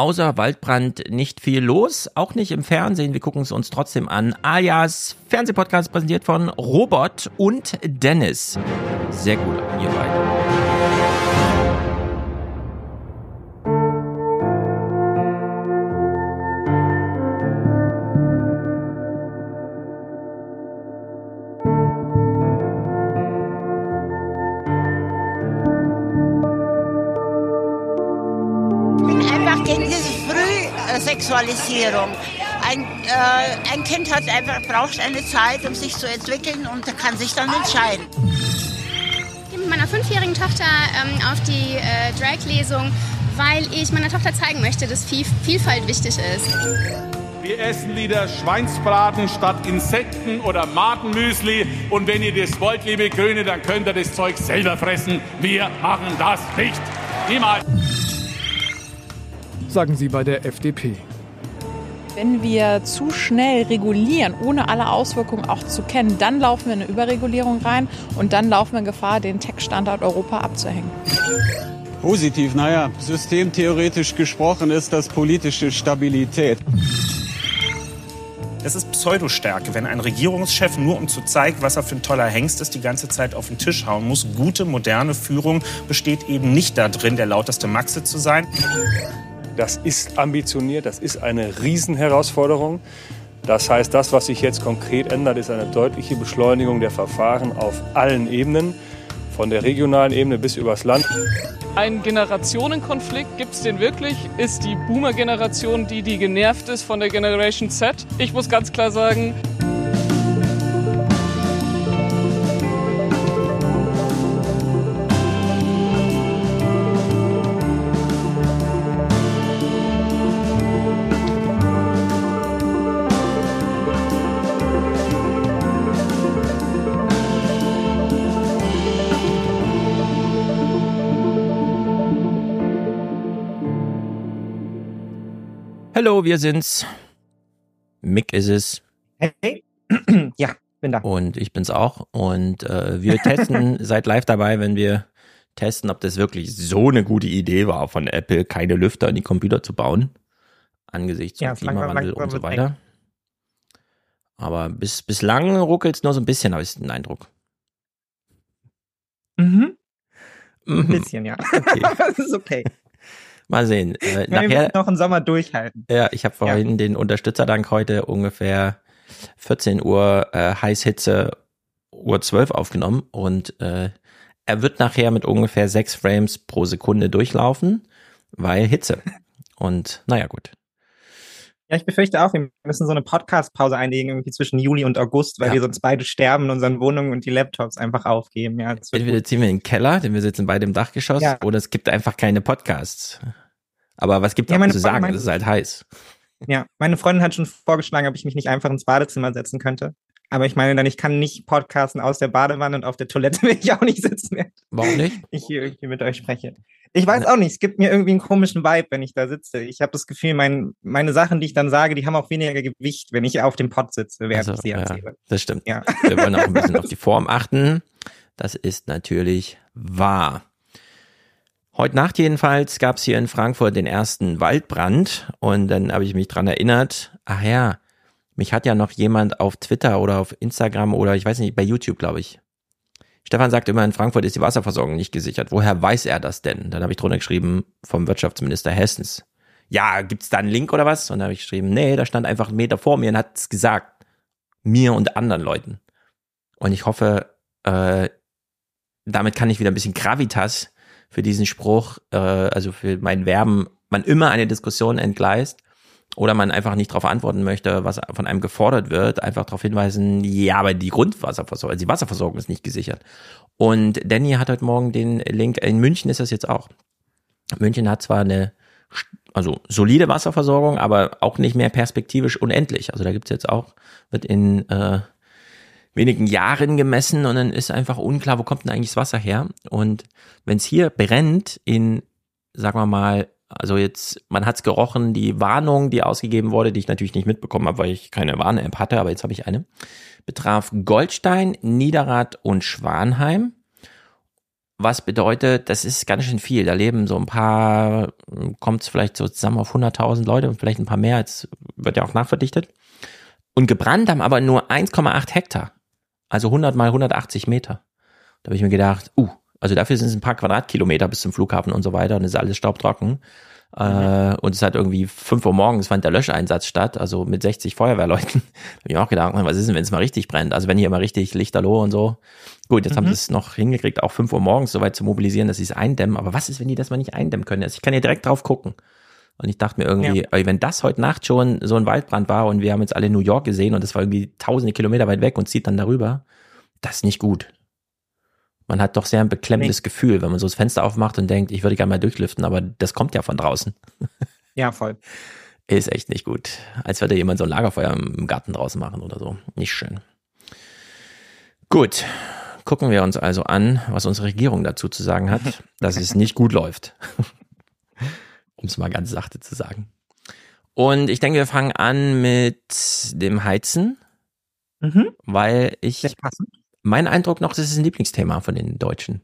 außer Waldbrand nicht viel los, auch nicht im Fernsehen. Wir gucken es uns trotzdem an. Alias Fernsehpodcast präsentiert von Robot und Dennis. Sehr gut, ihr beiden. Sexualisierung. Ein, äh, ein Kind hat einfach, braucht eine Zeit, um sich zu entwickeln und kann sich dann entscheiden. Ich gehe mit meiner fünfjährigen Tochter ähm, auf die äh, Drag-Lesung, weil ich meiner Tochter zeigen möchte, dass Vielfalt wichtig ist. Wir essen wieder Schweinsbraten statt Insekten oder Madenmüsli. Und wenn ihr das wollt, liebe Grüne, dann könnt ihr das Zeug selber fressen. Wir machen das nicht. Niemals. Sagen Sie bei der FDP. Wenn wir zu schnell regulieren, ohne alle Auswirkungen auch zu kennen, dann laufen wir in eine Überregulierung rein und dann laufen wir in Gefahr, den Tech-Standard Europa abzuhängen. Positiv, naja, systemtheoretisch gesprochen ist das politische Stabilität. Das ist Pseudostärke, wenn ein Regierungschef nur um zu zeigen, was er für ein toller Hengst ist, die ganze Zeit auf den Tisch hauen muss. Gute, moderne Führung besteht eben nicht darin, der lauteste Maxe zu sein. Das ist ambitioniert, das ist eine Riesenherausforderung. Das heißt, das, was sich jetzt konkret ändert, ist eine deutliche Beschleunigung der Verfahren auf allen Ebenen, von der regionalen Ebene bis übers Land. Ein Generationenkonflikt, gibt es den wirklich? Ist die Boomer-Generation die, die genervt ist von der Generation Z? Ich muss ganz klar sagen, Hallo, wir sind's. Mick ist es. Hey. ja, bin da. Und ich bin's auch. Und äh, wir testen, seid live dabei, wenn wir testen, ob das wirklich so eine gute Idee war von Apple, keine Lüfter in die Computer zu bauen. Angesichts ja, Klimawandel und so weiter. Aber bis, bislang ruckelt's nur so ein bisschen, habe ich den Eindruck. Mhm. mhm. Ein bisschen, ja. Okay. das ist okay. Mal sehen. Äh, nachher noch einen Sommer durchhalten. Ja, ich habe vorhin ja. den Unterstützerdank heute ungefähr 14 Uhr äh, Heißhitze Uhr 12 aufgenommen und äh, er wird nachher mit ungefähr sechs Frames pro Sekunde durchlaufen, weil Hitze. Und naja, gut. Ja, ich befürchte auch, wir müssen so eine Podcast-Pause einlegen, irgendwie zwischen Juli und August, weil ja. wir sonst beide sterben in unseren Wohnungen und die Laptops einfach aufgeben. Ja, Entweder gut. ziehen wir in den Keller, denn wir sitzen beide im Dachgeschoss, ja. oder es gibt einfach keine Podcasts. Aber was gibt es ja, zu sagen? Es ist halt heiß. Ja, meine Freundin hat schon vorgeschlagen, ob ich mich nicht einfach ins Badezimmer setzen könnte. Aber ich meine dann, ich kann nicht podcasten aus der Badewanne und auf der Toilette will ich auch nicht sitzen. Warum nicht? Ich hier, mit euch spreche. Ich weiß auch nicht, es gibt mir irgendwie einen komischen Vibe, wenn ich da sitze. Ich habe das Gefühl, mein, meine Sachen, die ich dann sage, die haben auch weniger Gewicht, wenn ich auf dem Pod sitze, während also, ich sie erzähle. Ja, das stimmt. Ja. Wir wollen auch ein bisschen auf die Form achten. Das ist natürlich wahr. Heute Nacht jedenfalls gab es hier in Frankfurt den ersten Waldbrand und dann habe ich mich dran erinnert, ach ja, mich hat ja noch jemand auf Twitter oder auf Instagram oder ich weiß nicht, bei YouTube, glaube ich. Stefan sagt immer, in Frankfurt ist die Wasserversorgung nicht gesichert. Woher weiß er das denn? Dann habe ich drunter geschrieben, vom Wirtschaftsminister Hessens. Ja, gibt's da einen Link oder was? Und dann habe ich geschrieben, nee, da stand einfach ein Meter vor mir und hat es gesagt. Mir und anderen Leuten. Und ich hoffe, äh, damit kann ich wieder ein bisschen Gravitas für diesen Spruch, äh, also für mein Verben, man immer eine Diskussion entgleist oder man einfach nicht darauf antworten möchte, was von einem gefordert wird, einfach darauf hinweisen, ja, aber die Grundwasserversorgung, also die Wasserversorgung ist nicht gesichert. Und Danny hat heute Morgen den Link, in München ist das jetzt auch. München hat zwar eine also solide Wasserversorgung, aber auch nicht mehr perspektivisch unendlich. Also da gibt's jetzt auch, wird in äh, wenigen Jahren gemessen und dann ist einfach unklar, wo kommt denn eigentlich das Wasser her? Und wenn es hier brennt in, sagen wir mal, also jetzt, man hat's gerochen, die Warnung, die ausgegeben wurde, die ich natürlich nicht mitbekommen habe, weil ich keine Warn-App hatte, aber jetzt habe ich eine, betraf Goldstein, Niederrad und Schwanheim. was bedeutet, das ist ganz schön viel. Da leben so ein paar, kommt es vielleicht so zusammen auf 100.000 Leute und vielleicht ein paar mehr, jetzt wird ja auch nachverdichtet. Und gebrannt haben aber nur 1,8 Hektar. Also 100 mal 180 Meter. Da habe ich mir gedacht, uh, also dafür sind es ein paar Quadratkilometer bis zum Flughafen und so weiter und es ist alles staubtrocken. Äh, und es hat irgendwie 5 Uhr morgens fand der Löscheinsatz statt, also mit 60 Feuerwehrleuten. habe ich mir auch gedacht, was ist denn, wenn es mal richtig brennt? Also wenn hier mal richtig Lichterloh und so. Gut, jetzt mhm. haben sie es noch hingekriegt, auch 5 Uhr morgens so weit zu mobilisieren, dass sie es eindämmen. Aber was ist, wenn die das mal nicht eindämmen können? Also ich kann ja direkt drauf gucken. Und ich dachte mir irgendwie, ja. wenn das heute Nacht schon so ein Waldbrand war und wir haben jetzt alle New York gesehen und das war irgendwie tausende Kilometer weit weg und zieht dann darüber, das ist nicht gut. Man hat doch sehr ein beklemmendes nee. Gefühl, wenn man so das Fenster aufmacht und denkt, ich würde gerne mal durchlüften, aber das kommt ja von draußen. Ja, voll. Ist echt nicht gut. Als würde jemand so ein Lagerfeuer im Garten draußen machen oder so. Nicht schön. Gut. Gucken wir uns also an, was unsere Regierung dazu zu sagen hat, dass es nicht gut läuft. um es mal ganz sachte zu sagen. Und ich denke, wir fangen an mit dem Heizen, mhm. weil ich mein Eindruck noch, das ist ein Lieblingsthema von den Deutschen.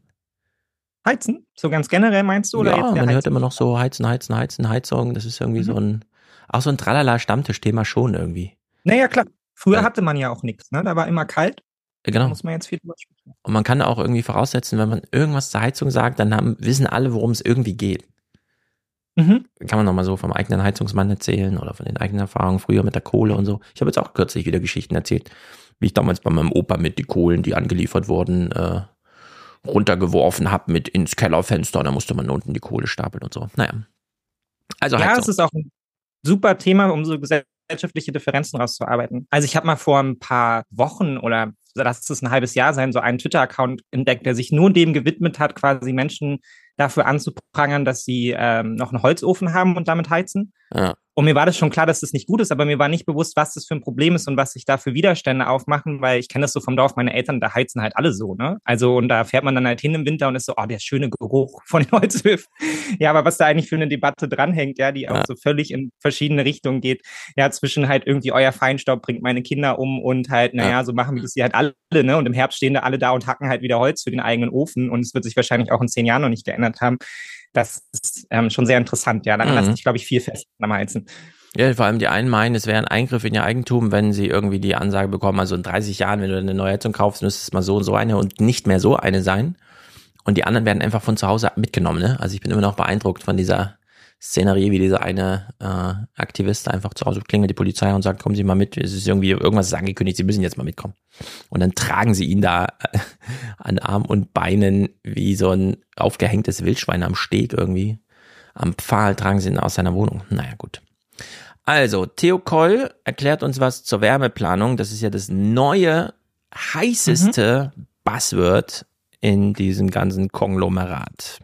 Heizen? So ganz generell meinst du? Oder ja, man Heizen? hört immer noch so Heizen, Heizen, Heizen, Heizung. Das ist irgendwie mhm. so ein, auch so ein Tralala-Stammtischthema schon irgendwie. Naja, klar. Früher ja. hatte man ja auch nichts, ne? Da war immer kalt. Genau. Da muss man jetzt viel drüber sprechen. Und man kann auch irgendwie voraussetzen, wenn man irgendwas zur Heizung sagt, dann haben, wissen alle, worum es irgendwie geht. Mhm. Kann man nochmal so vom eigenen Heizungsmann erzählen oder von den eigenen Erfahrungen früher mit der Kohle und so. Ich habe jetzt auch kürzlich wieder Geschichten erzählt, wie ich damals bei meinem Opa mit die Kohlen, die angeliefert wurden, äh, runtergeworfen habe mit ins Kellerfenster. Da musste man unten die Kohle stapeln und so. Naja. Also ja, es ist auch ein super Thema, um so gesellschaftliche Differenzen rauszuarbeiten. Also ich habe mal vor ein paar Wochen oder lass es ein halbes Jahr sein, so einen Twitter-Account entdeckt, der sich nur dem gewidmet hat, quasi Menschen dafür anzuprangern, dass sie ähm, noch einen Holzofen haben und damit heizen. Ja. Und mir war das schon klar, dass das nicht gut ist, aber mir war nicht bewusst, was das für ein Problem ist und was sich da für Widerstände aufmachen, weil ich kenne das so vom Dorf, meine Eltern, da heizen halt alle so, ne? Also, und da fährt man dann halt hin im Winter und ist so, oh, der schöne Geruch von den Holzhöfen. ja, aber was da eigentlich für eine Debatte dranhängt, ja, die ja. auch so völlig in verschiedene Richtungen geht, ja, zwischen halt irgendwie euer Feinstaub bringt meine Kinder um und halt, naja, ja. so machen wir das hier halt alle, ne? Und im Herbst stehen da alle da und hacken halt wieder Holz für den eigenen Ofen und es wird sich wahrscheinlich auch in zehn Jahren noch nicht geändert haben. Das ist ähm, schon sehr interessant, ja. Daran mhm. lässt sich, glaube ich, viel fest am Heizen. Ja, vor allem die einen meinen, es wäre ein Eingriff in ihr Eigentum, wenn sie irgendwie die Ansage bekommen, also in 30 Jahren, wenn du eine neue Heizung kaufst, müsste es mal so und so eine und nicht mehr so eine sein. Und die anderen werden einfach von zu Hause mitgenommen. Ne? Also ich bin immer noch beeindruckt von dieser Szenerie, wie dieser eine äh, Aktivist einfach zu Hause klingelt die Polizei und sagt, kommen Sie mal mit, es ist irgendwie irgendwas ist angekündigt, Sie müssen jetzt mal mitkommen. Und dann tragen sie ihn da äh, an Arm und Beinen wie so ein aufgehängtes Wildschwein am Steg irgendwie. Am Pfahl tragen sie ihn aus seiner Wohnung. Naja, gut. Also, Theo Koll erklärt uns was zur Wärmeplanung. Das ist ja das neue, heißeste mhm. Buzzword in diesem ganzen Konglomerat.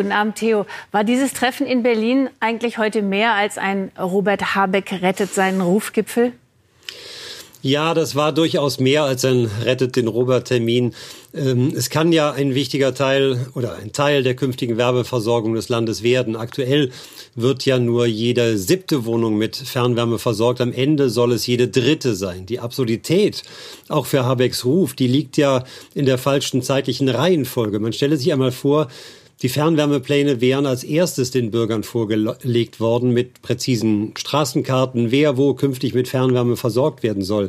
Guten Abend, Theo. War dieses Treffen in Berlin eigentlich heute mehr als ein Robert Habeck rettet seinen Rufgipfel? Ja, das war durchaus mehr als ein Rettet den Robert-Termin. Ähm, es kann ja ein wichtiger Teil oder ein Teil der künftigen Werbeversorgung des Landes werden. Aktuell wird ja nur jede siebte Wohnung mit Fernwärme versorgt. Am Ende soll es jede dritte sein. Die Absurdität, auch für Habecks Ruf, die liegt ja in der falschen zeitlichen Reihenfolge. Man stelle sich einmal vor, die Fernwärmepläne wären als erstes den Bürgern vorgelegt worden mit präzisen Straßenkarten, wer wo künftig mit Fernwärme versorgt werden soll.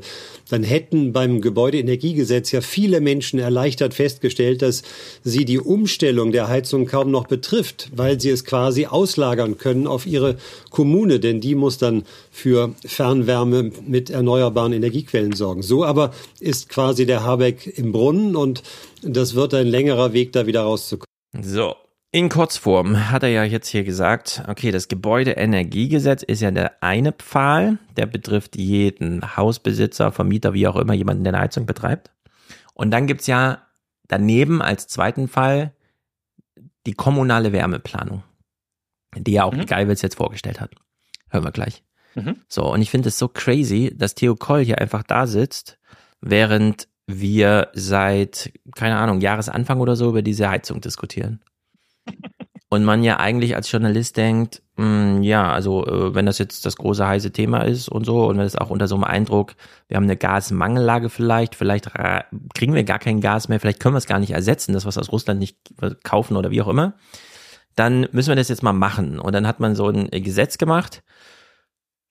Dann hätten beim Gebäudeenergiegesetz ja viele Menschen erleichtert festgestellt, dass sie die Umstellung der Heizung kaum noch betrifft, weil sie es quasi auslagern können auf ihre Kommune, denn die muss dann für Fernwärme mit erneuerbaren Energiequellen sorgen. So aber ist quasi der Habeck im Brunnen und das wird ein längerer Weg, da wieder rauszukommen. So, in Kurzform hat er ja jetzt hier gesagt, okay, das Gebäudeenergiegesetz ist ja der eine Pfahl, der betrifft jeden Hausbesitzer, Vermieter, wie auch immer, jemanden, der eine Heizung betreibt. Und dann gibt's ja daneben als zweiten Fall die kommunale Wärmeplanung, die ja auch mhm. Geibels jetzt vorgestellt hat. Hören wir gleich. Mhm. So, und ich finde es so crazy, dass Theo Koll hier einfach da sitzt, während wir seit, keine Ahnung, Jahresanfang oder so über diese Heizung diskutieren. Und man ja eigentlich als Journalist denkt, mh, hm, ja, also äh, wenn das jetzt das große heiße Thema ist und so und wenn es auch unter so einem Eindruck, wir haben eine Gasmangellage vielleicht, vielleicht kriegen wir gar kein Gas mehr, vielleicht können wir es gar nicht ersetzen, das was aus Russland nicht kaufen oder wie auch immer, dann müssen wir das jetzt mal machen. Und dann hat man so ein Gesetz gemacht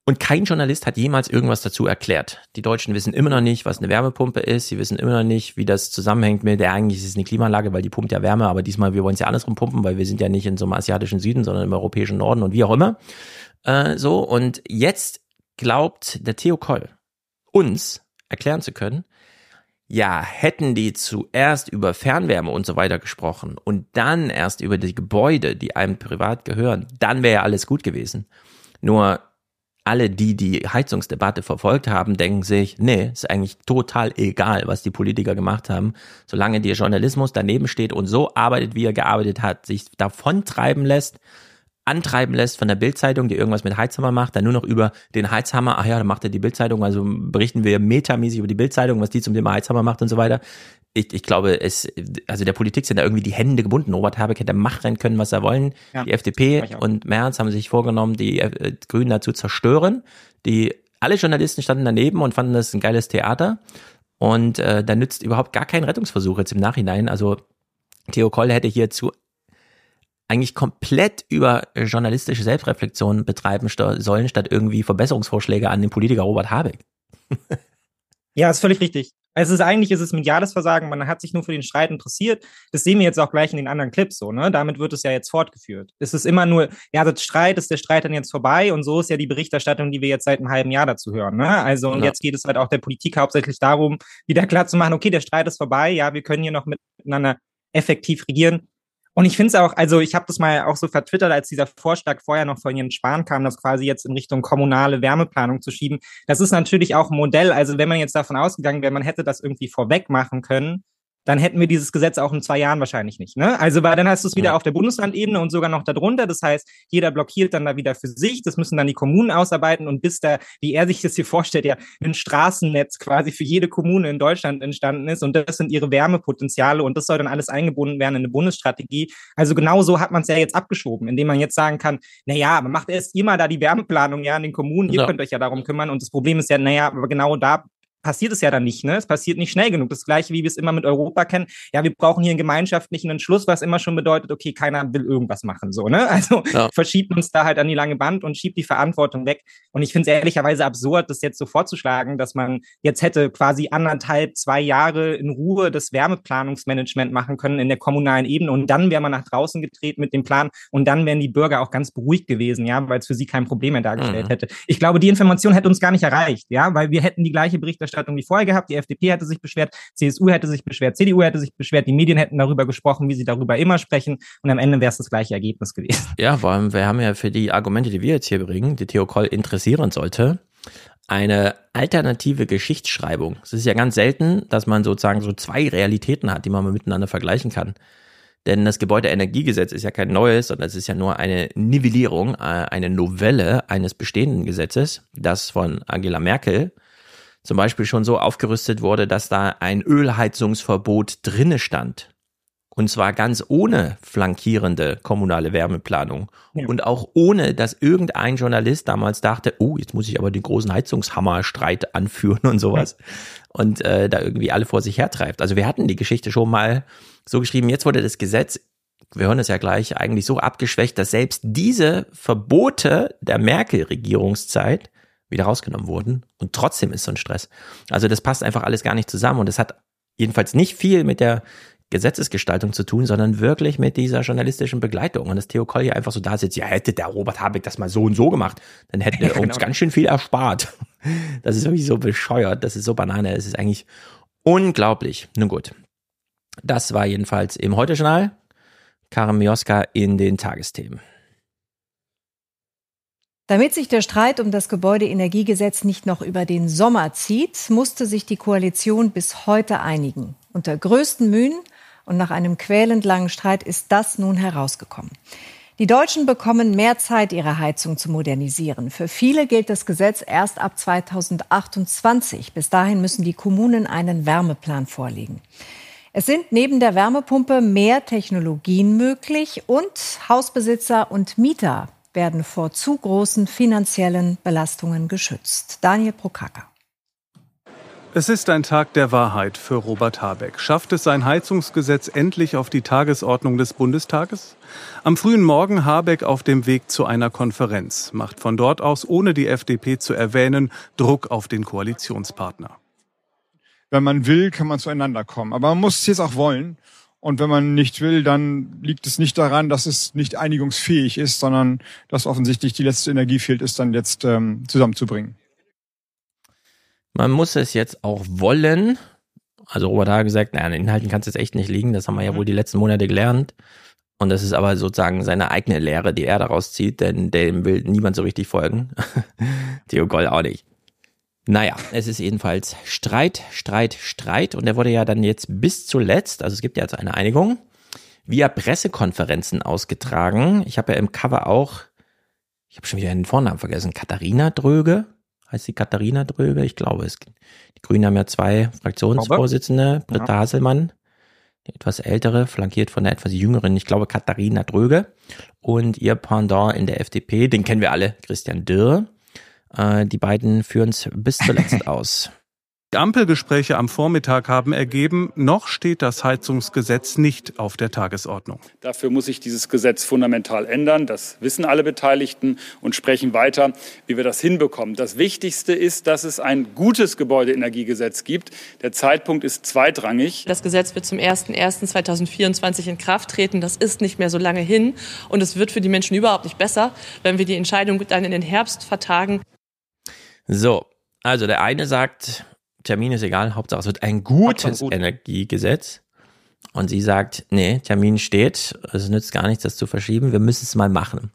und kein Journalist hat jemals irgendwas dazu erklärt. Die Deutschen wissen immer noch nicht, was eine Wärmepumpe ist. Sie wissen immer noch nicht, wie das zusammenhängt mit, der eigentlich ist es eine Klimaanlage, weil die pumpt ja Wärme, aber diesmal, wir wollen es ja andersrum pumpen, weil wir sind ja nicht in so einem asiatischen Süden, sondern im europäischen Norden und wie auch immer. Äh, so, und jetzt glaubt der Theo Koll, uns erklären zu können, ja, hätten die zuerst über Fernwärme und so weiter gesprochen und dann erst über die Gebäude, die einem privat gehören, dann wäre ja alles gut gewesen. Nur alle, die die Heizungsdebatte verfolgt haben, denken sich, nee, ist eigentlich total egal, was die Politiker gemacht haben. Solange der Journalismus daneben steht und so arbeitet, wie er gearbeitet hat, sich davontreiben lässt, antreiben lässt von der Bildzeitung, die irgendwas mit Heizhammer macht, dann nur noch über den Heizhammer, ach ja, dann macht er die Bildzeitung, also berichten wir metamäßig über die Bildzeitung, was die zum Thema Heizhammer macht und so weiter ich, ich glaube, es, also der Politik sind da irgendwie die Hände gebunden. Robert Habeck hätte machen können, was er wollen. Ja, die FDP und Merz haben sich vorgenommen, die äh, Grünen dazu zerstören. Die alle Journalisten standen daneben und fanden das ein geiles Theater. Und äh, da nützt überhaupt gar kein Rettungsversuch jetzt im Nachhinein. Also Theo Koll hätte hierzu eigentlich komplett über journalistische Selbstreflexion betreiben sollen, statt irgendwie Verbesserungsvorschläge an den Politiker Robert Habeck. ja, ist völlig richtig. Also es ist eigentlich ist es mediales Versagen, man hat sich nur für den Streit interessiert. Das sehen wir jetzt auch gleich in den anderen Clips so, ne? Damit wird es ja jetzt fortgeführt. Es ist immer nur, ja, das Streit ist der Streit dann jetzt vorbei und so ist ja die Berichterstattung, die wir jetzt seit einem halben Jahr dazu hören. Ne? Also und ja. jetzt geht es halt auch der Politik hauptsächlich darum, wieder klar zu machen, okay, der Streit ist vorbei, ja, wir können hier noch miteinander effektiv regieren. Und ich finde es auch, also ich habe das mal auch so vertwittert, als dieser Vorschlag vorher noch von Jens Spahn kam, das quasi jetzt in Richtung kommunale Wärmeplanung zu schieben. Das ist natürlich auch ein Modell. Also wenn man jetzt davon ausgegangen wäre, man hätte das irgendwie vorweg machen können, dann hätten wir dieses Gesetz auch in zwei Jahren wahrscheinlich nicht. Ne? Also weil dann hast du es wieder ja. auf der Bundeslandebene und sogar noch darunter. Das heißt, jeder blockiert dann da wieder für sich. Das müssen dann die Kommunen ausarbeiten und bis da, wie er sich das hier vorstellt, ja ein Straßennetz quasi für jede Kommune in Deutschland entstanden ist und das sind ihre Wärmepotenziale und das soll dann alles eingebunden werden in eine Bundesstrategie. Also genau so hat man es ja jetzt abgeschoben, indem man jetzt sagen kann, na ja, man macht erst immer da die Wärmeplanung ja in den Kommunen. Ihr ja. könnt euch ja darum kümmern und das Problem ist ja, naja, aber genau da passiert es ja dann nicht. Ne? Es passiert nicht schnell genug. Das gleiche, wie wir es immer mit Europa kennen. Ja, wir brauchen hier einen gemeinschaftlichen Entschluss, was immer schon bedeutet, okay, keiner will irgendwas machen. So, ne? Also ja. verschiebt uns da halt an die lange Band und schiebt die Verantwortung weg. Und ich finde es ehrlicherweise absurd, das jetzt so vorzuschlagen, dass man jetzt hätte quasi anderthalb, zwei Jahre in Ruhe das Wärmeplanungsmanagement machen können in der kommunalen Ebene und dann wäre man nach draußen getreten mit dem Plan und dann wären die Bürger auch ganz beruhigt gewesen, ja, weil es für sie kein Problem mehr dargestellt mhm. hätte. Ich glaube, die Information hätte uns gar nicht erreicht, ja, weil wir hätten die gleiche Berichterstattung Berichterstattung wie vorher gehabt. Die FDP hätte sich beschwert, CSU hätte sich beschwert, CDU hätte sich beschwert, die Medien hätten darüber gesprochen, wie sie darüber immer sprechen. Und am Ende wäre es das gleiche Ergebnis gewesen. Ja, vor allem, wir haben ja für die Argumente, die wir jetzt hier bringen, die Theo Koll interessieren sollte, eine alternative Geschichtsschreibung. Es ist ja ganz selten, dass man sozusagen so zwei Realitäten hat, die man miteinander vergleichen kann. Denn das Gebäudeenergiegesetz ist ja kein neues, sondern es ist ja nur eine Nivellierung, äh, eine Novelle eines bestehenden Gesetzes, das von Angela Merkel zum Beispiel schon so aufgerüstet wurde, dass da ein Ölheizungsverbot drinne stand. Und zwar ganz ohne flankierende kommunale Wärmeplanung. Ja. Und auch ohne, dass irgendein Journalist damals dachte, oh, jetzt muss ich aber den großen Heizungshammerstreit anführen und sowas. Ja. Und äh, da irgendwie alle vor sich hertreibt. Also wir hatten die Geschichte schon mal so geschrieben, jetzt wurde das Gesetz, wir hören es ja gleich, eigentlich so abgeschwächt, dass selbst diese Verbote der Merkel-Regierungszeit wieder rausgenommen wurden. Und trotzdem ist so ein Stress. Also das passt einfach alles gar nicht zusammen. Und das hat jedenfalls nicht viel mit der Gesetzesgestaltung zu tun, sondern wirklich mit dieser journalistischen Begleitung. Und dass Theo Koll hier einfach so da sitzt, ja, hätte der Robert Habeck das mal so und so gemacht, dann hätten wir ja, uns genau. ganz schön viel erspart. Das ist wirklich so bescheuert, das ist so Banane, es ist eigentlich unglaublich. Nun gut. Das war jedenfalls im Heute-Journal. Karim Mioska in den Tagesthemen. Damit sich der Streit um das Gebäudeenergiegesetz nicht noch über den Sommer zieht, musste sich die Koalition bis heute einigen. Unter größten Mühen und nach einem quälend langen Streit ist das nun herausgekommen. Die Deutschen bekommen mehr Zeit, ihre Heizung zu modernisieren. Für viele gilt das Gesetz erst ab 2028. Bis dahin müssen die Kommunen einen Wärmeplan vorlegen. Es sind neben der Wärmepumpe mehr Technologien möglich und Hausbesitzer und Mieter werden vor zu großen finanziellen Belastungen geschützt. Daniel Prokaka. Es ist ein Tag der Wahrheit für Robert Habeck. Schafft es sein Heizungsgesetz endlich auf die Tagesordnung des Bundestages? Am frühen Morgen Habeck auf dem Weg zu einer Konferenz, macht von dort aus, ohne die FDP zu erwähnen, Druck auf den Koalitionspartner. Wenn man will, kann man zueinander kommen. Aber man muss es jetzt auch wollen. Und wenn man nicht will, dann liegt es nicht daran, dass es nicht einigungsfähig ist, sondern dass offensichtlich die letzte Energie fehlt, es dann jetzt ähm, zusammenzubringen. Man muss es jetzt auch wollen. Also Robert hat gesagt, naja, an den Inhalten kann es jetzt echt nicht liegen. Das haben wir ja wohl die letzten Monate gelernt. Und das ist aber sozusagen seine eigene Lehre, die er daraus zieht, denn dem will niemand so richtig folgen. Theo Goll auch nicht. Naja, es ist jedenfalls Streit, Streit, Streit. Und der wurde ja dann jetzt bis zuletzt, also es gibt ja jetzt eine Einigung, via Pressekonferenzen ausgetragen. Ich habe ja im Cover auch, ich habe schon wieder den Vornamen vergessen, Katharina Dröge heißt sie Katharina Dröge? Ich glaube es. Die Grünen haben ja zwei Fraktionsvorsitzende, Britta ja. Hasselmann, die etwas ältere, flankiert von der etwas jüngeren, ich glaube Katharina Dröge. Und ihr Pendant in der FDP, den kennen wir alle, Christian Dürr. Äh, die beiden führen es bis zuletzt aus. Die Ampelgespräche am Vormittag haben ergeben, noch steht das Heizungsgesetz nicht auf der Tagesordnung. Dafür muss sich dieses Gesetz fundamental ändern. Das wissen alle Beteiligten und sprechen weiter, wie wir das hinbekommen. Das Wichtigste ist, dass es ein gutes Gebäudeenergiegesetz gibt. Der Zeitpunkt ist zweitrangig. Das Gesetz wird zum 01.01.2024 in Kraft treten. Das ist nicht mehr so lange hin. Und es wird für die Menschen überhaupt nicht besser, wenn wir die Entscheidung dann in den Herbst vertagen. So, also der eine sagt, Termin ist egal, Hauptsache es wird ein gutes gut. Energiegesetz. Und sie sagt, nee, Termin steht, es nützt gar nichts, das zu verschieben, wir müssen es mal machen.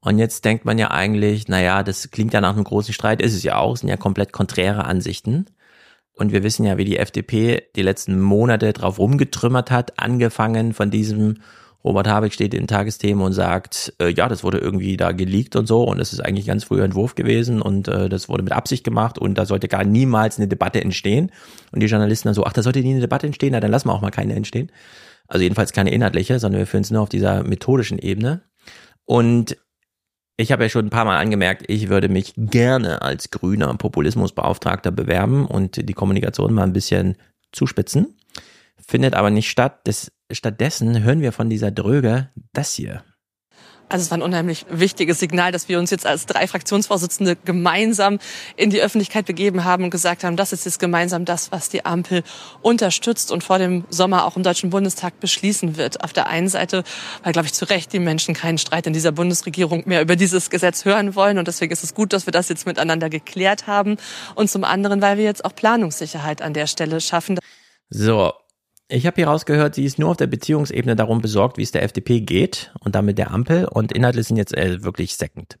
Und jetzt denkt man ja eigentlich, naja, das klingt ja nach einem großen Streit, ist es ja auch, es sind ja komplett konträre Ansichten. Und wir wissen ja, wie die FDP die letzten Monate drauf rumgetrümmert hat, angefangen von diesem Robert Habeck steht in Tagesthemen und sagt, äh, ja, das wurde irgendwie da geleakt und so und es ist eigentlich ganz früher Entwurf gewesen und äh, das wurde mit Absicht gemacht und da sollte gar niemals eine Debatte entstehen. Und die Journalisten dann so, ach, da sollte nie eine Debatte entstehen, na, dann lassen wir auch mal keine entstehen. Also jedenfalls keine inhaltliche, sondern wir führen es nur auf dieser methodischen Ebene. Und ich habe ja schon ein paar Mal angemerkt, ich würde mich gerne als grüner Populismusbeauftragter bewerben und die Kommunikation mal ein bisschen zuspitzen. Findet aber nicht statt. Das Stattdessen hören wir von dieser Dröge das hier. Also es war ein unheimlich wichtiges Signal, dass wir uns jetzt als drei Fraktionsvorsitzende gemeinsam in die Öffentlichkeit begeben haben und gesagt haben, das ist jetzt gemeinsam das, was die Ampel unterstützt und vor dem Sommer auch im Deutschen Bundestag beschließen wird. Auf der einen Seite, weil, glaube ich, zu Recht die Menschen keinen Streit in dieser Bundesregierung mehr über dieses Gesetz hören wollen. Und deswegen ist es gut, dass wir das jetzt miteinander geklärt haben. Und zum anderen, weil wir jetzt auch Planungssicherheit an der Stelle schaffen. So, ich habe hier rausgehört, sie ist nur auf der Beziehungsebene darum besorgt, wie es der FDP geht und damit der Ampel und Inhalte sind jetzt äh, wirklich second.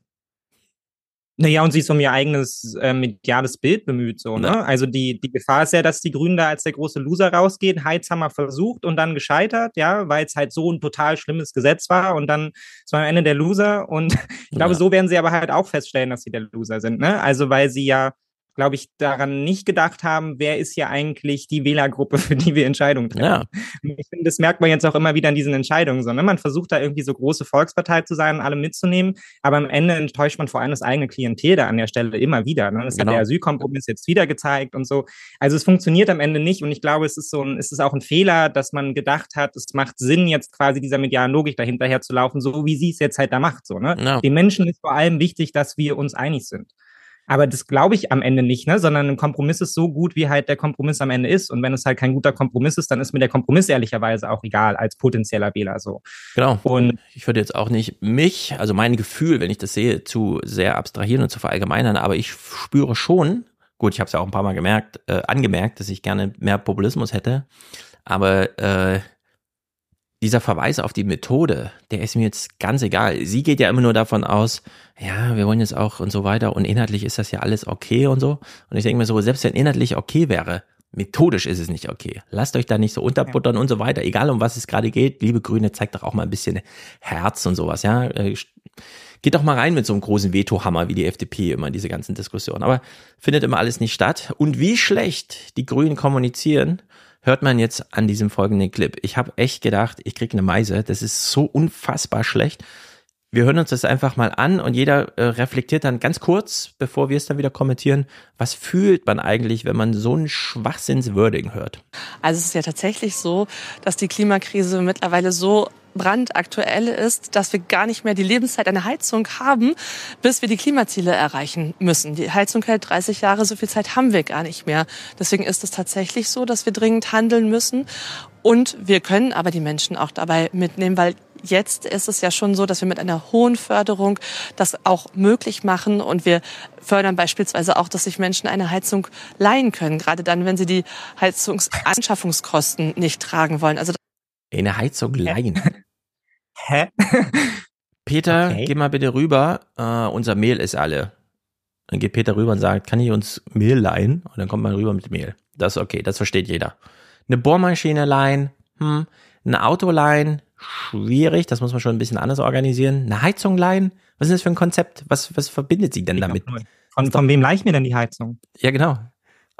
Naja, und sie ist um ihr eigenes äh, mediales Bild bemüht, so, ne? Ja. Also die, die Gefahr ist ja, dass die Grünen da als der große Loser rausgehen. Heiz haben wir versucht und dann gescheitert, ja, weil es halt so ein total schlimmes Gesetz war und dann ist man am Ende der Loser. Und ich glaube, ja. so werden sie aber halt auch feststellen, dass sie der Loser sind, ne? Also weil sie ja glaube ich, daran nicht gedacht haben, wer ist hier eigentlich die Wählergruppe, für die wir Entscheidungen treffen. Ja. Ich finde, das merkt man jetzt auch immer wieder in diesen Entscheidungen, sondern man versucht da irgendwie so große Volkspartei zu sein, alle mitzunehmen, aber am Ende enttäuscht man vor allem das eigene Klientel da an der Stelle immer wieder. Ne? Das genau. hat der Asylkompromiss jetzt wieder gezeigt und so. Also es funktioniert am Ende nicht und ich glaube, es ist so ein, es ist auch ein Fehler, dass man gedacht hat, es macht Sinn, jetzt quasi dieser medialen Logik dahinterher zu laufen, so wie sie es jetzt halt da macht. So, ne? Ja. Den Menschen ist vor allem wichtig, dass wir uns einig sind. Aber das glaube ich am Ende nicht, ne? sondern ein Kompromiss ist so gut, wie halt der Kompromiss am Ende ist. Und wenn es halt kein guter Kompromiss ist, dann ist mir der Kompromiss ehrlicherweise auch egal als potenzieller Wähler so. Genau. Und ich würde jetzt auch nicht mich, also mein Gefühl, wenn ich das sehe, zu sehr abstrahieren und zu verallgemeinern, aber ich spüre schon, gut, ich habe es ja auch ein paar Mal gemerkt, äh, angemerkt, dass ich gerne mehr Populismus hätte. Aber äh, dieser Verweis auf die Methode, der ist mir jetzt ganz egal. Sie geht ja immer nur davon aus, ja, wir wollen jetzt auch und so weiter und inhaltlich ist das ja alles okay und so. Und ich denke mir so, selbst wenn inhaltlich okay wäre, methodisch ist es nicht okay. Lasst euch da nicht so unterbuttern und so weiter. Egal um was es gerade geht, liebe Grüne, zeigt doch auch mal ein bisschen Herz und sowas, ja. Äh, geht doch mal rein mit so einem großen Vetohammer wie die FDP immer in diese ganzen Diskussionen. Aber findet immer alles nicht statt. Und wie schlecht die Grünen kommunizieren, hört man jetzt an diesem folgenden Clip. Ich habe echt gedacht, ich krieg eine Meise. Das ist so unfassbar schlecht. Wir hören uns das einfach mal an und jeder äh, reflektiert dann ganz kurz, bevor wir es dann wieder kommentieren, was fühlt man eigentlich, wenn man so ein Schwachsinnswording hört? Also es ist ja tatsächlich so, dass die Klimakrise mittlerweile so brandaktuell ist, dass wir gar nicht mehr die Lebenszeit einer Heizung haben, bis wir die Klimaziele erreichen müssen. Die Heizung hält 30 Jahre, so viel Zeit haben wir gar nicht mehr. Deswegen ist es tatsächlich so, dass wir dringend handeln müssen. Und wir können aber die Menschen auch dabei mitnehmen, weil jetzt ist es ja schon so, dass wir mit einer hohen Förderung das auch möglich machen und wir fördern beispielsweise auch, dass sich Menschen eine Heizung leihen können, gerade dann, wenn sie die Heizungsanschaffungskosten nicht tragen wollen. Also eine Heizung leihen. Hä? Peter, okay. geh mal bitte rüber. Uh, unser Mehl ist alle. Dann geht Peter rüber und sagt, kann ich uns Mehl leihen? Und dann kommt man rüber mit Mehl. Das ist okay, das versteht jeder. Eine Bohrmaschine leihen, hm. Ein Auto leihen, schwierig, das muss man schon ein bisschen anders organisieren. Eine Heizung leihen, was ist das für ein Konzept? Was, was verbindet sie denn damit? Von, von wem leih ich mir denn die Heizung? Ja, genau.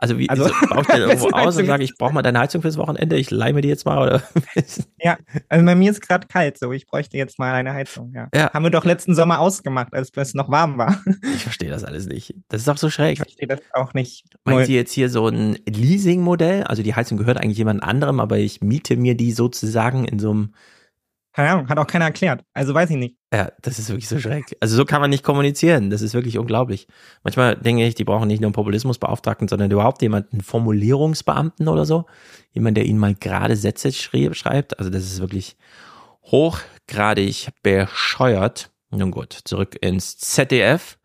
Also wie also, so, baust du irgendwo aus und sage, ich brauche mal deine Heizung fürs Wochenende, ich leih mir die jetzt mal oder? ja, also bei mir ist gerade kalt, so ich bräuchte jetzt mal eine Heizung. Ja. ja. Haben wir doch letzten Sommer ausgemacht, als es noch warm war. Ich verstehe das alles nicht. Das ist doch so schräg. Ich verstehe das auch nicht. Meint ihr jetzt hier so ein Leasing-Modell? Also die Heizung gehört eigentlich jemand anderem, aber ich miete mir die sozusagen in so einem keine Ahnung, hat auch keiner erklärt. Also weiß ich nicht. Ja, das ist wirklich so schrecklich. Also so kann man nicht kommunizieren. Das ist wirklich unglaublich. Manchmal denke ich, die brauchen nicht nur einen Populismusbeauftragten, sondern überhaupt jemanden, einen Formulierungsbeamten oder so. Jemand, der ihnen mal gerade Sätze schreibt. Also das ist wirklich hochgradig bescheuert. Nun gut, zurück ins ZDF.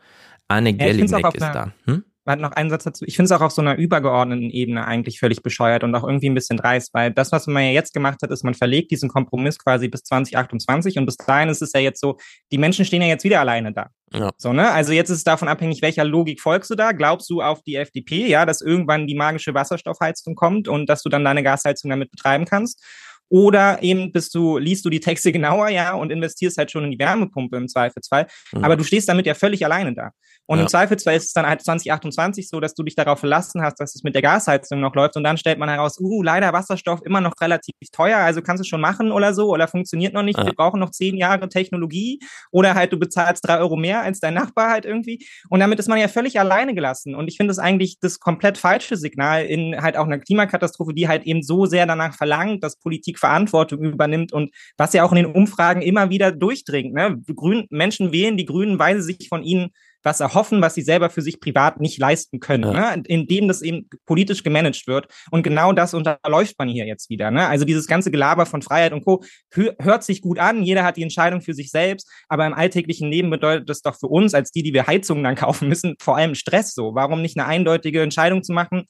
Anne ja, Gellinek ist da. Hm? Hat noch einen Satz dazu. Ich finde es auch auf so einer übergeordneten Ebene eigentlich völlig bescheuert und auch irgendwie ein bisschen dreist, weil das, was man ja jetzt gemacht hat, ist, man verlegt diesen Kompromiss quasi bis 2028 und bis dahin ist es ja jetzt so, die Menschen stehen ja jetzt wieder alleine da. Ja. So, ne? Also jetzt ist es davon abhängig, welcher Logik folgst du da? Glaubst du auf die FDP, ja, dass irgendwann die magische Wasserstoffheizung kommt und dass du dann deine Gasheizung damit betreiben kannst? Oder eben bist du, liest du die Texte genauer, ja, und investierst halt schon in die Wärmepumpe im Zweifelsfall. Mhm. Aber du stehst damit ja völlig alleine da. Und ja. im Zweifelsfall ist es dann halt 2028 so, dass du dich darauf verlassen hast, dass es mit der Gasheizung noch läuft. Und dann stellt man heraus, uh, leider Wasserstoff immer noch relativ teuer, also kannst du schon machen oder so, oder funktioniert noch nicht. Ja. Wir brauchen noch zehn Jahre Technologie. Oder halt du bezahlst drei Euro mehr als dein Nachbar halt irgendwie. Und damit ist man ja völlig alleine gelassen. Und ich finde es eigentlich das komplett falsche Signal in halt auch einer Klimakatastrophe, die halt eben so sehr danach verlangt, dass Politik Verantwortung übernimmt und was ja auch in den Umfragen immer wieder durchdringt. Ne? Grün, Menschen wählen die Grünen, weil sie sich von ihnen was erhoffen, was sie selber für sich privat nicht leisten können, ja. ne? indem das eben politisch gemanagt wird. Und genau das unterläuft man hier jetzt wieder. Ne? Also dieses ganze Gelaber von Freiheit und Co. hört sich gut an, jeder hat die Entscheidung für sich selbst, aber im alltäglichen Leben bedeutet das doch für uns, als die, die wir Heizungen dann kaufen müssen, vor allem Stress so. Warum nicht eine eindeutige Entscheidung zu machen?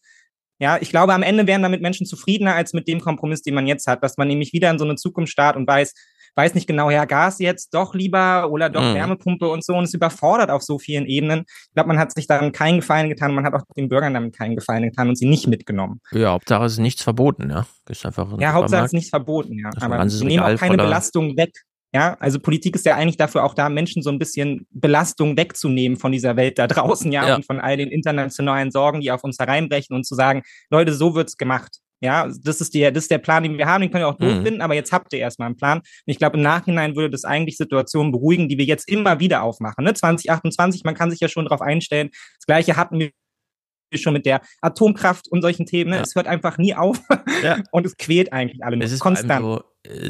Ja, ich glaube, am Ende wären damit Menschen zufriedener als mit dem Kompromiss, den man jetzt hat, dass man nämlich wieder in so eine Zukunft startet und weiß, weiß nicht genau, ja, Gas jetzt doch lieber oder doch mhm. Wärmepumpe und so und es überfordert auf so vielen Ebenen. Ich glaube, man hat sich daran keinen Gefallen getan, man hat auch den Bürgern damit keinen Gefallen getan und sie nicht mitgenommen. Ja, Hauptsache es ist nichts verboten, ja. Ist einfach ein ja, Hauptsache es ist nichts verboten, ja. Aber wir nehmen auch keine Belastung weg. Ja, also Politik ist ja eigentlich dafür auch da, Menschen so ein bisschen Belastung wegzunehmen von dieser Welt da draußen, ja, ja. und von all den internationalen Sorgen, die auf uns hereinbrechen und zu sagen, Leute, so wird's gemacht. Ja, das ist, der, das ist der Plan, den wir haben, den können wir auch mhm. durchfinden, aber jetzt habt ihr erstmal einen Plan. Und ich glaube, im Nachhinein würde das eigentlich Situationen beruhigen, die wir jetzt immer wieder aufmachen. Ne? 2028, man kann sich ja schon darauf einstellen. Das gleiche hatten wir schon mit der Atomkraft und solchen Themen. Ne? Ja. Es hört einfach nie auf ja. und es quält eigentlich alle es ist konstant. So,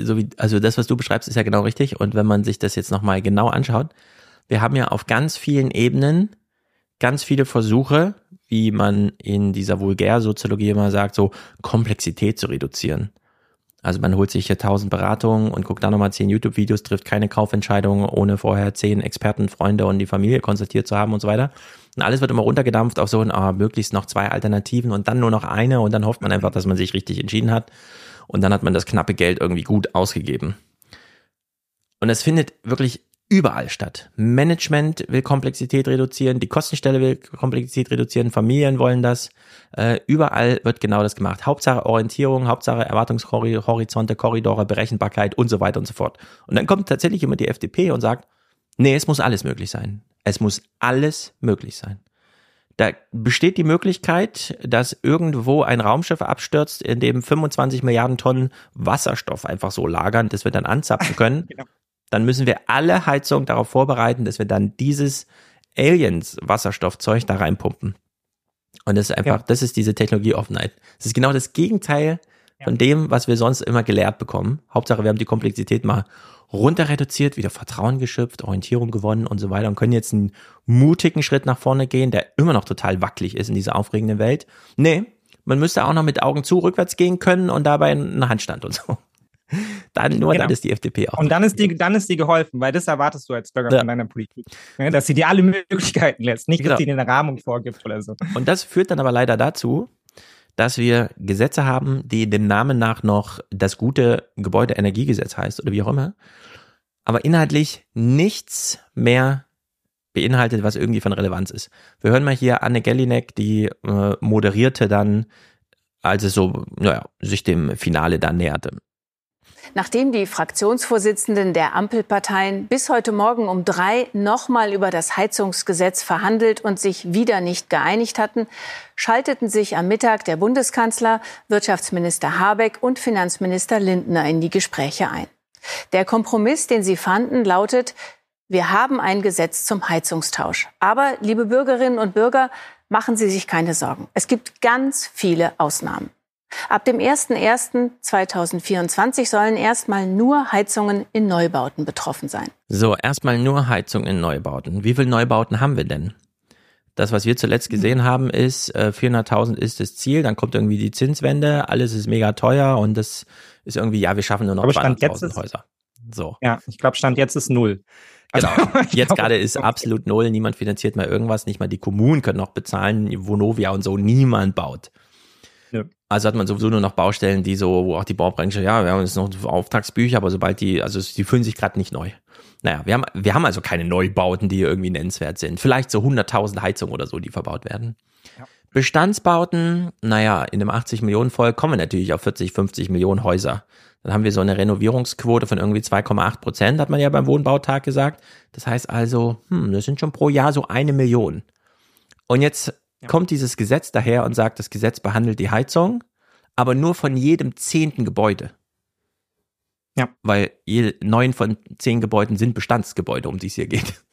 so wie, also das, was du beschreibst, ist ja genau richtig. Und wenn man sich das jetzt nochmal genau anschaut, wir haben ja auf ganz vielen Ebenen ganz viele Versuche, wie man in dieser Vulgärsoziologie immer sagt, so Komplexität zu reduzieren. Also man holt sich hier tausend Beratungen und guckt dann nochmal zehn YouTube-Videos, trifft keine Kaufentscheidung, ohne vorher zehn Experten, Freunde und die Familie konsultiert zu haben und so weiter. Und alles wird immer runtergedampft auf so ein, ah, möglichst noch zwei Alternativen und dann nur noch eine und dann hofft man einfach, dass man sich richtig entschieden hat. Und dann hat man das knappe Geld irgendwie gut ausgegeben. Und es findet wirklich überall statt. Management will Komplexität reduzieren, die Kostenstelle will Komplexität reduzieren, Familien wollen das. Äh, überall wird genau das gemacht. Hauptsache Orientierung, Hauptsache Erwartungshorizonte, Korridore, Berechenbarkeit und so weiter und so fort. Und dann kommt tatsächlich immer die FDP und sagt, nee, es muss alles möglich sein. Es muss alles möglich sein. Da besteht die Möglichkeit, dass irgendwo ein Raumschiff abstürzt, in dem 25 Milliarden Tonnen Wasserstoff einfach so lagern, dass wir dann anzapfen können. genau. Dann müssen wir alle Heizungen darauf vorbereiten, dass wir dann dieses Aliens-Wasserstoffzeug da reinpumpen. Und das ist einfach, ja. das ist diese Technologieoffenheit. Das ist genau das Gegenteil von dem, was wir sonst immer gelehrt bekommen. Hauptsache, wir haben die Komplexität mal runter reduziert, wieder Vertrauen geschöpft, Orientierung gewonnen und so weiter und können jetzt einen mutigen Schritt nach vorne gehen, der immer noch total wackelig ist in dieser aufregenden Welt. Nee, man müsste auch noch mit Augen zu rückwärts gehen können und dabei einen Handstand und so. Dann nur genau. dann ist die FDP auch. Und dann ist die, dann ist die geholfen, weil das erwartest du als Bürger ja. von deiner Politik. dass sie dir alle Möglichkeiten lässt, nicht, genau. dass sie dir eine Rahmung vorgibt oder so. Und das führt dann aber leider dazu, dass wir Gesetze haben, die dem Namen nach noch das gute Gebäudeenergiegesetz heißt oder wie auch immer, aber inhaltlich nichts mehr beinhaltet, was irgendwie von Relevanz ist. Wir hören mal hier Anne Gellinek, die äh, moderierte dann, als es so, naja, sich dem Finale dann näherte. Nachdem die Fraktionsvorsitzenden der Ampelparteien bis heute Morgen um drei nochmal über das Heizungsgesetz verhandelt und sich wieder nicht geeinigt hatten, schalteten sich am Mittag der Bundeskanzler, Wirtschaftsminister Habeck und Finanzminister Lindner in die Gespräche ein. Der Kompromiss, den sie fanden, lautet, wir haben ein Gesetz zum Heizungstausch. Aber, liebe Bürgerinnen und Bürger, machen Sie sich keine Sorgen. Es gibt ganz viele Ausnahmen. Ab dem 01.01.2024 sollen erstmal nur Heizungen in Neubauten betroffen sein. So, erstmal nur Heizungen in Neubauten. Wie viele Neubauten haben wir denn? Das, was wir zuletzt gesehen haben, ist, 400.000 äh, ist das Ziel, dann kommt irgendwie die Zinswende, alles ist mega teuer und das ist irgendwie, ja, wir schaffen nur noch 200.000 Häuser. So. Ja, ich glaube, Stand jetzt ist null. Genau. Jetzt gerade ist absolut null. Niemand finanziert mal irgendwas. Nicht mal die Kommunen können noch bezahlen. Vonovia und so. Niemand baut. Also hat man sowieso nur noch Baustellen, die so, wo auch die Baubranche, ja, wir haben jetzt noch Auftragsbücher, aber sobald die, also die fühlen sich gerade nicht neu. Naja, wir haben, wir haben also keine Neubauten, die irgendwie nennenswert sind. Vielleicht so 100.000 Heizungen oder so, die verbaut werden. Ja. Bestandsbauten, naja, in dem 80 Millionen voll kommen wir natürlich auf 40, 50 Millionen Häuser. Dann haben wir so eine Renovierungsquote von irgendwie 2,8 Prozent, hat man ja beim Wohnbautag gesagt. Das heißt also, hm, das sind schon pro Jahr so eine Million. Und jetzt ja. kommt dieses Gesetz daher und sagt, das Gesetz behandelt die Heizung, aber nur von jedem zehnten Gebäude. Ja. Weil neun von zehn Gebäuden sind Bestandsgebäude, um die es hier geht.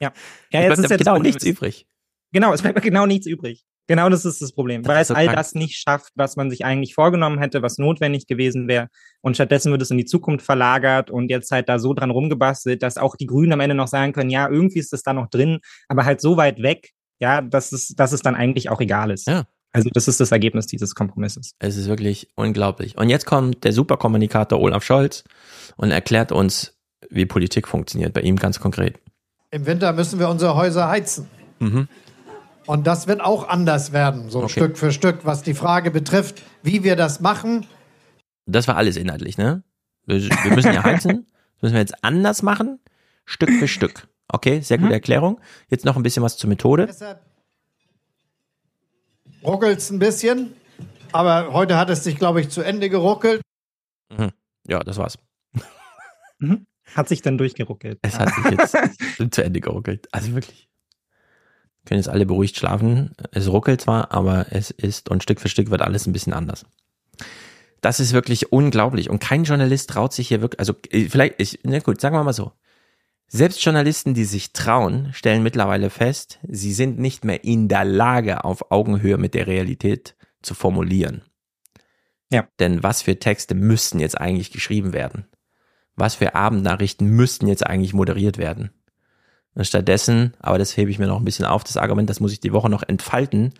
Ja. Ja, jetzt ist jetzt genau nichts übrig. Genau, es bleibt genau nichts übrig. Genau das ist das Problem, das weil es so all das nicht schafft, was man sich eigentlich vorgenommen hätte, was notwendig gewesen wäre. Und stattdessen wird es in die Zukunft verlagert und jetzt halt da so dran rumgebastelt, dass auch die Grünen am Ende noch sagen können, ja, irgendwie ist das da noch drin, aber halt so weit weg, ja, dass es, dass es dann eigentlich auch egal ist. Ja. Also das ist das Ergebnis dieses Kompromisses. Es ist wirklich unglaublich. Und jetzt kommt der Superkommunikator Olaf Scholz und erklärt uns, wie Politik funktioniert, bei ihm ganz konkret. Im Winter müssen wir unsere Häuser heizen. Mhm. Und das wird auch anders werden, so okay. Stück für Stück, was die Frage betrifft, wie wir das machen. Das war alles inhaltlich, ne? Wir, wir müssen ja heizen. Das müssen wir jetzt anders machen, Stück für Stück. Okay, sehr gute mhm. Erklärung. Jetzt noch ein bisschen was zur Methode. Deshalb ruckelt es ein bisschen, aber heute hat es sich, glaube ich, zu Ende geruckelt. Mhm. Ja, das war's. Mhm. Hat sich dann durchgeruckelt. Es hat sich jetzt zu Ende geruckelt. Also wirklich. Können jetzt alle beruhigt schlafen. Es ruckelt zwar, aber es ist und Stück für Stück wird alles ein bisschen anders. Das ist wirklich unglaublich und kein Journalist traut sich hier wirklich, also äh, vielleicht, ich, na gut, sagen wir mal so. Selbst Journalisten, die sich trauen, stellen mittlerweile fest, sie sind nicht mehr in der Lage, auf Augenhöhe mit der Realität zu formulieren. Ja. Denn was für Texte müssten jetzt eigentlich geschrieben werden? Was für Abendnachrichten müssten jetzt eigentlich moderiert werden? Und stattdessen, aber das hebe ich mir noch ein bisschen auf, das Argument, das muss ich die Woche noch entfalten,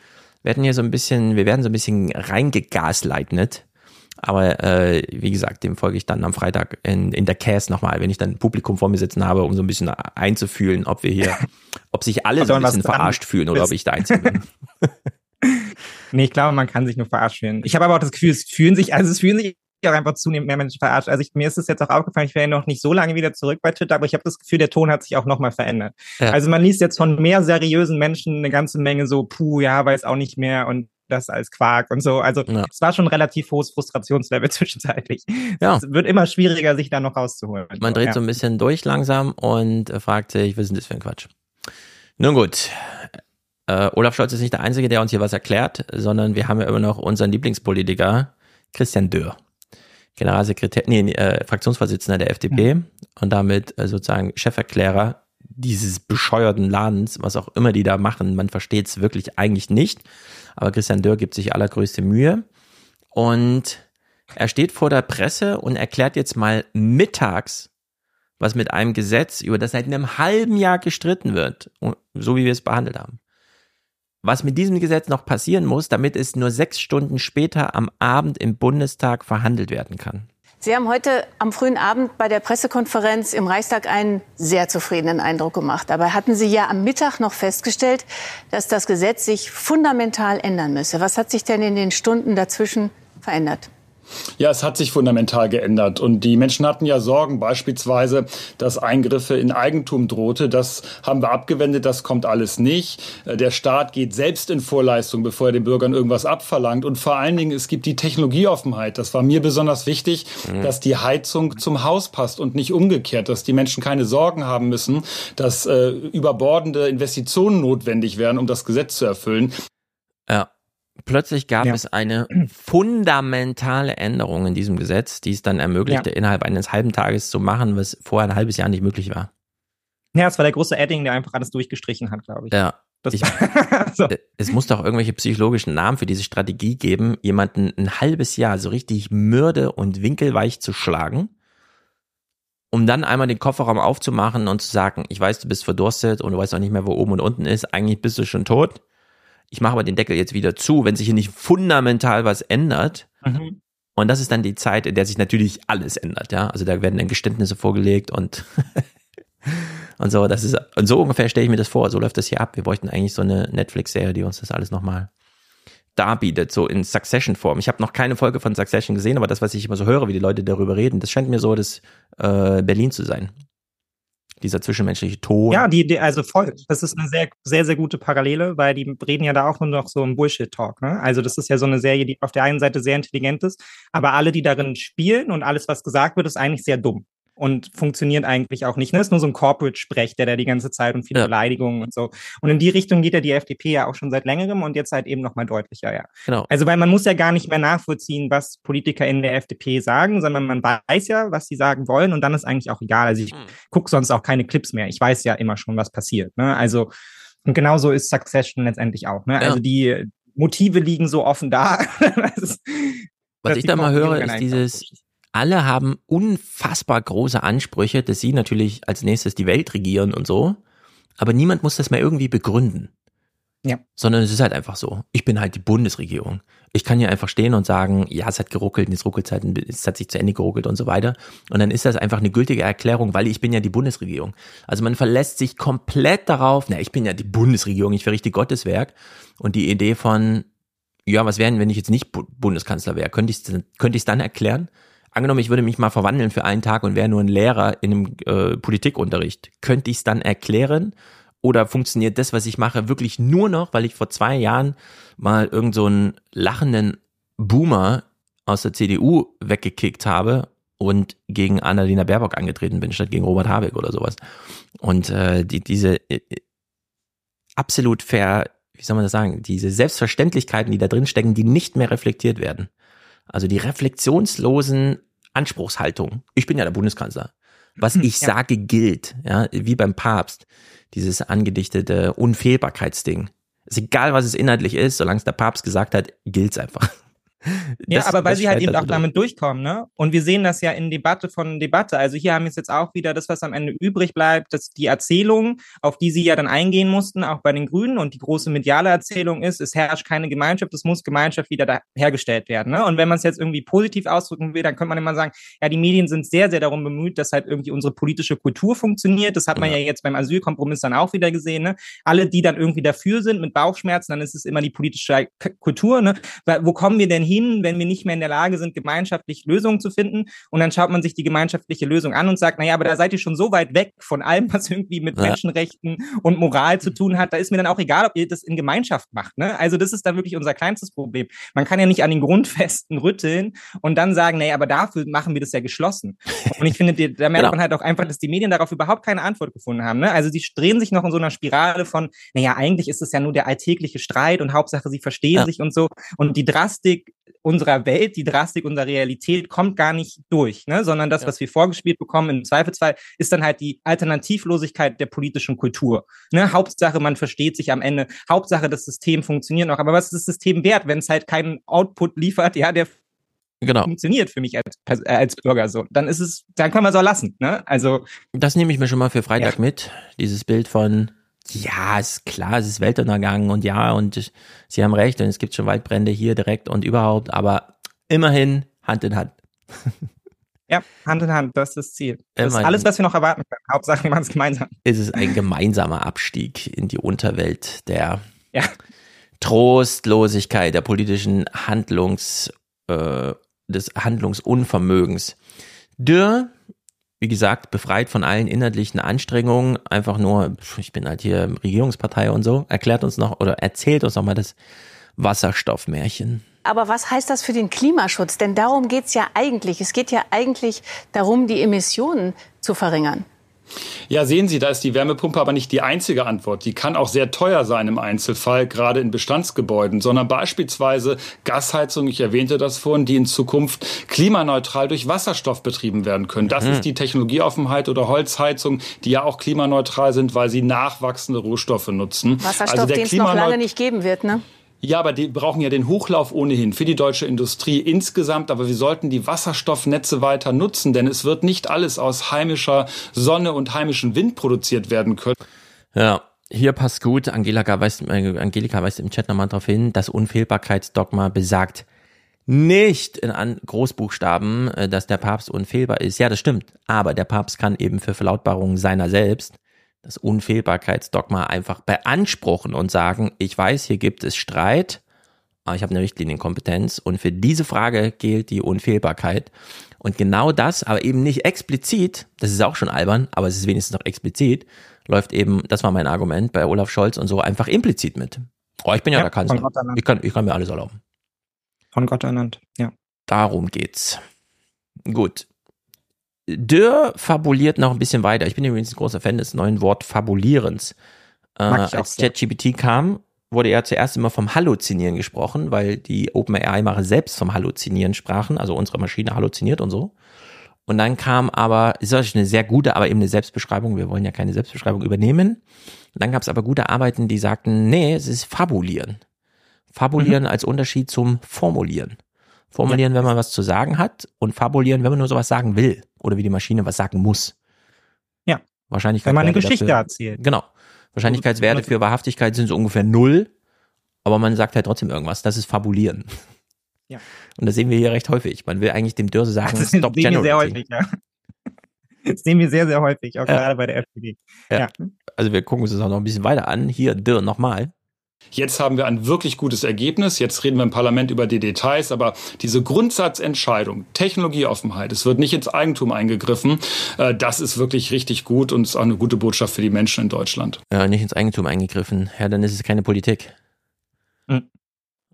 werden hier so ein bisschen, wir werden so ein bisschen reingegasleitnet aber äh, wie gesagt, dem folge ich dann am Freitag in, in der Cast nochmal, wenn ich dann ein Publikum vor mir sitzen habe, um so ein bisschen einzufühlen, ob wir hier, ob sich alle so ein bisschen verarscht fühlen oder ob ich der Einzige bin. nee, ich glaube, man kann sich nur verarscht fühlen. Ich habe aber auch das Gefühl, es fühlen sich, also es fühlen sich auch einfach zunehmend mehr Menschen verarscht. Also ich, mir ist es jetzt auch aufgefallen, ich wäre noch nicht so lange wieder zurück bei Twitter, aber ich habe das Gefühl, der Ton hat sich auch nochmal verändert. Ja. Also man liest jetzt von mehr seriösen Menschen eine ganze Menge so, puh, ja, weiß auch nicht mehr und das als Quark und so. Also ja. es war schon relativ hohes Frustrationslevel zwischenzeitlich. Ja. Es wird immer schwieriger, sich da noch rauszuholen. Man dreht ja. so ein bisschen durch langsam und fragt sich, was ist denn das für ein Quatsch? Nun gut. äh, Olaf Scholz ist nicht der Einzige, der uns hier was erklärt, sondern wir haben ja immer noch unseren Lieblingspolitiker Christian Dürr. Generalsekretär, nee, äh, Fraktionsvorsitzender der FDP mhm. und damit äh, sozusagen Cheferklärer dieses bescheuerten Ladens, was auch immer die da machen. Man versteht es wirklich eigentlich nicht. Aber Christian Dörr gibt sich allergrößte Mühe. Und er steht vor der Presse und erklärt jetzt mal mittags, was mit einem Gesetz, über das seit einem halben Jahr gestritten wird, so wie wir es behandelt haben. Was mit diesem Gesetz noch passieren muss, damit es nur sechs Stunden später am Abend im Bundestag verhandelt werden kann. Sie haben heute am frühen Abend bei der Pressekonferenz im Reichstag einen sehr zufriedenen Eindruck gemacht. Dabei hatten Sie ja am Mittag noch festgestellt, dass das Gesetz sich fundamental ändern müsse. Was hat sich denn in den Stunden dazwischen verändert? Ja, es hat sich fundamental geändert. Und die Menschen hatten ja Sorgen, beispielsweise, dass Eingriffe in Eigentum drohte. Das haben wir abgewendet, das kommt alles nicht. Äh, der Staat geht selbst in Vorleistung, bevor er den Bürgern irgendwas abverlangt. Und vor allen Dingen, es gibt die Technologieoffenheit. Das war mir besonders wichtig, mhm. dass die Heizung zum Haus passt und nicht umgekehrt, dass die Menschen keine Sorgen haben müssen, dass äh, überbordende Investitionen notwendig wären, um das Gesetz zu erfüllen. Plötzlich gab ja. es eine fundamentale Änderung in diesem Gesetz, die es dann ermöglichte, ja. innerhalb eines halben Tages zu machen, was vorher ein halbes Jahr nicht möglich war. Ja, es war der große Edding, der einfach alles durchgestrichen hat, glaube ich. Ja. Ich, so. Es muss doch irgendwelche psychologischen Namen für diese Strategie geben, jemanden ein halbes Jahr so richtig mürde und winkelweich zu schlagen, um dann einmal den Kofferraum aufzumachen und zu sagen, ich weiß, du bist verdurstet und du weißt auch nicht mehr, wo oben und unten ist, eigentlich bist du schon tot ich mache aber den Deckel jetzt wieder zu, wenn sich hier nicht fundamental was ändert. Mhm. Und das ist dann die Zeit, in der sich natürlich alles ändert, ja. Also da werden dann Geständnisse vorgelegt und und so. Das ist und so ungefähr stelle ich mir das vor. So läuft das hier ab. Wir bräuchten eigentlich so eine Netflix-Serie, die uns das alles nochmal darbietet, so in Succession-Form. Ich habe noch keine Folge von Succession gesehen, aber das, was ich immer so höre, wie die Leute darüber reden, das scheint mir so das äh, Berlin zu sein dieser zwischenmenschliche Ton. Ja, die, die, also voll. Das ist eine sehr, sehr, sehr gute Parallele, weil die reden ja da auch nur noch so im Bullshit-Talk. Ne? Also das ist ja so eine Serie, die auf der einen Seite sehr intelligent ist, aber alle, die darin spielen und alles, was gesagt wird, ist eigentlich sehr dumm und funktioniert eigentlich auch nicht. Das ne? ist nur so ein Corporate-Sprech, der da die ganze Zeit und viele ja. Beleidigungen und so. Und in die Richtung geht ja die FDP ja auch schon seit längerem und jetzt halt eben nochmal deutlicher, ja. Genau. Also, weil man muss ja gar nicht mehr nachvollziehen, was Politiker in der FDP sagen, sondern man weiß ja, was sie sagen wollen und dann ist eigentlich auch egal. Also ich hm. gucke sonst auch keine Clips mehr. Ich weiß ja immer schon, was passiert. Ne? Also, und genauso ist Succession letztendlich auch. Ne? Ja. Also die Motive liegen so offen da. was ich da mal höre, ist dieses, alle haben unfassbar große Ansprüche, dass sie natürlich als nächstes die Welt regieren und so. Aber niemand muss das mehr irgendwie begründen. Ja. Sondern es ist halt einfach so. Ich bin halt die Bundesregierung. Ich kann hier einfach stehen und sagen, ja, es hat geruckelt, jetzt ruckelt es halt, es hat sich zu Ende geruckelt und so weiter. Und dann ist das einfach eine gültige Erklärung, weil ich bin ja die Bundesregierung. Also man verlässt sich komplett darauf, na, ich bin ja die Bundesregierung, ich verrichte Gotteswerk. Und die Idee von, ja, was wären, wenn ich jetzt nicht Bundeskanzler wäre? Könnte ich es könnte ich's dann erklären? Angenommen, ich würde mich mal verwandeln für einen Tag und wäre nur ein Lehrer in einem äh, Politikunterricht, könnte ich es dann erklären? Oder funktioniert das, was ich mache, wirklich nur noch, weil ich vor zwei Jahren mal irgend so einen lachenden Boomer aus der CDU weggekickt habe und gegen Annalena Baerbock angetreten bin, statt gegen Robert Habeck oder sowas. Und äh, die, diese äh, absolut fair, wie soll man das sagen, diese Selbstverständlichkeiten, die da drin stecken, die nicht mehr reflektiert werden. Also die reflexionslosen Anspruchshaltungen. Ich bin ja der Bundeskanzler. Was ich ja. sage, gilt, ja, wie beim Papst. Dieses angedichtete Unfehlbarkeitsding. Ist egal, was es inhaltlich ist, solange es der Papst gesagt hat, gilt's einfach. Ja, das, aber weil sie halt eben auch damit durchkommen, ne? Und wir sehen das ja in Debatte von Debatte. Also hier haben wir jetzt auch wieder das, was am Ende übrig bleibt, dass die Erzählung, auf die sie ja dann eingehen mussten, auch bei den Grünen und die große mediale Erzählung ist, es herrscht keine Gemeinschaft, es muss Gemeinschaft wieder da hergestellt werden. Ne? Und wenn man es jetzt irgendwie positiv ausdrücken will, dann könnte man immer sagen, ja, die Medien sind sehr, sehr darum bemüht, dass halt irgendwie unsere politische Kultur funktioniert. Das hat man ja, ja jetzt beim Asylkompromiss dann auch wieder gesehen. Ne? Alle, die dann irgendwie dafür sind mit Bauchschmerzen, dann ist es immer die politische Kultur. Ne? Wo kommen wir denn hier hin, wenn wir nicht mehr in der Lage sind, gemeinschaftlich Lösungen zu finden. Und dann schaut man sich die gemeinschaftliche Lösung an und sagt, naja, aber da seid ihr schon so weit weg von allem, was irgendwie mit ja. Menschenrechten und Moral zu tun hat. Da ist mir dann auch egal, ob ihr das in Gemeinschaft macht. Ne? Also das ist da wirklich unser kleinstes Problem. Man kann ja nicht an den Grundfesten rütteln und dann sagen, naja, aber dafür machen wir das ja geschlossen. Und ich finde, da merkt genau. man halt auch einfach, dass die Medien darauf überhaupt keine Antwort gefunden haben. Ne? Also die drehen sich noch in so einer Spirale von, naja, eigentlich ist es ja nur der alltägliche Streit und Hauptsache, sie verstehen ja. sich und so. Und die Drastik unserer Welt, die Drastik unserer Realität kommt gar nicht durch, ne? sondern das, ja. was wir vorgespielt bekommen, im Zweifelsfall, ist dann halt die Alternativlosigkeit der politischen Kultur. Ne? Hauptsache, man versteht sich am Ende. Hauptsache, das System funktioniert noch. Aber was ist das System wert, wenn es halt keinen Output liefert, ja, der genau. funktioniert für mich als, äh, als Bürger so. Dann ist es, dann kann man es auch lassen. Ne? Also das nehme ich mir schon mal für Freitag ja. mit. Dieses Bild von ja, ist klar, es ist Weltuntergang und ja, und sie haben recht und es gibt schon Waldbrände hier direkt und überhaupt, aber immerhin Hand in Hand. Ja, Hand in Hand, das ist das Ziel. Das immerhin. ist alles, was wir noch erwarten können. Hauptsache, wir machen es gemeinsam. Ist es ein gemeinsamer Abstieg in die Unterwelt der ja. Trostlosigkeit, der politischen Handlungs, äh, des Handlungsunvermögens. Dürr wie gesagt, befreit von allen inhaltlichen Anstrengungen, einfach nur, ich bin halt hier Regierungspartei und so, erklärt uns noch oder erzählt uns noch mal das Wasserstoffmärchen. Aber was heißt das für den Klimaschutz? Denn darum geht es ja eigentlich. Es geht ja eigentlich darum, die Emissionen zu verringern. Ja, sehen Sie, da ist die Wärmepumpe aber nicht die einzige Antwort. Die kann auch sehr teuer sein im Einzelfall, gerade in Bestandsgebäuden, sondern beispielsweise Gasheizung, ich erwähnte das vorhin, die in Zukunft klimaneutral durch Wasserstoff betrieben werden können. Das mhm. ist die Technologieoffenheit oder Holzheizung, die ja auch klimaneutral sind, weil sie nachwachsende Rohstoffe nutzen. Wasserstoff, also den es noch lange nicht geben wird, ne? Ja, aber die brauchen ja den Hochlauf ohnehin für die deutsche Industrie insgesamt. Aber wir sollten die Wasserstoffnetze weiter nutzen, denn es wird nicht alles aus heimischer Sonne und heimischem Wind produziert werden können. Ja, hier passt gut. Angelika weist, äh, Angelika weist im Chat nochmal darauf hin, das Unfehlbarkeitsdogma besagt nicht in Großbuchstaben, äh, dass der Papst unfehlbar ist. Ja, das stimmt. Aber der Papst kann eben für Verlautbarungen seiner selbst das Unfehlbarkeitsdogma einfach beanspruchen und sagen, ich weiß, hier gibt es Streit, aber ich habe eine Richtlinienkompetenz und für diese Frage gilt die Unfehlbarkeit. Und genau das, aber eben nicht explizit, das ist auch schon albern, aber es ist wenigstens noch explizit, läuft eben, das war mein Argument bei Olaf Scholz und so, einfach implizit mit. Oh, ich bin ja, ja der Kanzler. Ich kann, ich kann mir alles erlauben. Von Gott ernannt, ja. Darum geht's. Gut. Dürr fabuliert noch ein bisschen weiter. Ich bin übrigens ein großer Fan des neuen Wort Fabulierens. Äh, als ChatGPT kam, wurde ja zuerst immer vom Halluzinieren gesprochen, weil die OpenAI-Macher selbst vom Halluzinieren sprachen, also unsere Maschine halluziniert und so. Und dann kam aber, ist natürlich eine sehr gute, aber eben eine Selbstbeschreibung, wir wollen ja keine Selbstbeschreibung übernehmen. Und dann gab es aber gute Arbeiten, die sagten, nee, es ist Fabulieren. Fabulieren mhm. als Unterschied zum Formulieren. Formulieren, ja. wenn man was zu sagen hat und fabulieren, wenn man nur sowas sagen will oder wie die Maschine was sagen muss. Ja. Wahrscheinlichkeit. Wenn man eine Geschichte dafür, erzählt. Genau. Wahrscheinlichkeitswerte für Wahrhaftigkeit sind so ungefähr null, aber man sagt halt trotzdem irgendwas. Das ist Fabulieren. Ja. Und das sehen wir hier recht häufig. Man will eigentlich dem Dörse sagen, das stop generating. Sehr häufig, ja. Das sehen wir sehr, sehr häufig, auch ja. gerade bei der FPD. Ja. ja. Also wir gucken uns das auch noch ein bisschen weiter an. Hier, Dürr, nochmal. Jetzt haben wir ein wirklich gutes Ergebnis. Jetzt reden wir im Parlament über die Details, aber diese Grundsatzentscheidung, Technologieoffenheit, es wird nicht ins Eigentum eingegriffen, äh, das ist wirklich richtig gut und ist auch eine gute Botschaft für die Menschen in Deutschland. Ja, nicht ins Eigentum eingegriffen. Ja, dann ist es keine Politik. Hm.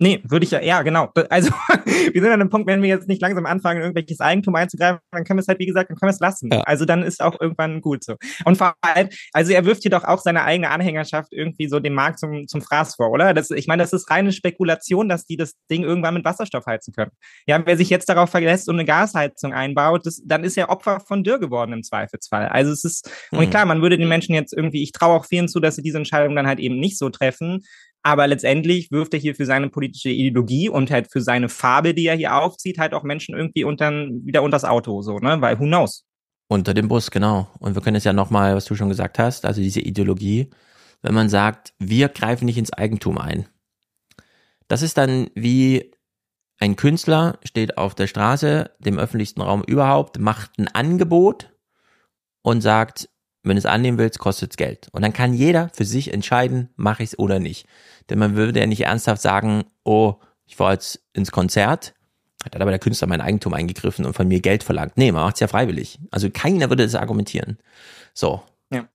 Nee, würde ich ja, ja, genau. Also, wir sind an einem Punkt, wenn wir jetzt nicht langsam anfangen, irgendwelches Eigentum einzugreifen, dann können wir es halt, wie gesagt, dann können wir es lassen. Ja. Also dann ist auch irgendwann gut so. Und vor allem, also er wirft hier doch auch seine eigene Anhängerschaft irgendwie so dem Markt zum, zum Fraß vor, oder? Das, ich meine, das ist reine Spekulation, dass die das Ding irgendwann mit Wasserstoff heizen können. Ja, wer sich jetzt darauf verlässt und eine Gasheizung einbaut, das, dann ist er Opfer von Dürr geworden im Zweifelsfall. Also es ist, mhm. und klar, man würde den Menschen jetzt irgendwie, ich traue auch vielen zu, dass sie diese Entscheidung dann halt eben nicht so treffen. Aber letztendlich wirft er hier für seine politische Ideologie und halt für seine Farbe, die er hier aufzieht, halt auch Menschen irgendwie untern, wieder unters Auto, so, ne? Weil who knows? Unter dem Bus, genau. Und wir können es ja nochmal, was du schon gesagt hast, also diese Ideologie, wenn man sagt, wir greifen nicht ins Eigentum ein. Das ist dann wie ein Künstler steht auf der Straße, dem öffentlichsten Raum überhaupt, macht ein Angebot und sagt, wenn du es annehmen willst, kostet es Geld. Und dann kann jeder für sich entscheiden, mache ich es oder nicht. Denn man würde ja nicht ernsthaft sagen, oh, Ich war jetzt ins Konzert, hat aber der Künstler mein Eigentum eingegriffen und von mir Geld verlangt. Nee, man macht es ja freiwillig. Also keiner würde das argumentieren. So. Ja.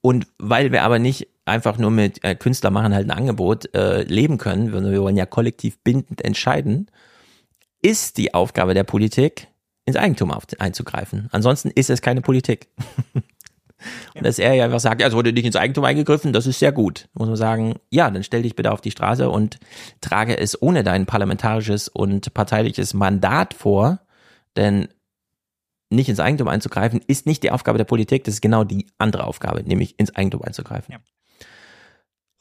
Und weil wir aber nicht einfach nur mit äh, Künstler machen halt ein Angebot äh, leben können, sondern wir wollen ja kollektiv bindend entscheiden, ist die Aufgabe der Politik, ins Eigentum auf, einzugreifen. Ansonsten ist es keine Politik. Und dass er ja einfach sagt, ja, es wurde nicht ins Eigentum eingegriffen, das ist sehr gut. Muss man sagen, ja, dann stell dich bitte auf die Straße und trage es ohne dein parlamentarisches und parteiliches Mandat vor, denn nicht ins Eigentum einzugreifen ist nicht die Aufgabe der Politik, das ist genau die andere Aufgabe, nämlich ins Eigentum einzugreifen. Ja.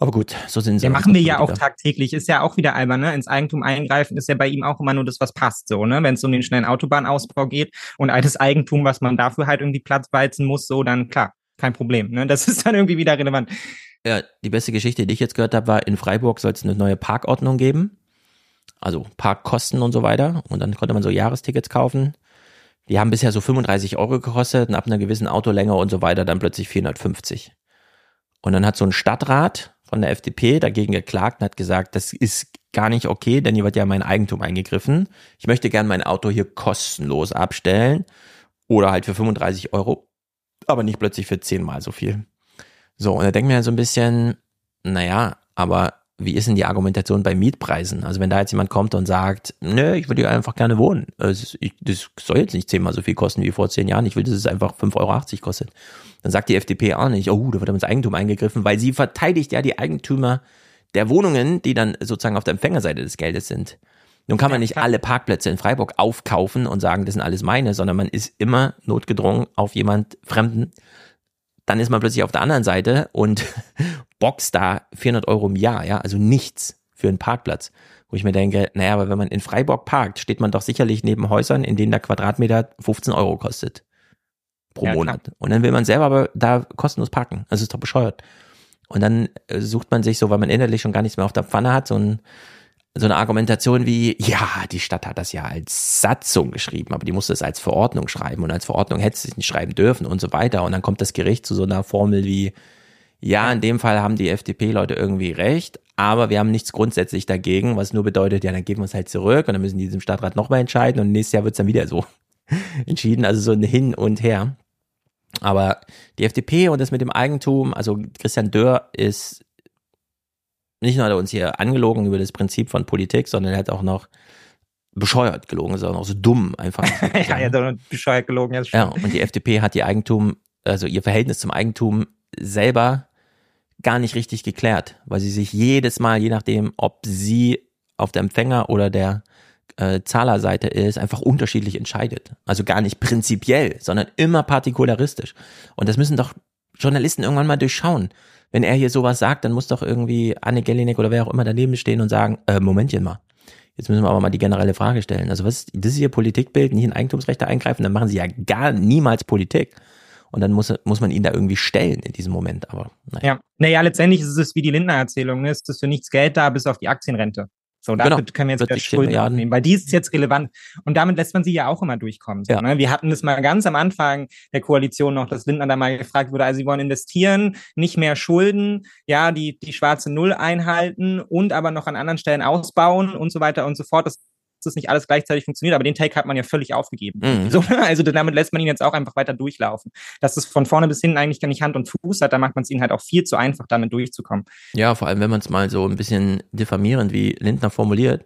Aber gut, so sind sie. Ja, machen wir ja auch tagtäglich. Ist ja auch wieder albern, ne? Ins Eigentum eingreifen ist ja bei ihm auch immer nur das, was passt, so, ne? Wenn es um den schnellen Autobahnausbau geht und altes Eigentum, was man dafür halt irgendwie Platz beizen muss, so, dann klar, kein Problem, ne? Das ist dann irgendwie wieder relevant. Ja, die beste Geschichte, die ich jetzt gehört habe, war, in Freiburg soll es eine neue Parkordnung geben. Also Parkkosten und so weiter. Und dann konnte man so Jahrestickets kaufen. Die haben bisher so 35 Euro gekostet und ab einer gewissen Autolänge und so weiter dann plötzlich 450. Und dann hat so ein Stadtrat von der FDP dagegen geklagt und hat gesagt, das ist gar nicht okay, denn hier wird ja mein Eigentum eingegriffen. Ich möchte gern mein Auto hier kostenlos abstellen oder halt für 35 Euro, aber nicht plötzlich für zehnmal so viel. So, und da denkt mir so ein bisschen, naja, aber wie ist denn die Argumentation bei Mietpreisen? Also wenn da jetzt jemand kommt und sagt, nö, ich würde hier einfach gerne wohnen. Das, soll jetzt nicht zehnmal so viel kosten wie vor zehn Jahren. Ich will, dass es einfach 5,80 Euro kostet. Dann sagt die FDP auch nicht, oh, da wird ins Eigentum eingegriffen, weil sie verteidigt ja die Eigentümer der Wohnungen, die dann sozusagen auf der Empfängerseite des Geldes sind. Nun kann man nicht alle Parkplätze in Freiburg aufkaufen und sagen, das sind alles meine, sondern man ist immer notgedrungen auf jemand Fremden dann ist man plötzlich auf der anderen Seite und boxt da 400 Euro im Jahr, ja, also nichts für einen Parkplatz. Wo ich mir denke, naja, aber wenn man in Freiburg parkt, steht man doch sicherlich neben Häusern, in denen der Quadratmeter 15 Euro kostet. Pro ja, Monat. Und dann will man selber aber da kostenlos parken. Das ist doch bescheuert. Und dann äh, sucht man sich so, weil man innerlich schon gar nichts mehr auf der Pfanne hat, so ein so eine Argumentation wie, ja, die Stadt hat das ja als Satzung geschrieben, aber die musste es als Verordnung schreiben und als Verordnung hätte sie es nicht schreiben dürfen und so weiter. Und dann kommt das Gericht zu so einer Formel wie, ja, in dem Fall haben die FDP-Leute irgendwie recht, aber wir haben nichts grundsätzlich dagegen, was nur bedeutet, ja, dann geben wir es halt zurück und dann müssen die diesem Stadtrat nochmal entscheiden und nächstes Jahr wird es dann wieder so entschieden, also so ein Hin und Her. Aber die FDP und das mit dem Eigentum, also Christian Dörr ist nicht nur hat er uns hier angelogen über das Prinzip von Politik, sondern er hat auch noch bescheuert gelogen, ist auch noch so dumm einfach. ja, er hat auch bescheuert gelogen, ja, ja, und die FDP hat ihr Eigentum, also ihr Verhältnis zum Eigentum selber gar nicht richtig geklärt, weil sie sich jedes Mal, je nachdem, ob sie auf der Empfänger oder der äh, Zahlerseite ist, einfach unterschiedlich entscheidet. Also gar nicht prinzipiell, sondern immer partikularistisch. Und das müssen doch Journalisten irgendwann mal durchschauen wenn er hier sowas sagt, dann muss doch irgendwie Anne Gellinek oder wer auch immer daneben stehen und sagen, äh, Momentchen mal. Jetzt müssen wir aber mal die generelle Frage stellen. Also was, das ist ihr Politikbild, nicht in Eigentumsrechte eingreifen, dann machen sie ja gar niemals Politik. Und dann muss, muss man ihn da irgendwie stellen in diesem Moment. Aber naja. Ja, naja, letztendlich ist es wie die Lindner-Erzählung, ne? ist das für nichts Geld da, bis auf die Aktienrente. So, dafür genau. können wir jetzt wieder Schulden aufnehmen, weil die ist jetzt relevant. Und damit lässt man sie ja auch immer durchkommen. So, ja. ne? Wir hatten das mal ganz am Anfang der Koalition noch, dass Lindner da mal gefragt wurde, also sie wollen investieren, nicht mehr Schulden, ja, die, die schwarze Null einhalten und aber noch an anderen Stellen ausbauen und so weiter und so fort. Das das nicht alles gleichzeitig funktioniert, aber den Take hat man ja völlig aufgegeben. Mhm. So, also damit lässt man ihn jetzt auch einfach weiter durchlaufen. Dass es von vorne bis hinten eigentlich gar nicht Hand und Fuß hat, da macht man es ihnen halt auch viel zu einfach, damit durchzukommen. Ja, vor allem, wenn man es mal so ein bisschen diffamierend wie Lindner formuliert.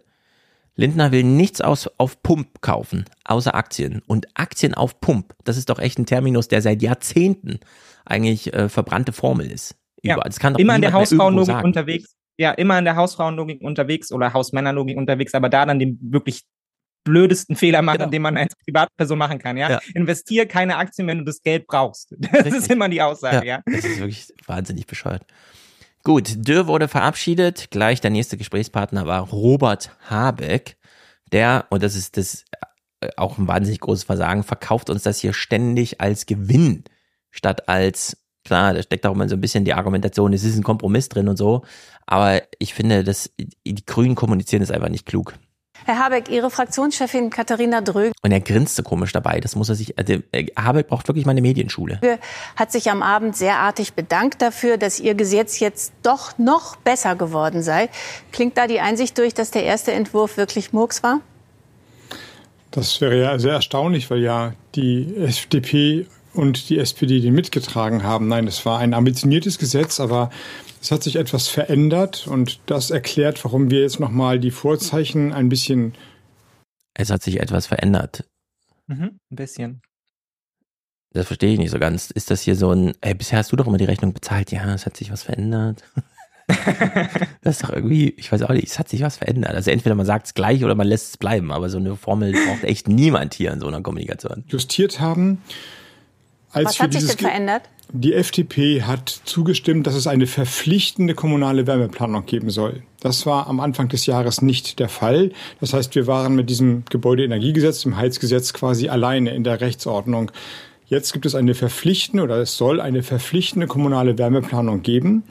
Lindner will nichts aus, auf Pump kaufen, außer Aktien. Und Aktien auf Pump, das ist doch echt ein Terminus, der seit Jahrzehnten eigentlich äh, verbrannte Formel ist. Überall. Ja, das kann doch immer in der Hausfrauenlogik unterwegs ja immer in der Hausfrauenlogik unterwegs oder Hausmännerlogik unterwegs, aber da dann den wirklich blödesten Fehler machen, genau. den man als Privatperson machen kann. Ja? ja. Investier keine Aktien, wenn du das Geld brauchst. Das Richtig. ist immer die Aussage. Ja, ja. Das ist wirklich wahnsinnig bescheuert. Gut, Dürr wurde verabschiedet. Gleich der nächste Gesprächspartner war Robert Habeck. Der, und das ist das äh, auch ein wahnsinnig großes Versagen, verkauft uns das hier ständig als Gewinn statt als klar, da steckt auch immer so ein bisschen die Argumentation, es ist ein Kompromiss drin und so. Aber ich finde, dass die Grünen kommunizieren ist einfach nicht klug. Herr Habeck, Ihre Fraktionschefin Katharina Dröge. Und er grinste komisch dabei. Das muss er sich, also äh, Habeck braucht wirklich mal eine Medienschule. Hat sich am Abend sehr artig bedankt dafür, dass Ihr Gesetz jetzt doch noch besser geworden sei. Klingt da die Einsicht durch, dass der erste Entwurf wirklich Murks war? Das wäre ja sehr erstaunlich, weil ja die FDP und die SPD den mitgetragen haben. Nein, es war ein ambitioniertes Gesetz, aber es hat sich etwas verändert und das erklärt, warum wir jetzt nochmal die Vorzeichen ein bisschen. Es hat sich etwas verändert. Mhm, ein bisschen. Das verstehe ich nicht so ganz. Ist das hier so ein, ey, bisher hast du doch immer die Rechnung bezahlt. Ja, es hat sich was verändert. das ist doch irgendwie, ich weiß auch nicht, es hat sich was verändert. Also entweder man sagt es gleich oder man lässt es bleiben, aber so eine Formel braucht echt niemand hier in so einer Kommunikation. Justiert haben. Als was hat sich denn verändert? Die FDP hat zugestimmt, dass es eine verpflichtende kommunale Wärmeplanung geben soll. Das war am Anfang des Jahres nicht der Fall. Das heißt, wir waren mit diesem Gebäudeenergiegesetz, dem Heizgesetz quasi alleine in der Rechtsordnung. Jetzt gibt es eine verpflichtende oder es soll eine verpflichtende kommunale Wärmeplanung geben.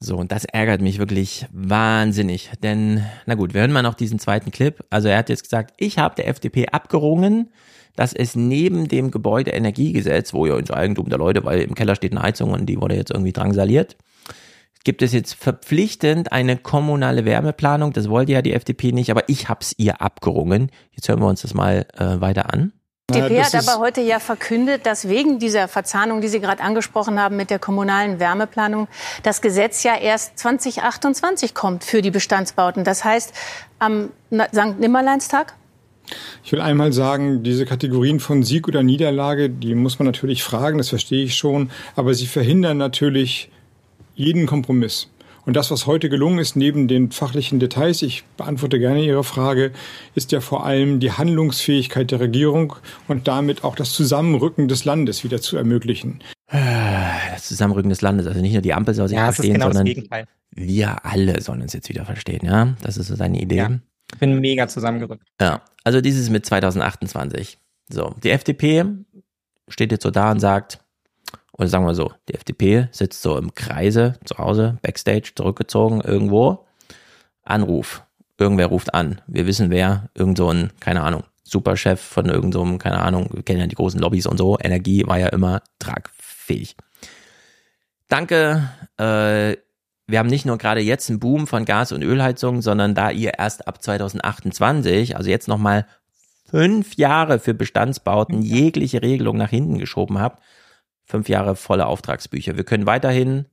So, und das ärgert mich wirklich wahnsinnig. Denn, na gut, wir hören mal noch diesen zweiten Clip. Also er hat jetzt gesagt, ich habe der FDP abgerungen, dass es neben dem Gebäudeenergiegesetz, wo ja ins Eigentum der Leute, weil im Keller steht eine Heizung und die wurde jetzt irgendwie drangsaliert, gibt es jetzt verpflichtend eine kommunale Wärmeplanung. Das wollte ja die FDP nicht, aber ich habe es ihr abgerungen. Jetzt hören wir uns das mal äh, weiter an. Die DP hat aber heute ja verkündet, dass wegen dieser Verzahnung, die Sie gerade angesprochen haben mit der kommunalen Wärmeplanung, das Gesetz ja erst 2028 kommt für die Bestandsbauten. Das heißt, am St. Nimmerleinstag? Ich will einmal sagen, diese Kategorien von Sieg oder Niederlage, die muss man natürlich fragen, das verstehe ich schon, aber sie verhindern natürlich jeden Kompromiss. Und das, was heute gelungen ist, neben den fachlichen Details, ich beantworte gerne Ihre Frage, ist ja vor allem die Handlungsfähigkeit der Regierung und damit auch das Zusammenrücken des Landes wieder zu ermöglichen. Das Zusammenrücken des Landes, also nicht nur die Ampel soll sich ja, verstehen, genau sondern wir alle sollen uns jetzt wieder verstehen, ja? Das ist so seine Idee. Ja, ich bin mega zusammengerückt. Ja, also dieses mit 2028. So, die FDP steht jetzt so da und sagt, oder sagen wir so, die FDP sitzt so im Kreise zu Hause, Backstage, zurückgezogen irgendwo. Anruf. Irgendwer ruft an. Wir wissen wer. Irgend so ein, keine Ahnung, Superchef von irgendeinem, so keine Ahnung, wir kennen ja die großen Lobbys und so. Energie war ja immer tragfähig. Danke. Äh, wir haben nicht nur gerade jetzt einen Boom von Gas- und Ölheizungen, sondern da ihr erst ab 2028, also jetzt nochmal fünf Jahre für Bestandsbauten jegliche Regelung nach hinten geschoben habt, fünf Jahre volle Auftragsbücher. Wir können weiterhin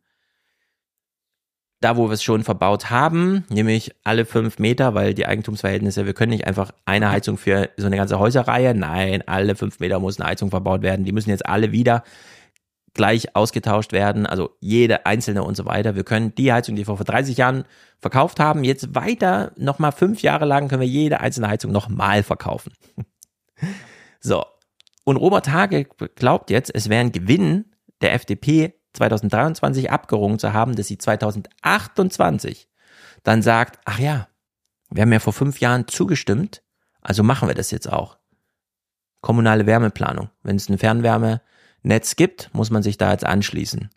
da, wo wir es schon verbaut haben, nämlich alle fünf Meter, weil die Eigentumsverhältnisse, wir können nicht einfach eine Heizung für so eine ganze Häuserreihe. Nein, alle fünf Meter muss eine Heizung verbaut werden. Die müssen jetzt alle wieder gleich ausgetauscht werden, also jede einzelne und so weiter. Wir können die Heizung, die wir vor 30 Jahren verkauft haben, jetzt weiter nochmal fünf Jahre lang können wir jede einzelne Heizung nochmal verkaufen. So, und Robert Hage glaubt jetzt, es wäre ein Gewinn der FDP 2023 abgerungen zu haben, dass sie 2028 dann sagt, ach ja, wir haben ja vor fünf Jahren zugestimmt, also machen wir das jetzt auch. Kommunale Wärmeplanung. Wenn es ein Fernwärmenetz gibt, muss man sich da jetzt anschließen.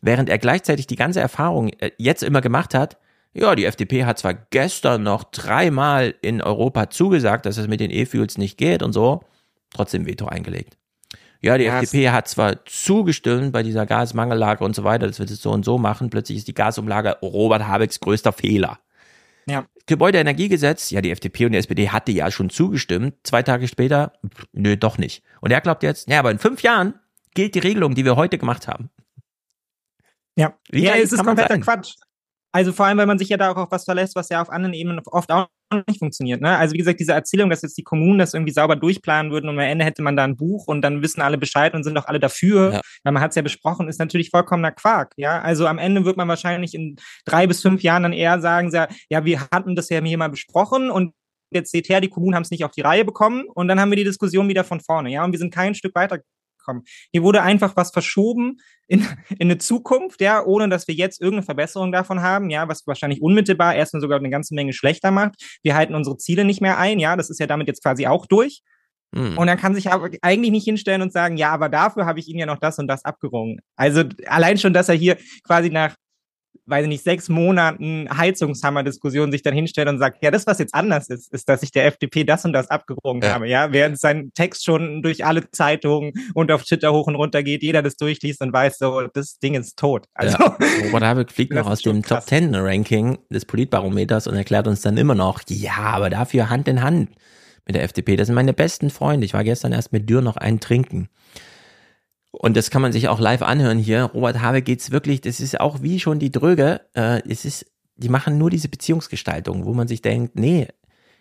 Während er gleichzeitig die ganze Erfahrung äh, jetzt immer gemacht hat, ja, die FDP hat zwar gestern noch dreimal in Europa zugesagt, dass es mit den E-Fuels nicht geht und so, trotzdem Veto eingelegt. Ja, die ja, FDP hat zwar zugestimmt bei dieser Gasmangellage und so weiter, das wird es so und so machen. Plötzlich ist die Gasumlage Robert Habecks größter Fehler. Ja. Gebäudeenergiegesetz, ja, die FDP und die SPD hatte ja schon zugestimmt. Zwei Tage später, nö, doch nicht. Und er glaubt jetzt, ja, aber in fünf Jahren gilt die Regelung, die wir heute gemacht haben. Ja, Wie ja, es ist kompletter Quatsch. Also vor allem, weil man sich ja da auch auf was verlässt, was ja auf anderen Ebenen oft auch nicht funktioniert. Ne? Also wie gesagt, diese Erzählung, dass jetzt die Kommunen das irgendwie sauber durchplanen würden und am Ende hätte man da ein Buch und dann wissen alle Bescheid und sind doch alle dafür, ja. weil man hat es ja besprochen, ist natürlich vollkommener Quark. Ja, also am Ende wird man wahrscheinlich in drei bis fünf Jahren dann eher sagen, ja, wir hatten das ja hier mal besprochen und jetzt seht her, die Kommunen haben es nicht auf die Reihe bekommen und dann haben wir die Diskussion wieder von vorne. Ja, und wir sind kein Stück weiter kommen. Hier wurde einfach was verschoben in, in eine Zukunft, ja, ohne dass wir jetzt irgendeine Verbesserung davon haben, ja, was wahrscheinlich unmittelbar erstmal sogar eine ganze Menge schlechter macht. Wir halten unsere Ziele nicht mehr ein, ja, das ist ja damit jetzt quasi auch durch. Mhm. Und dann kann sich aber eigentlich nicht hinstellen und sagen, ja, aber dafür habe ich Ihnen ja noch das und das abgerungen. Also allein schon, dass er hier quasi nach weiß ich nicht, sechs Monaten Heizungshammer-Diskussion sich dann hinstellt und sagt, ja, das, was jetzt anders ist, ist, dass ich der FDP das und das abgerungen ja. habe, ja, während sein Text schon durch alle Zeitungen und auf Twitter hoch und runter geht, jeder das durchliest und weiß so, das Ding ist tot. Also, ja. Robert Habeck fliegt noch aus dem Top Ten Ranking des Politbarometers und erklärt uns dann immer noch, ja, aber dafür Hand in Hand mit der FDP. Das sind meine besten Freunde. Ich war gestern erst mit Dürr noch einen trinken. Und das kann man sich auch live anhören hier. Robert Habeck geht's wirklich, das ist auch wie schon die Dröge, äh, es ist, die machen nur diese Beziehungsgestaltung, wo man sich denkt, nee,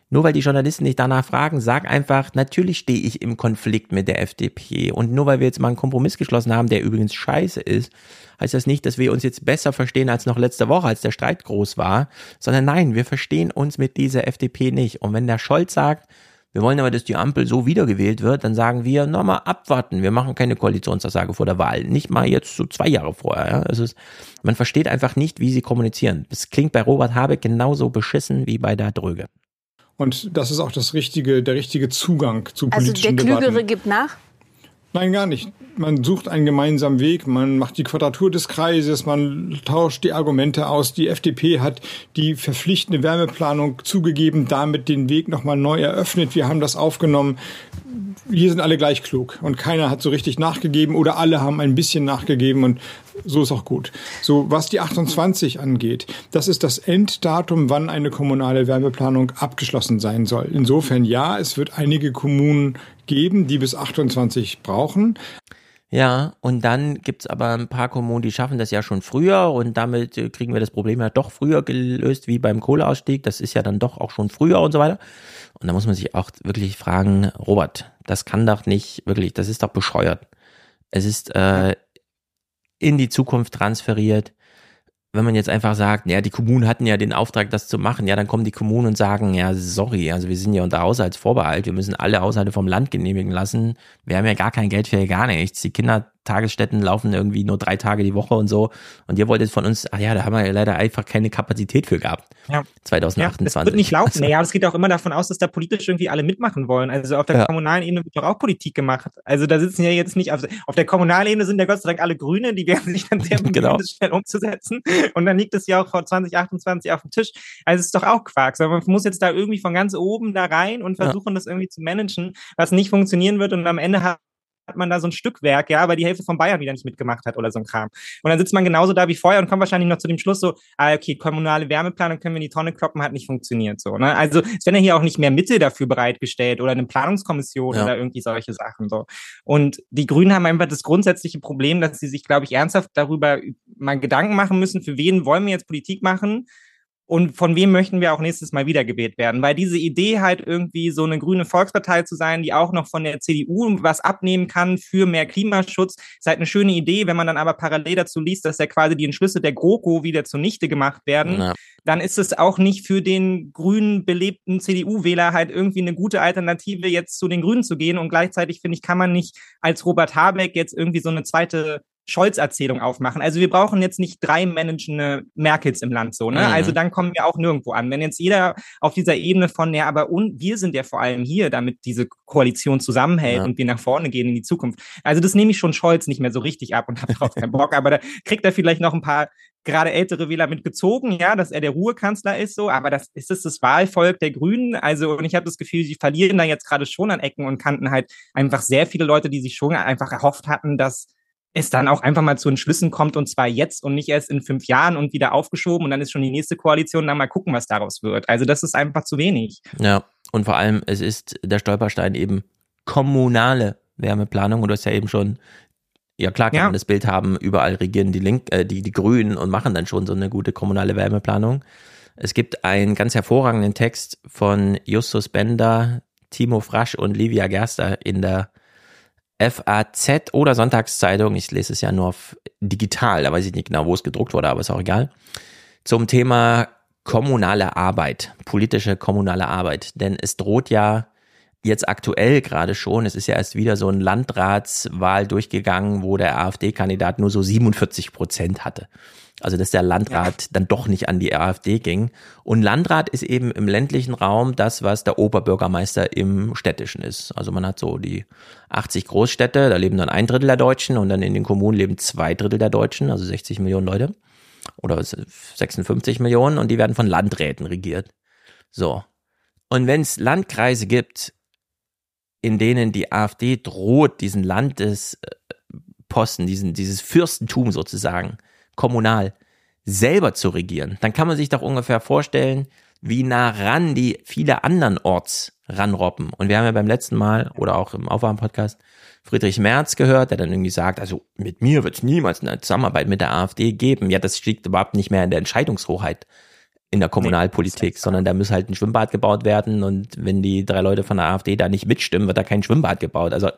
nur weil die Journalisten nicht danach fragen, sag einfach, natürlich stehe ich im Konflikt mit der FDP. Und nur weil wir jetzt mal einen Kompromiss geschlossen haben, der übrigens scheiße ist, heißt das nicht, dass wir uns jetzt besser verstehen als noch letzte Woche, als der Streit groß war, sondern nein, wir verstehen uns mit dieser FDP nicht. Und wenn der Scholz sagt, wir wollen aber, dass die Ampel so wiedergewählt wird, dann sagen wir, nochmal abwarten. Wir machen keine Koalitionsaussage vor der Wahl. Nicht mal jetzt so zwei Jahre vorher. Ja? Es, man versteht einfach nicht, wie sie kommunizieren. Es klingt bei Robert Habeck genauso beschissen wie bei der Dröge. Und das ist auch das richtige, der richtige Zugang zu politischen Also der Klügere Debatten. gibt nach? Nein, gar nicht. Man sucht einen gemeinsamen Weg, man macht die Quadratur des Kreises, man tauscht die Argumente aus. Die FDP hat die verpflichtende Wärmeplanung zugegeben, damit den Weg nochmal neu eröffnet. Wir haben das aufgenommen. Hier sind alle gleich klug und keiner hat so richtig nachgegeben oder alle haben ein bisschen nachgegeben und so ist auch gut. So, was die 28 angeht, das ist das Enddatum, wann eine kommunale Wärmeplanung abgeschlossen sein soll. Insofern ja, es wird einige Kommunen geben, die bis 28 brauchen. Ja, und dann gibt's aber ein paar Kommunen, die schaffen das ja schon früher und damit äh, kriegen wir das Problem ja doch früher gelöst wie beim Kohleausstieg. Das ist ja dann doch auch schon früher und so weiter. Und da muss man sich auch wirklich fragen, Robert, das kann doch nicht wirklich, das ist doch bescheuert. Es ist äh, in die Zukunft transferiert wenn man jetzt einfach sagt, ja, die Kommunen hatten ja den Auftrag, das zu machen, ja, dann kommen die Kommunen und sagen, ja, sorry, also wir sind ja unter Haushaltsvorbehalt, wir müssen alle Haushalte vom Land genehmigen lassen. Wir haben ja gar kein Geld für gar nichts. Die Kinder Tagesstätten laufen irgendwie nur drei Tage die Woche und so. Und ihr wolltet von uns, ach ja, da haben wir ja leider einfach keine Kapazität für gehabt. Ja. 2028. Ja, das wird nicht laufen. Also. Naja, es geht auch immer davon aus, dass da politisch irgendwie alle mitmachen wollen. Also auf der ja. kommunalen Ebene wird doch auch Politik gemacht. Also da sitzen ja jetzt nicht, auf, auf der kommunalen Ebene sind ja Gott sei Dank alle Grüne, die werden sich dann sehr genau. schnell umzusetzen. Und dann liegt es ja auch vor 2028 auf dem Tisch. Also es ist doch auch Quark. Man muss jetzt da irgendwie von ganz oben da rein und versuchen, ja. das irgendwie zu managen, was nicht funktionieren wird. Und am Ende hat hat man da so ein Stückwerk, ja, weil die Hälfte von Bayern wieder nicht mitgemacht hat oder so ein Kram. Und dann sitzt man genauso da wie vorher und kommt wahrscheinlich noch zu dem Schluss so, ah, okay, kommunale Wärmeplanung können wir in die Tonne kloppen, hat nicht funktioniert so. Ne? Also es werden ja hier auch nicht mehr Mittel dafür bereitgestellt oder eine Planungskommission ja. oder irgendwie solche Sachen so. Und die Grünen haben einfach das grundsätzliche Problem, dass sie sich, glaube ich, ernsthaft darüber mal Gedanken machen müssen, für wen wollen wir jetzt Politik machen und von wem möchten wir auch nächstes Mal wiedergewählt werden? Weil diese Idee halt irgendwie so eine grüne Volkspartei zu sein, die auch noch von der CDU was abnehmen kann für mehr Klimaschutz, ist halt eine schöne Idee. Wenn man dann aber parallel dazu liest, dass ja quasi die Entschlüsse der GroKo wieder zunichte gemacht werden, ja. dann ist es auch nicht für den grünen belebten CDU-Wähler halt irgendwie eine gute Alternative, jetzt zu den Grünen zu gehen. Und gleichzeitig finde ich, kann man nicht als Robert Habeck jetzt irgendwie so eine zweite Scholz-Erzählung aufmachen. Also wir brauchen jetzt nicht drei managende Merkels im Land so, ne? Mhm. Also dann kommen wir auch nirgendwo an. Wenn jetzt jeder auf dieser Ebene von, ja, aber und wir sind ja vor allem hier, damit diese Koalition zusammenhält ja. und wir nach vorne gehen in die Zukunft. Also das nehme ich schon Scholz nicht mehr so richtig ab und habe darauf keinen Bock, aber da kriegt er vielleicht noch ein paar gerade ältere Wähler mitgezogen, ja, dass er der Ruhekanzler ist, so, aber das ist es das Wahlvolk der Grünen. Also, und ich habe das Gefühl, sie verlieren da jetzt gerade schon an Ecken und Kanten halt einfach sehr viele Leute, die sich schon einfach erhofft hatten, dass es dann auch einfach mal zu Entschlüssen kommt und zwar jetzt und nicht erst in fünf Jahren und wieder aufgeschoben und dann ist schon die nächste Koalition, dann mal gucken, was daraus wird. Also das ist einfach zu wenig. Ja, und vor allem, es ist der Stolperstein eben kommunale Wärmeplanung und du hast ja eben schon ja klar kann ja. man das Bild haben, überall regieren die Link, äh, die, die Grünen und machen dann schon so eine gute kommunale Wärmeplanung. Es gibt einen ganz hervorragenden Text von Justus Bender, Timo Frasch und Livia Gerster in der FAZ oder Sonntagszeitung, ich lese es ja nur auf digital, da weiß ich nicht genau, wo es gedruckt wurde, aber ist auch egal, zum Thema kommunale Arbeit, politische kommunale Arbeit. Denn es droht ja jetzt aktuell gerade schon, es ist ja erst wieder so ein Landratswahl durchgegangen, wo der AfD-Kandidat nur so 47 Prozent hatte. Also dass der Landrat ja. dann doch nicht an die AfD ging. Und Landrat ist eben im ländlichen Raum das, was der Oberbürgermeister im städtischen ist. Also man hat so die 80 Großstädte, da leben dann ein Drittel der Deutschen und dann in den Kommunen leben zwei Drittel der Deutschen, also 60 Millionen Leute. oder 56 Millionen und die werden von Landräten regiert. So. Und wenn es Landkreise gibt, in denen die AfD droht, diesen Landesposten, diesen, dieses Fürstentum sozusagen, kommunal, selber zu regieren, dann kann man sich doch ungefähr vorstellen, wie nah ran die viele anderen Orts ranroppen. Und wir haben ja beim letzten Mal oder auch im Aufwachen-Podcast Friedrich Merz gehört, der dann irgendwie sagt, also mit mir wird es niemals eine Zusammenarbeit mit der AfD geben. Ja, das liegt überhaupt nicht mehr in der Entscheidungshoheit in der Kommunalpolitik, nee, sondern da muss halt ein Schwimmbad gebaut werden und wenn die drei Leute von der AfD da nicht mitstimmen, wird da kein Schwimmbad gebaut. Also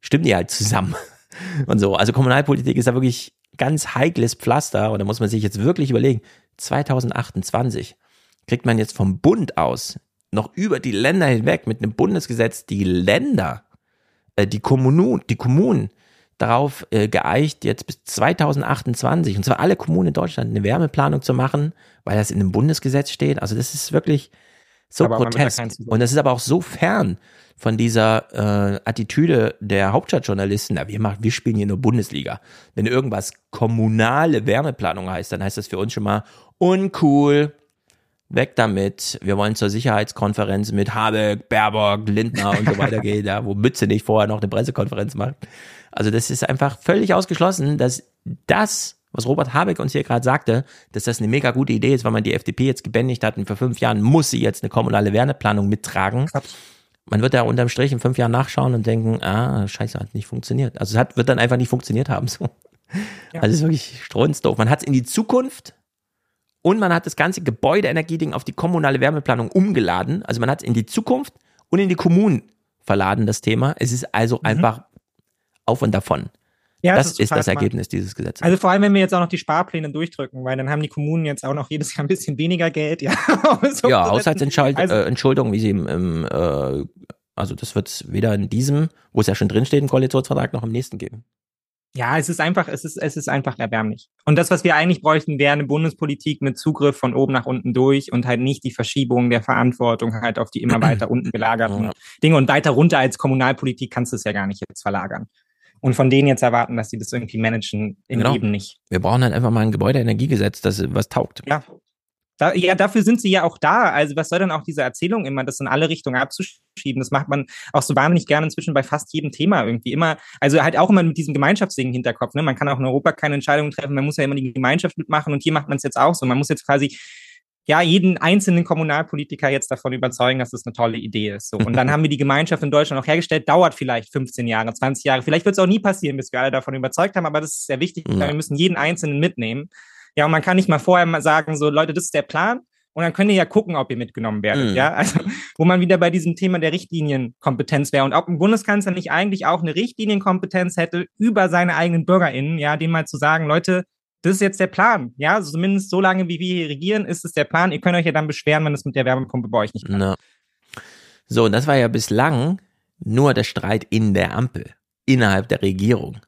stimmen die halt zusammen und so. Also Kommunalpolitik ist da wirklich ganz heikles Pflaster und da muss man sich jetzt wirklich überlegen, 2028 kriegt man jetzt vom Bund aus noch über die Länder hinweg mit einem Bundesgesetz die Länder, äh, die Kommunen, die Kommunen darauf äh, geeicht, jetzt bis 2028, und zwar alle Kommunen in Deutschland, eine Wärmeplanung zu machen, weil das in einem Bundesgesetz steht. Also das ist wirklich so aber grotesk. Und das ist aber auch so fern von dieser äh, Attitüde der Hauptstadtjournalisten, na, wir machen, wir spielen hier nur Bundesliga. Wenn irgendwas kommunale Wärmeplanung heißt, dann heißt das für uns schon mal uncool, weg damit. Wir wollen zur Sicherheitskonferenz mit Habeck, Baerbock, Lindner und so weiter gehen, ja, wo Mütze nicht vorher noch eine Pressekonferenz macht. Also das ist einfach völlig ausgeschlossen, dass das, was Robert Habeck uns hier gerade sagte, dass das eine mega gute Idee ist, weil man die FDP jetzt gebändigt hat und vor fünf Jahren muss sie jetzt eine kommunale Wärmeplanung mittragen. Man wird ja unterm Strich in fünf Jahren nachschauen und denken, ah, scheiße, hat nicht funktioniert. Also es hat, wird dann einfach nicht funktioniert haben. So. Ja. Also es ist wirklich strunzdoof. Man hat es in die Zukunft und man hat das ganze Gebäudeenergieding auf die kommunale Wärmeplanung umgeladen. Also man hat es in die Zukunft und in die Kommunen verladen, das Thema. Es ist also mhm. einfach auf und davon. Ja, das, das ist, das Ergebnis dieses Gesetzes. Also vor allem, wenn wir jetzt auch noch die Sparpläne durchdrücken, weil dann haben die Kommunen jetzt auch noch jedes Jahr ein bisschen weniger Geld. Ja, so ja Haushaltsentschuldung, also, äh, wie sie im, im äh, also das wird es weder in diesem, wo es ja schon drinsteht im Koalitionsvertrag, noch im nächsten geben. Ja, es ist einfach, es ist, es ist einfach erbärmlich. Und das, was wir eigentlich bräuchten, wäre eine Bundespolitik mit Zugriff von oben nach unten durch und halt nicht die Verschiebung der Verantwortung halt auf die immer weiter unten gelagerten ja. Dinge. Und weiter runter als Kommunalpolitik kannst du es ja gar nicht jetzt verlagern. Und von denen jetzt erwarten, dass sie das irgendwie managen, im genau. Leben nicht. Wir brauchen halt einfach mal ein Gebäudeenergiegesetz, das was taugt. Ja, da, ja, dafür sind sie ja auch da. Also was soll denn auch diese Erzählung immer, das in alle Richtungen abzuschieben? Das macht man auch so wahnsinnig gerne inzwischen bei fast jedem Thema irgendwie. Immer, also halt auch immer mit diesem Gemeinschaftsding im Hinterkopf. Ne? Man kann auch in Europa keine Entscheidungen treffen, man muss ja immer die Gemeinschaft mitmachen und hier macht man es jetzt auch so. Man muss jetzt quasi ja, jeden einzelnen Kommunalpolitiker jetzt davon überzeugen, dass das eine tolle Idee ist. So. Und dann haben wir die Gemeinschaft in Deutschland auch hergestellt, dauert vielleicht 15 Jahre, 20 Jahre. Vielleicht wird es auch nie passieren, bis wir alle davon überzeugt haben, aber das ist sehr wichtig. Ja. Wir müssen jeden Einzelnen mitnehmen. Ja, und man kann nicht mal vorher mal sagen, so Leute, das ist der Plan. Und dann könnt ihr ja gucken, ob ihr mitgenommen werdet, mhm. ja. Also, wo man wieder bei diesem Thema der Richtlinienkompetenz wäre. Und ob ein Bundeskanzler nicht eigentlich auch eine Richtlinienkompetenz hätte über seine eigenen BürgerInnen, ja, dem mal zu sagen, Leute, das ist jetzt der Plan, ja. Also zumindest so lange, wie wir hier regieren, ist es der Plan. Ihr könnt euch ja dann beschweren, wenn es mit der Wärmepumpe bei euch nicht klappt. So, und das war ja bislang nur der Streit in der Ampel, innerhalb der Regierung.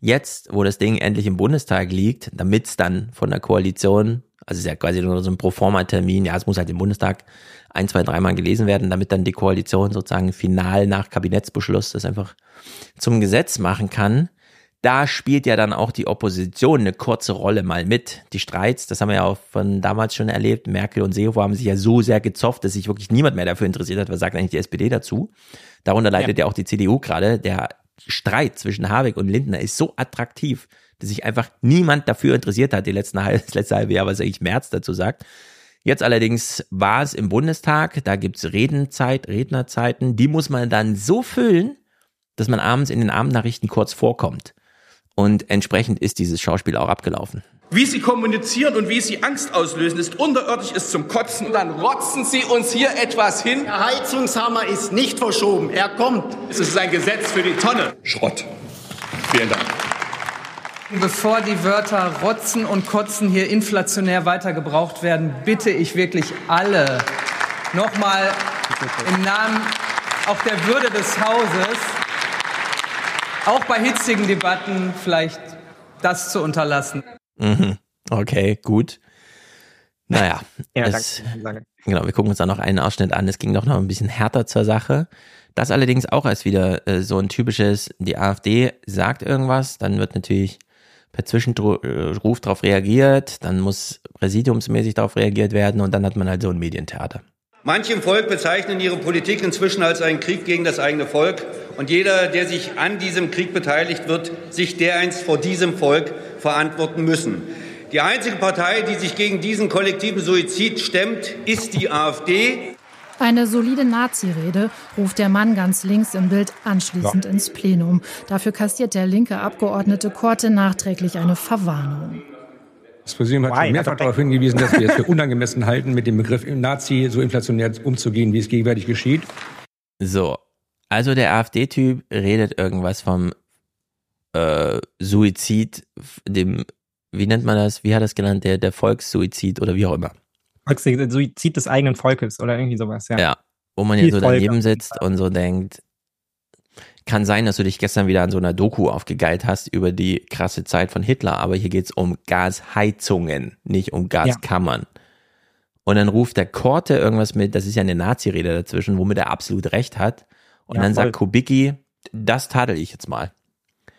Jetzt, wo das Ding endlich im Bundestag liegt, damit es dann von der Koalition, also es ist ja quasi nur so ein Proforma-Termin, ja, es muss halt im Bundestag ein, zwei, dreimal gelesen werden, damit dann die Koalition sozusagen final nach Kabinettsbeschluss das einfach zum Gesetz machen kann. Da spielt ja dann auch die Opposition eine kurze Rolle mal mit. Die Streits, das haben wir ja auch von damals schon erlebt. Merkel und Seehofer haben sich ja so sehr gezofft, dass sich wirklich niemand mehr dafür interessiert hat. Was sagt eigentlich die SPD dazu? Darunter leidet ja, ja auch die CDU gerade. Der Streit zwischen Habeck und Lindner ist so attraktiv, dass sich einfach niemand dafür interessiert hat, die letzten, das letzte halbe Jahr, was eigentlich März dazu sagt. Jetzt allerdings war es im Bundestag, da gibt's Redenzeit, Rednerzeiten, die muss man dann so füllen, dass man abends in den Abendnachrichten kurz vorkommt. Und entsprechend ist dieses Schauspiel auch abgelaufen. Wie Sie kommunizieren und wie Sie Angst auslösen, ist unterirdisch, ist zum Kotzen. Und dann rotzen Sie uns hier etwas hin. Der Heizungshammer ist nicht verschoben, er kommt. Es ist ein Gesetz für die Tonne. Schrott. Vielen Dank. Bevor die Wörter Rotzen und Kotzen hier inflationär weiter gebraucht werden, bitte ich wirklich alle nochmal im Namen auch der Würde des Hauses, auch bei hitzigen Debatten vielleicht das zu unterlassen. Mhm. Okay, gut. Naja, ja, es, danke, genau, wir gucken uns da noch einen Ausschnitt an. Es ging doch noch ein bisschen härter zur Sache. Das allerdings auch als wieder äh, so ein typisches, die AfD sagt irgendwas, dann wird natürlich per Zwischenruf darauf reagiert, dann muss präsidiumsmäßig darauf reagiert werden und dann hat man halt so ein Medientheater. Manche im Volk bezeichnen ihre Politik inzwischen als einen Krieg gegen das eigene Volk. Und jeder, der sich an diesem Krieg beteiligt wird, sich dereinst vor diesem Volk verantworten müssen. Die einzige Partei, die sich gegen diesen kollektiven Suizid stemmt, ist die AfD. Eine solide Nazi-Rede ruft der Mann ganz links im Bild anschließend ja. ins Plenum. Dafür kassiert der linke Abgeordnete Korte nachträglich eine Verwarnung. Das Präsidium hat schon mehrfach darauf hingewiesen, dass wir es für unangemessen halten, mit dem Begriff Nazi so inflationär umzugehen, wie es gegenwärtig geschieht. So, also der AfD-Typ redet irgendwas vom äh, Suizid, dem, wie nennt man das, wie hat er das genannt, der, der Volkssuizid oder wie auch immer. Suizid des eigenen Volkes oder irgendwie sowas, ja. Ja, wo man ja so daneben sitzt und so denkt, kann sein, dass du dich gestern wieder an so einer Doku aufgegeilt hast über die krasse Zeit von Hitler, aber hier geht's um Gasheizungen, nicht um Gaskammern. Ja. Und dann ruft der Korte irgendwas mit, das ist ja eine Nazi-Rede dazwischen, womit er absolut recht hat. Und ja, dann voll. sagt Kubicki, das tadel ich jetzt mal.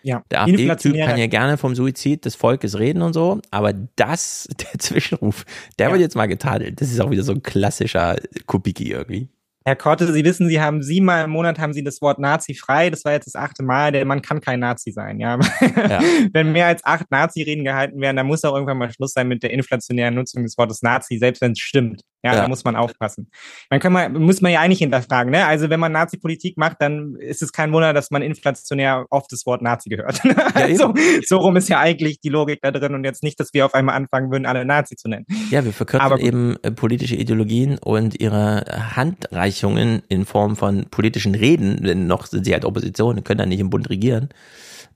Ja, der AfD-Typ kann ja gerne vom Suizid des Volkes reden und so, aber das, der Zwischenruf, der ja. wird jetzt mal getadelt. Das ist auch wieder so ein klassischer Kubicki irgendwie. Herr Korte, Sie wissen, Sie haben siebenmal im Monat haben Sie das Wort Nazi frei. Das war jetzt das achte Mal. Der Mann kann kein Nazi sein, ja. ja. wenn mehr als acht Nazi-Reden gehalten werden, dann muss auch irgendwann mal Schluss sein mit der inflationären Nutzung des Wortes Nazi, selbst wenn es stimmt. Ja, ja, da muss man aufpassen. Man kann man, muss man ja eigentlich hinterfragen, ne? Also wenn man Nazi-Politik macht, dann ist es kein Wunder, dass man inflationär oft das Wort Nazi gehört. Ja, also, so rum ist ja eigentlich die Logik da drin und jetzt nicht, dass wir auf einmal anfangen würden, alle Nazi zu nennen. Ja, wir verkürzen eben äh, politische Ideologien und ihre Handreichungen in Form von politischen Reden, denn noch sind sie halt Opposition, können dann nicht im Bund regieren,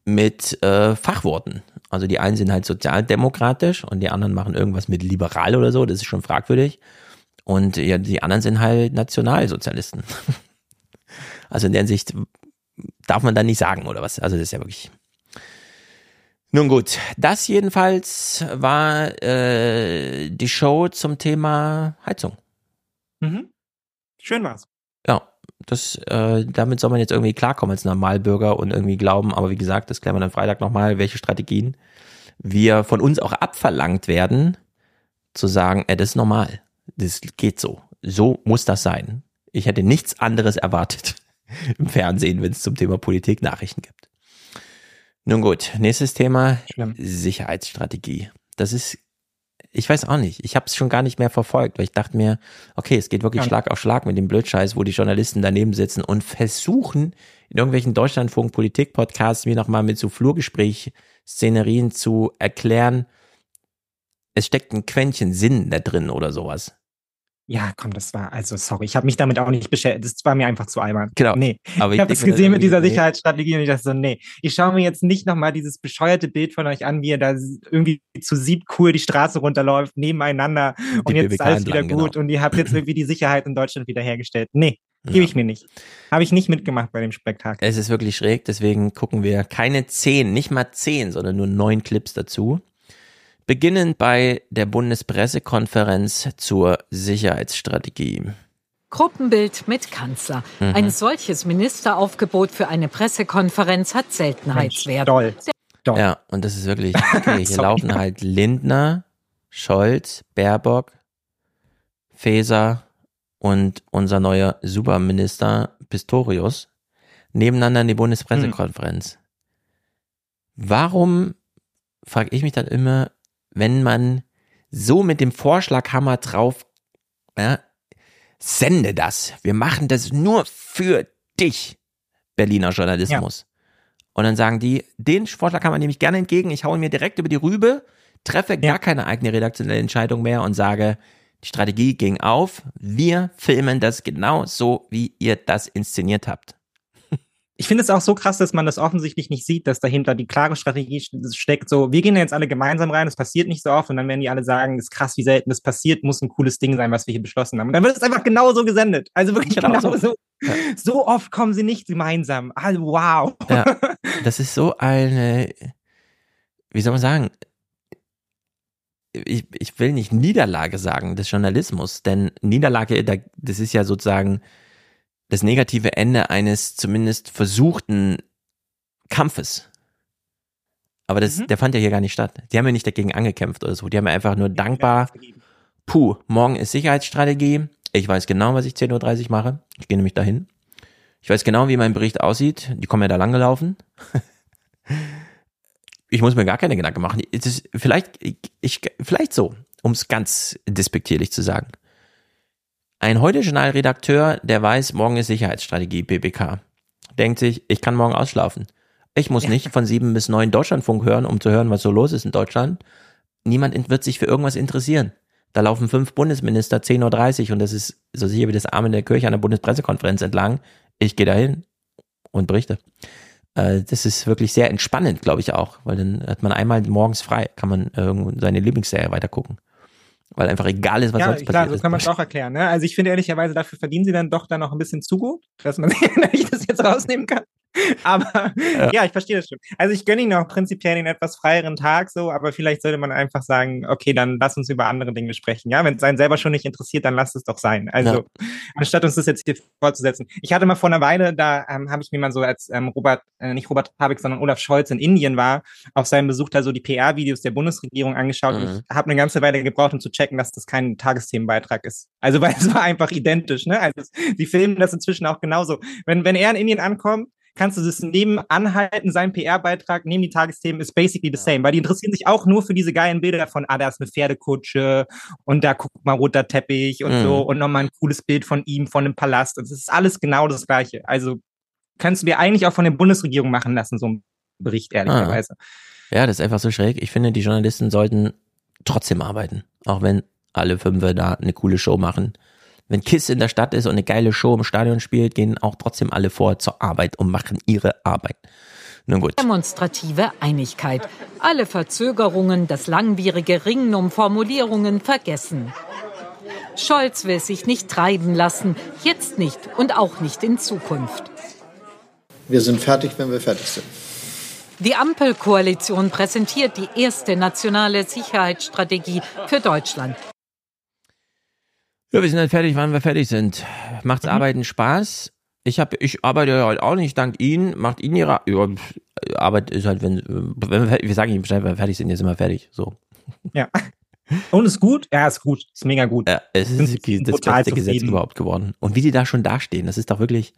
mit äh, Fachworten. Also die einen sind halt sozialdemokratisch und die anderen machen irgendwas mit liberal oder so, das ist schon fragwürdig. Und ja, die anderen sind halt Nationalsozialisten. Also in der Hinsicht darf man da nicht sagen, oder was? Also das ist ja wirklich. Nun gut, das jedenfalls war äh, die Show zum Thema Heizung. Mhm. Schön war's. Ja, das, äh, damit soll man jetzt irgendwie klarkommen als Normalbürger und irgendwie glauben, aber wie gesagt, das klären wir dann Freitag nochmal, welche Strategien wir von uns auch abverlangt werden, zu sagen, ey, das ist normal das geht so. So muss das sein. Ich hätte nichts anderes erwartet im Fernsehen, wenn es zum Thema Politik Nachrichten gibt. Nun gut, nächstes Thema, Schlimm. Sicherheitsstrategie. Das ist, ich weiß auch nicht, ich habe es schon gar nicht mehr verfolgt, weil ich dachte mir, okay, es geht wirklich ja. Schlag auf Schlag mit dem Blödscheiß, wo die Journalisten daneben sitzen und versuchen, in irgendwelchen Deutschlandfunk Politik-Podcasts mir nochmal mit so Flurgespräch-Szenerien zu erklären, es steckt ein Quäntchen Sinn da drin oder sowas. Ja, komm, das war, also sorry, ich habe mich damit auch nicht beschäftigt. Das war mir einfach zu albern. Genau. Nee. Aber ich, ich habe das gesehen mit dieser Sicherheitsstrategie und ich dachte so, nee, ich schaue mir jetzt nicht nochmal dieses bescheuerte Bild von euch an, wie ihr da irgendwie zu siebt cool die Straße runterläuft, nebeneinander die und jetzt ist alles wieder gut genau. und ihr habt jetzt irgendwie die Sicherheit in Deutschland wiederhergestellt. Nee, Gebe ja. ich mir nicht. Habe ich nicht mitgemacht bei dem Spektakel. Es ist wirklich schräg, deswegen gucken wir keine zehn, nicht mal zehn, sondern nur neun Clips dazu. Beginnend bei der Bundespressekonferenz zur Sicherheitsstrategie. Gruppenbild mit Kanzler. Mhm. Ein solches Ministeraufgebot für eine Pressekonferenz hat Seltenheitswert. Doll. Doll. Ja, und das ist wirklich, okay, hier laufen halt Lindner, Scholz, Baerbock, Faeser und unser neuer Superminister Pistorius nebeneinander in die Bundespressekonferenz. Mhm. Warum, frage ich mich dann immer, wenn man so mit dem Vorschlaghammer drauf, ja, sende das. Wir machen das nur für dich, Berliner Journalismus. Ja. Und dann sagen die, den Vorschlaghammer nehme ich gerne entgegen, ich haue mir direkt über die Rübe, treffe gar keine eigene redaktionelle Entscheidung mehr und sage, die Strategie ging auf, wir filmen das genau so, wie ihr das inszeniert habt ich finde es auch so krass, dass man das offensichtlich nicht sieht, dass dahinter die klare Strategie steckt. So, wir gehen jetzt alle gemeinsam rein, das passiert nicht so oft und dann werden die alle sagen, ist krass, wie selten das passiert, muss ein cooles Ding sein, was wir hier beschlossen haben. Und dann wird es einfach genauso gesendet. Also wirklich genau, genau so. Ja. So oft kommen sie nicht gemeinsam. Also, wow. Ja, das ist so eine, wie soll man sagen, ich, ich will nicht Niederlage sagen des Journalismus, denn Niederlage, das ist ja sozusagen das negative Ende eines zumindest versuchten Kampfes. Aber das, mhm. der fand ja hier gar nicht statt. Die haben ja nicht dagegen angekämpft oder so. Die haben ja einfach nur dankbar, puh, morgen ist Sicherheitsstrategie. Ich weiß genau, was ich 10.30 Uhr mache. Ich gehe nämlich dahin. Ich weiß genau, wie mein Bericht aussieht. Die kommen ja da langgelaufen. ich muss mir gar keine Gedanken machen. Es ist vielleicht, ich, vielleicht so, um es ganz despektierlich zu sagen. Ein Heute-Journal-Redakteur, der weiß, morgen ist Sicherheitsstrategie, BBK, denkt sich, ich kann morgen ausschlafen. Ich muss nicht von sieben bis neun Deutschlandfunk hören, um zu hören, was so los ist in Deutschland. Niemand wird sich für irgendwas interessieren. Da laufen fünf Bundesminister 10.30 Uhr und das ist so sicher wie das Arm in der Kirche an der Bundespressekonferenz entlang. Ich gehe dahin und berichte. Äh, das ist wirklich sehr entspannend, glaube ich auch, weil dann hat man einmal morgens frei, kann man seine Lieblingsserie weitergucken weil einfach egal ist, was ja, sonst klar, passiert so kann man es auch erklären. Ne? Also ich finde ehrlicherweise, dafür verdienen sie dann doch dann noch ein bisschen zu gut, dass man sich das jetzt rausnehmen kann. Aber ja. ja. ich verstehe das schon. Also ich gönne Ihnen auch prinzipiell einen etwas freieren Tag so, aber vielleicht sollte man einfach sagen, okay, dann lass uns über andere Dinge sprechen. Ja, wenn es einen selber schon nicht interessiert, dann lass es doch sein. Also ja. anstatt uns das jetzt hier fortzusetzen. Ich hatte mal vor einer Weile, da ähm, habe ich mir mal so als ähm, Robert, äh, nicht Robert Habeck, sondern Olaf Scholz in Indien war, auf seinem Besuch da so die PR-Videos der Bundesregierung angeschaut. Mhm. ich habe eine ganze Weile gebraucht, um zu checken, dass das kein Tagesthemenbeitrag ist. Also weil es war einfach identisch. Ne? Also die filmen das inzwischen auch genauso. Wenn, wenn er in Indien ankommt, kannst du das neben anhalten, sein PR-Beitrag, neben die Tagesthemen ist basically the same, weil die interessieren sich auch nur für diese geilen Bilder von, ah, da ist eine Pferdekutsche und da guck mal roter Teppich und mhm. so und nochmal ein cooles Bild von ihm, von einem Palast. Und es ist alles genau das Gleiche. Also kannst du dir eigentlich auch von der Bundesregierung machen lassen, so ein Bericht, ehrlicherweise. Ah. Ja, das ist einfach so schräg. Ich finde, die Journalisten sollten trotzdem arbeiten, auch wenn alle fünf da eine coole Show machen wenn KISS in der Stadt ist und eine geile Show im Stadion spielt, gehen auch trotzdem alle vor zur Arbeit und machen ihre Arbeit. Nun gut. Demonstrative Einigkeit. Alle Verzögerungen, das langwierige Ringen um Formulierungen vergessen. Scholz will sich nicht treiben lassen, jetzt nicht und auch nicht in Zukunft. Wir sind fertig, wenn wir fertig sind. Die Ampelkoalition präsentiert die erste nationale Sicherheitsstrategie für Deutschland. Ja, wir sind dann fertig, wann wir fertig sind. Macht's mhm. Arbeiten Spaß? Ich habe, ich arbeite ja halt auch nicht dank Ihnen. Macht Ihnen Ihre ja, Arbeit ist halt, wenn, wenn wir, wir sagen Ihnen Bescheid, wenn wir fertig sind, jetzt sind wir fertig. So. Ja. Und ist gut? Ja, ist gut. Ist mega gut. Ja, es ist das beste Gesetz überhaupt geworden. Und wie die da schon dastehen, das ist doch wirklich,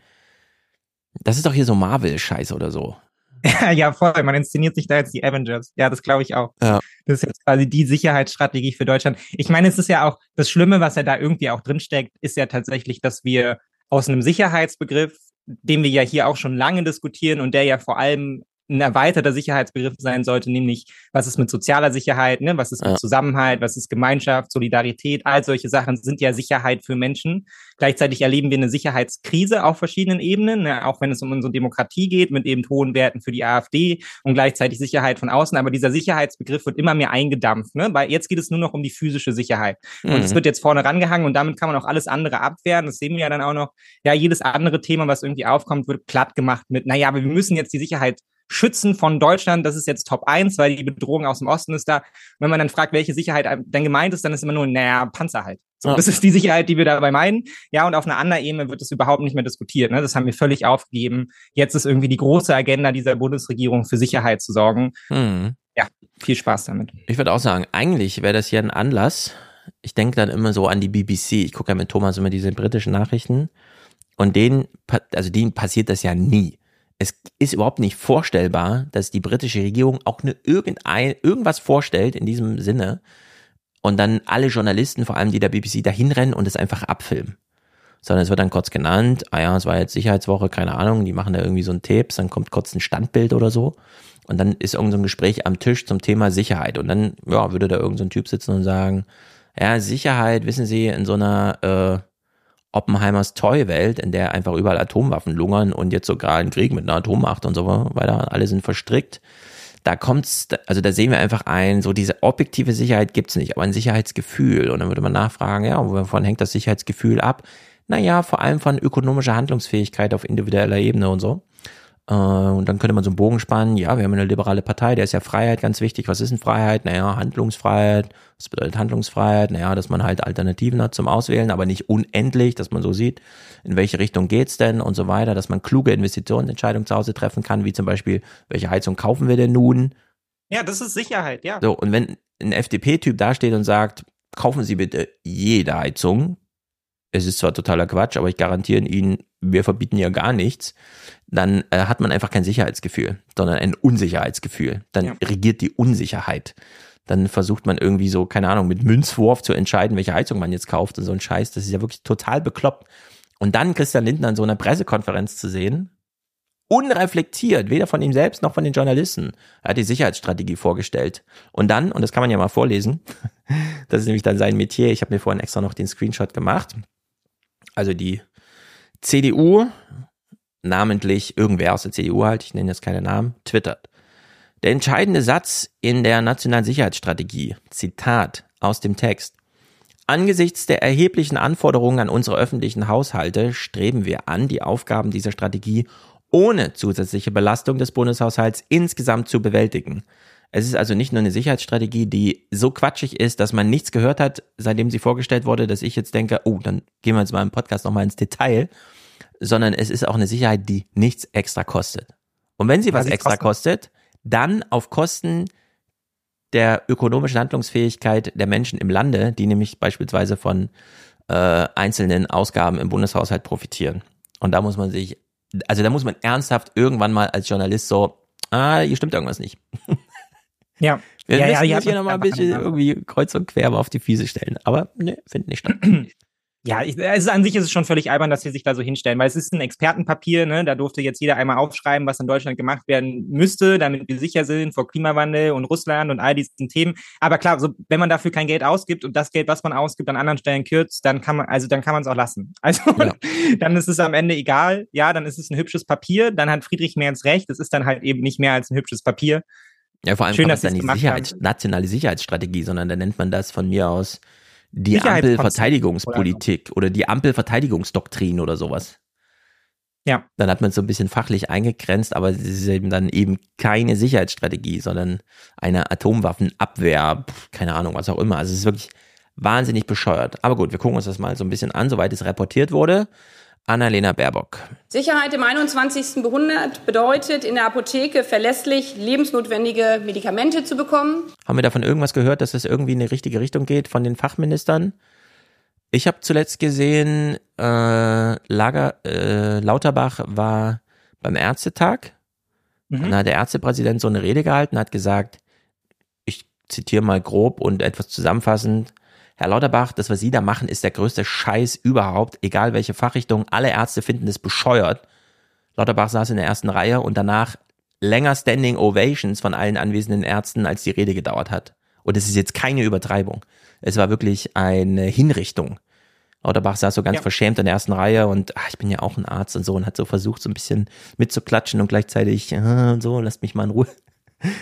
das ist doch hier so Marvel-Scheiß oder so. ja, voll. Man inszeniert sich da jetzt die Avengers. Ja, das glaube ich auch. Ja. Das ist jetzt quasi die Sicherheitsstrategie für Deutschland. Ich meine, es ist ja auch das Schlimme, was ja da irgendwie auch drinsteckt, ist ja tatsächlich, dass wir aus einem Sicherheitsbegriff, den wir ja hier auch schon lange diskutieren und der ja vor allem ein erweiterter Sicherheitsbegriff sein sollte, nämlich was ist mit sozialer Sicherheit, ne? was ist mit ja. Zusammenhalt, was ist Gemeinschaft, Solidarität, all solche Sachen sind ja Sicherheit für Menschen. Gleichzeitig erleben wir eine Sicherheitskrise auf verschiedenen Ebenen, ne? auch wenn es um unsere Demokratie geht, mit eben hohen Werten für die AfD und gleichzeitig Sicherheit von außen. Aber dieser Sicherheitsbegriff wird immer mehr eingedampft, ne? weil jetzt geht es nur noch um die physische Sicherheit. Mhm. Und es wird jetzt vorne rangehangen und damit kann man auch alles andere abwehren. Das sehen wir ja dann auch noch. Ja, jedes andere Thema, was irgendwie aufkommt, wird platt gemacht mit, naja, aber wir müssen jetzt die Sicherheit Schützen von Deutschland, das ist jetzt Top 1, weil die Bedrohung aus dem Osten ist da. Und wenn man dann fragt, welche Sicherheit denn gemeint ist, dann ist immer nur, naja, Panzer halt. So, ja. Das ist die Sicherheit, die wir dabei meinen. Ja, und auf einer anderen Ebene wird das überhaupt nicht mehr diskutiert. Ne? Das haben wir völlig aufgegeben. Jetzt ist irgendwie die große Agenda dieser Bundesregierung für Sicherheit zu sorgen. Hm. Ja, viel Spaß damit. Ich würde auch sagen, eigentlich wäre das hier ein Anlass. Ich denke dann immer so an die BBC. Ich gucke ja mit Thomas immer diese britischen Nachrichten. Und denen, also denen passiert das ja nie es ist überhaupt nicht vorstellbar, dass die britische Regierung auch nur irgendein, irgendwas vorstellt in diesem Sinne und dann alle Journalisten, vor allem die der BBC, dahin rennen und es einfach abfilmen. Sondern es wird dann kurz genannt, ah ja, es war jetzt Sicherheitswoche, keine Ahnung, die machen da irgendwie so ein Tapes, dann kommt kurz ein Standbild oder so und dann ist irgendein so Gespräch am Tisch zum Thema Sicherheit und dann, ja, würde da irgendein so Typ sitzen und sagen, ja, Sicherheit, wissen Sie, in so einer, äh, Oppenheimers Toy-Welt, in der einfach überall Atomwaffen lungern und jetzt sogar ein Krieg mit einer Atommacht und so weiter, alle sind verstrickt. Da kommt's, also da sehen wir einfach ein, so diese objektive Sicherheit gibt's nicht, aber ein Sicherheitsgefühl. Und dann würde man nachfragen, ja, wovon hängt das Sicherheitsgefühl ab? Naja, vor allem von ökonomischer Handlungsfähigkeit auf individueller Ebene und so. Äh, und dann könnte man so einen Bogen spannen, ja, wir haben eine liberale Partei, der ist ja Freiheit ganz wichtig. Was ist denn Freiheit? Naja, Handlungsfreiheit. Was bedeutet Handlungsfreiheit? Naja, dass man halt Alternativen hat zum Auswählen, aber nicht unendlich, dass man so sieht, in welche Richtung geht's denn und so weiter, dass man kluge Investitionenentscheidungen zu Hause treffen kann, wie zum Beispiel, welche Heizung kaufen wir denn nun? Ja, das ist Sicherheit, ja. So, und wenn ein FDP-Typ dasteht und sagt, kaufen Sie bitte jede Heizung, es ist zwar totaler Quatsch, aber ich garantiere Ihnen, wir verbieten ja gar nichts, dann äh, hat man einfach kein Sicherheitsgefühl, sondern ein Unsicherheitsgefühl. Dann ja. regiert die Unsicherheit. Dann versucht man irgendwie so, keine Ahnung, mit Münzwurf zu entscheiden, welche Heizung man jetzt kauft und so ein Scheiß. Das ist ja wirklich total bekloppt. Und dann Christian Lindner in so einer Pressekonferenz zu sehen, unreflektiert, weder von ihm selbst noch von den Journalisten. Er hat die Sicherheitsstrategie vorgestellt. Und dann, und das kann man ja mal vorlesen, das ist nämlich dann sein Metier, ich habe mir vorhin extra noch den Screenshot gemacht. Also die CDU, namentlich irgendwer aus der CDU halt, ich nenne jetzt keine Namen, twittert. Der entscheidende Satz in der nationalen Sicherheitsstrategie, Zitat aus dem Text. Angesichts der erheblichen Anforderungen an unsere öffentlichen Haushalte streben wir an, die Aufgaben dieser Strategie ohne zusätzliche Belastung des Bundeshaushalts insgesamt zu bewältigen. Es ist also nicht nur eine Sicherheitsstrategie, die so quatschig ist, dass man nichts gehört hat, seitdem sie vorgestellt wurde, dass ich jetzt denke, oh, dann gehen wir jetzt mal im Podcast nochmal ins Detail, sondern es ist auch eine Sicherheit, die nichts extra kostet. Und wenn sie was, extra kostet, dann auf Kosten der ökonomischen Handlungsfähigkeit der Menschen im Lande, die nämlich beispielsweise von äh, einzelnen Ausgaben im Bundeshaushalt profitieren. Und da muss man sich, also da muss man ernsthaft irgendwann mal als Journalist so, ah, hier stimmt irgendwas nicht. Ja. Wir ja, müssen ja, das hier nochmal ein bisschen irgendwie kreuz und quer auf die Füße stellen. Aber ne, finden nicht statt. Ja, ich, also an sich ist es schon völlig albern, dass sie sich da so hinstellen, weil es ist ein Expertenpapier, ne? da durfte jetzt jeder einmal aufschreiben, was in Deutschland gemacht werden müsste, damit wir sicher sind vor Klimawandel und Russland und all diesen Themen. Aber klar, so, wenn man dafür kein Geld ausgibt und das Geld, was man ausgibt, an anderen Stellen kürzt, dann kann man, also dann kann man es auch lassen. Also ja. dann ist es am Ende egal, ja, dann ist es ein hübsches Papier, dann hat Friedrich Merz recht, es ist dann halt eben nicht mehr als ein hübsches Papier. Ja, vor allem Schön, dass dann nicht Sicherheits nationale Sicherheitsstrategie, sondern da nennt man das von mir aus die Ampelverteidigungspolitik oder, die Ampelverteidigungsdoktrin oder sowas. Ja. Dann hat man es so ein bisschen fachlich eingegrenzt, aber es ist eben dann eben keine Sicherheitsstrategie, sondern eine Atomwaffenabwehr, keine Ahnung, was auch immer. Also es ist wirklich wahnsinnig bescheuert. Aber gut, wir gucken uns das mal so ein bisschen an, soweit es reportiert wurde. Annalena Baerbock. Sicherheit im 21. Jahrhundert bedeutet, in der Apotheke verlässlich lebensnotwendige Medikamente zu bekommen. Haben wir davon irgendwas gehört, dass es irgendwie in die richtige Richtung geht von den Fachministern? Ich habe zuletzt gesehen, äh, Lager, äh, Lauterbach war beim Ärztetag. Mhm. Und da hat der Ärztepräsident so eine Rede gehalten, hat gesagt, ich zitiere mal grob und etwas zusammenfassend, Herr Lauterbach, das, was Sie da machen, ist der größte Scheiß überhaupt, egal welche Fachrichtung. Alle Ärzte finden es bescheuert. Lauterbach saß in der ersten Reihe und danach länger Standing Ovations von allen anwesenden Ärzten, als die Rede gedauert hat. Und es ist jetzt keine Übertreibung. Es war wirklich eine Hinrichtung. Lauterbach saß so ganz ja. verschämt in der ersten Reihe und ach, ich bin ja auch ein Arzt und so und hat so versucht, so ein bisschen mitzuklatschen und gleichzeitig äh, so, lasst mich mal in Ruhe.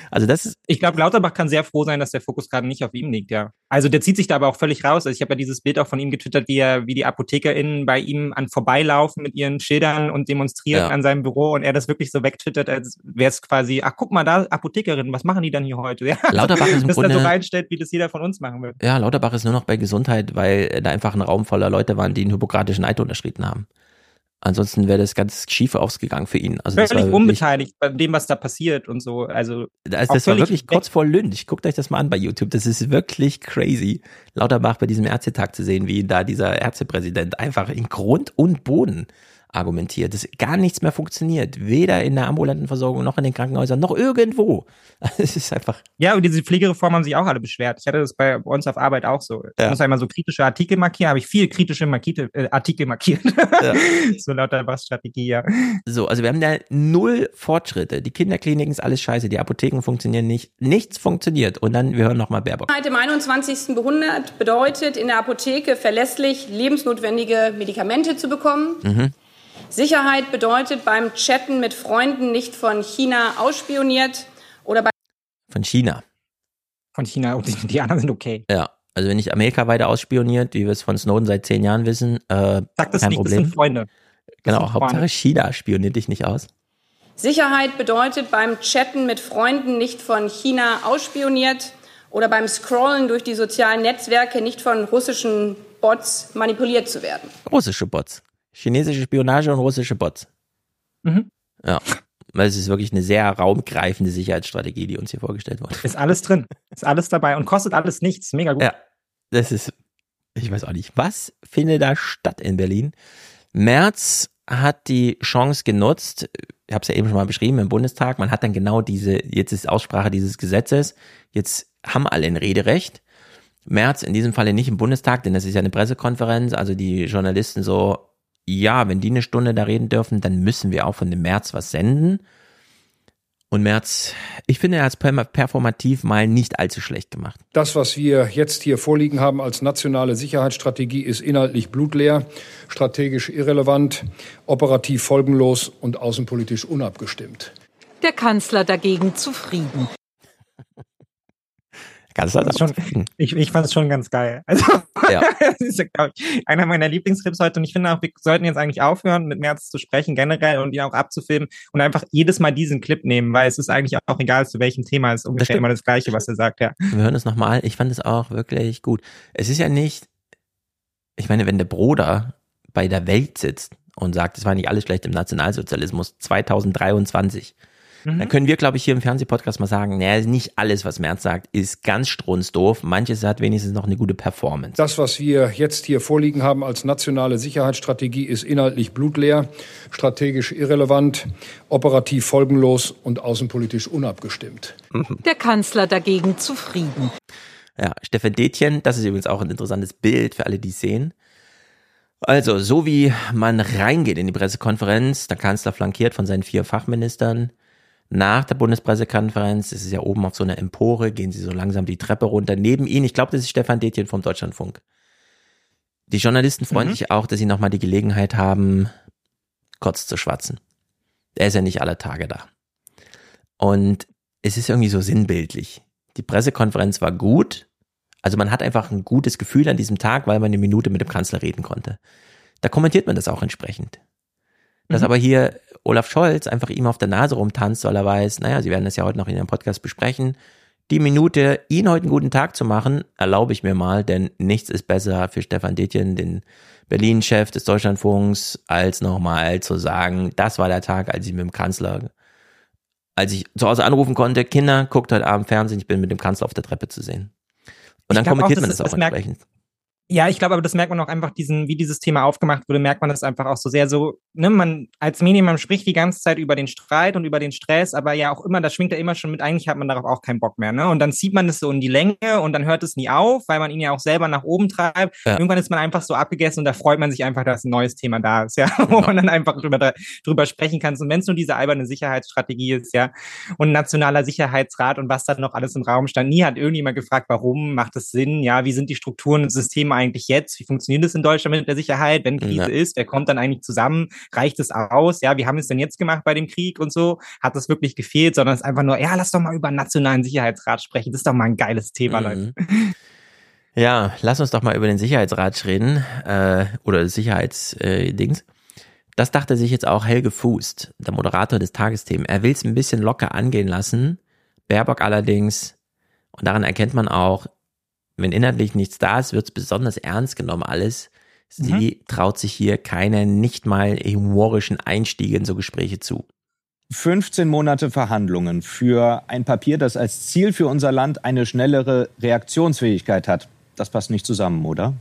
Also das ist. Ich glaube, Lauterbach kann sehr froh sein, dass der Fokus gerade nicht auf ihm liegt, ja. Also der zieht sich da aber auch völlig raus. Also ich habe ja dieses Bild auch von ihm getwittert, wie er, wie die ApothekerInnen bei ihm an vorbeilaufen mit ihren Schildern und demonstrieren ja. an seinem Büro und er das wirklich so wegtwittert, als wäre es quasi, ach guck mal da, Apothekerinnen, was machen die dann hier heute? Ja, Lauterbach ist im Grunde, so reinstellt, wie das jeder von uns machen wird. Ja, Lauterbach ist nur noch bei Gesundheit, weil da einfach ein Raum voller Leute waren, die einen hypokratischen Eid unterschrieben haben. Ansonsten wäre das ganz schief ausgegangen für ihn. Also völlig unbeteiligt bei dem, was da passiert und so. Also das, das war wirklich kurz vor Lynch. Guckt euch das mal an bei YouTube. Das ist wirklich crazy, Lauterbach bei diesem Ärztetag zu sehen, wie da dieser Ärztepräsident einfach in Grund und Boden argumentiert, dass gar nichts mehr funktioniert. Weder in der ambulanten Versorgung noch in den Krankenhäusern noch irgendwo. Es ist einfach. Ja, und diese Pflegereform haben sich auch alle beschwert. Ich hatte das bei uns auf Arbeit auch so. Ja. Ich muss einmal so kritische Artikel markieren, habe ich viel kritische Markite, äh, Artikel markiert. Ja. so lauter Bass-Strategie, ja. So, also wir haben da null Fortschritte. Die Kinderkliniken ist alles scheiße, die Apotheken funktionieren nicht. Nichts funktioniert. Und dann, wir hören nochmal Baerbock. Im 21. Jahrhundert bedeutet in der Apotheke verlässlich lebensnotwendige Medikamente zu bekommen. Mhm. Sicherheit bedeutet beim Chatten mit Freunden nicht von China ausspioniert oder bei von China. Von China und die, die anderen sind okay. Ja, also wenn nicht Amerika weiter ausspioniert, wie wir es von Snowden seit zehn Jahren wissen, äh, Sag das kein nicht, Problem. Das sind Freunde. Das genau, sind Hauptsache Freunde. China spioniert dich nicht aus. Sicherheit bedeutet beim Chatten mit Freunden nicht von China ausspioniert oder beim Scrollen durch die sozialen Netzwerke nicht von russischen Bots manipuliert zu werden. Russische Bots. Chinesische Spionage und russische Bots. Mhm. Ja. Weil es ist wirklich eine sehr raumgreifende Sicherheitsstrategie, die uns hier vorgestellt wurde. Ist alles drin. Ist alles dabei und kostet alles nichts. Mega gut. Ja, das ist, ich weiß auch nicht, was findet da statt in Berlin? März hat die Chance genutzt, ich habe es ja eben schon mal beschrieben im Bundestag, man hat dann genau diese, jetzt ist Aussprache dieses Gesetzes, jetzt haben alle ein Rederecht. März in diesem Falle nicht im Bundestag, denn das ist ja eine Pressekonferenz, also die Journalisten so, ja, wenn die eine Stunde da reden dürfen, dann müssen wir auch von dem März was senden. Und Merz, ich finde, er hat es performativ mal nicht allzu schlecht gemacht. Das, was wir jetzt hier vorliegen haben als nationale Sicherheitsstrategie, ist inhaltlich blutleer, strategisch irrelevant, operativ folgenlos und außenpolitisch unabgestimmt. Der Kanzler dagegen zufrieden. Kanzler schon, ich, ich fand es schon ganz geil. Also, ja. das ist ja, ich, einer meiner Lieblingsclips heute. Und ich finde auch, wir sollten jetzt eigentlich aufhören, mit Merz zu sprechen, generell und ihn auch abzufilmen und einfach jedes Mal diesen Clip nehmen, weil es ist eigentlich auch egal, zu welchem Thema. Es ist ungefähr immer das Gleiche, was er sagt, ja. Wir hören es nochmal. Ich fand es auch wirklich gut. Es ist ja nicht, ich meine, wenn der Bruder bei der Welt sitzt und sagt, es war nicht alles schlecht im Nationalsozialismus 2023 Mhm. Dann können wir, glaube ich, hier im Fernsehpodcast mal sagen, naja, nicht alles, was Merz sagt, ist ganz strunzdoof. Manches hat wenigstens noch eine gute Performance. Das, was wir jetzt hier vorliegen haben als nationale Sicherheitsstrategie, ist inhaltlich blutleer, strategisch irrelevant, operativ folgenlos und außenpolitisch unabgestimmt. Mhm. Der Kanzler dagegen zufrieden. Ja, Stefan Detjen, das ist übrigens auch ein interessantes Bild für alle, die es sehen. Also, so wie man reingeht in die Pressekonferenz, der Kanzler flankiert von seinen vier Fachministern, nach der Bundespressekonferenz, es ist ja oben auf so einer Empore, gehen sie so langsam die Treppe runter. Neben ihnen, ich glaube, das ist Stefan Detjen vom Deutschlandfunk. Die Journalisten freuen mhm. sich auch, dass sie nochmal die Gelegenheit haben, kurz zu schwatzen. Er ist ja nicht alle Tage da. Und es ist irgendwie so sinnbildlich. Die Pressekonferenz war gut. Also man hat einfach ein gutes Gefühl an diesem Tag, weil man eine Minute mit dem Kanzler reden konnte. Da kommentiert man das auch entsprechend. Dass mhm. aber hier Olaf Scholz einfach ihm auf der Nase rumtanzt, weil er weiß, naja, sie werden das ja heute noch in ihrem Podcast besprechen. Die Minute, ihn heute einen guten Tag zu machen, erlaube ich mir mal, denn nichts ist besser für Stefan Detjen, den Berlin-Chef des Deutschlandfunks, als nochmal zu sagen, das war der Tag, als ich mit dem Kanzler, als ich zu Hause anrufen konnte, Kinder, guckt heute Abend Fernsehen, ich bin mit dem Kanzler auf der Treppe zu sehen. Und dann kommentiert auch, man das, das auch entsprechend. Ja, ich glaube, aber das merkt man auch einfach, diesen, wie dieses Thema aufgemacht wurde, merkt man das einfach auch so sehr so, ne, man als Medium, man spricht die ganze Zeit über den Streit und über den Stress, aber ja auch immer, das schwingt ja immer schon mit, eigentlich hat man darauf auch keinen Bock mehr, ne? Und dann zieht man das so in die Länge und dann hört es nie auf, weil man ihn ja auch selber nach oben treibt. Ja. Irgendwann ist man einfach so abgegessen und da freut man sich einfach, dass ein neues Thema da ist, ja, wo man dann einfach drüber, drüber sprechen kann. Und wenn es nur diese alberne Sicherheitsstrategie ist, ja, und nationaler Sicherheitsrat und was da noch alles im Raum stand, nie hat irgendjemand gefragt, warum, macht es Sinn, ja, wie sind die Strukturen und Systeme eigentlich jetzt? Wie funktioniert das in Deutschland mit der Sicherheit? Wenn Krise ja. ist, wer kommt dann eigentlich zusammen? Reicht es aus? Ja, wie haben wir es denn jetzt gemacht bei dem Krieg und so? Hat das wirklich gefehlt? Sondern es ist einfach nur, ja, lass doch mal über nationalen Sicherheitsrat sprechen. Das ist doch mal ein geiles Thema, mhm. Leute. Ja, lass uns doch mal über den Sicherheitsrat reden äh, oder das Sicherheitsdings. Äh, das dachte sich jetzt auch Helge Fußt, der Moderator des Tagesthemen. Er will es ein bisschen locker angehen lassen. Baerbock allerdings, und daran erkennt man auch, wenn inhaltlich nichts da ist, wird es besonders ernst genommen alles. Sie mhm. traut sich hier keine nicht mal humorischen Einstiege in so Gespräche zu. 15 Monate Verhandlungen für ein Papier, das als Ziel für unser Land eine schnellere Reaktionsfähigkeit hat. Das passt nicht zusammen, oder?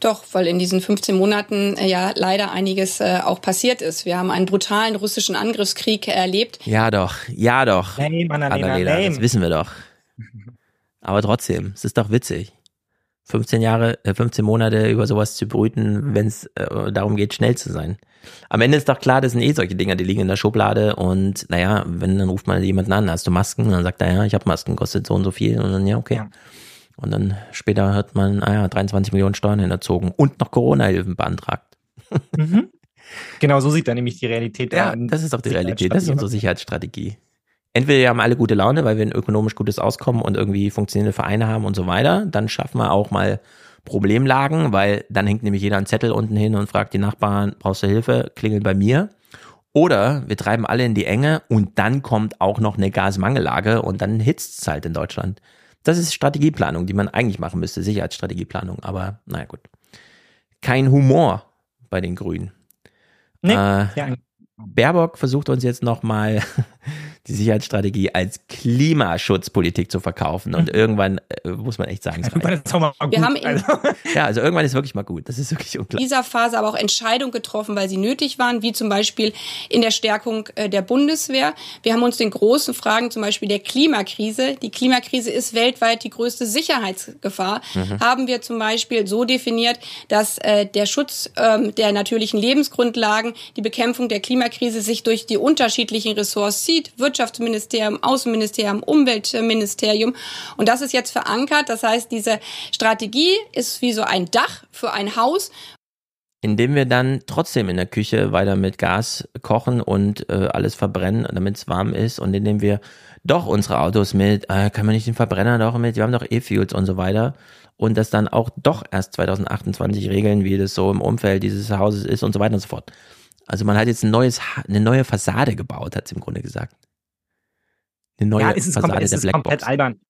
Doch, weil in diesen 15 Monaten äh, ja leider einiges äh, auch passiert ist. Wir haben einen brutalen russischen Angriffskrieg erlebt. Ja doch, ja doch. Lame, Annalena, lame. Das wissen wir doch. Aber trotzdem, es ist doch witzig. 15 Jahre, 15 äh, Monate über sowas zu brüten, wenn es äh, darum geht, schnell zu sein. Am Ende ist doch klar, das sind eh solche Dinger, die liegen in der Schublade und naja, wenn dann ruft man jemanden an, hast du Masken? Und dann sagt er, ja, ich habe Masken, kostet so und so viel und dann ja, okay. Ja. Und dann später hört man, ah ja, 23 Millionen Steuern hinterzogen und noch Corona-Hilfen beantragt. Mhm. Genau, so sieht dann nämlich die Realität Ja, das ist doch die Realität, das ist unsere Sicherheitsstrategie entweder wir haben alle gute Laune, weil wir ein ökonomisch gutes Auskommen und irgendwie funktionierende Vereine haben und so weiter, dann schaffen wir auch mal Problemlagen, weil dann hängt nämlich jeder einen Zettel unten hin und fragt die Nachbarn, brauchst du Hilfe, klingelt bei mir. Oder wir treiben alle in die Enge und dann kommt auch noch eine Gasmangellage und dann hitzt es halt in Deutschland. Das ist Strategieplanung, die man eigentlich machen müsste, Sicherheitsstrategieplanung, aber naja gut. Kein Humor bei den Grünen. Nee, äh, ja, Baerbock versucht uns jetzt nochmal die Sicherheitsstrategie als Klimaschutzpolitik zu verkaufen. Und irgendwann äh, muss man echt sagen, es reicht. Wir haben also. ja, also irgendwann ist wirklich mal gut. Das ist wirklich unglaublich. In dieser Phase aber auch Entscheidungen getroffen, weil sie nötig waren, wie zum Beispiel in der Stärkung äh, der Bundeswehr. Wir haben uns den großen Fragen, zum Beispiel der Klimakrise, die Klimakrise ist weltweit die größte Sicherheitsgefahr, mhm. haben wir zum Beispiel so definiert, dass äh, der Schutz ähm, der natürlichen Lebensgrundlagen, die Bekämpfung der Klimakrise sich durch die unterschiedlichen Ressorts zieht, Wirtschaftsministerium, Außenministerium, Umweltministerium. Und das ist jetzt verankert. Das heißt, diese Strategie ist wie so ein Dach für ein Haus indem wir dann trotzdem in der Küche weiter mit Gas kochen und äh, alles verbrennen, damit es warm ist und indem wir doch unsere Autos mit, äh, kann man nicht den Verbrenner doch mit, wir haben doch E-Fuels und so weiter und das dann auch doch erst 2028 regeln, wie das so im Umfeld dieses Hauses ist und so weiter und so fort. Also man hat jetzt ein neues, eine neue Fassade gebaut, hat es im Grunde gesagt. Eine neue ja, es ist Fassade es ist komplett albern.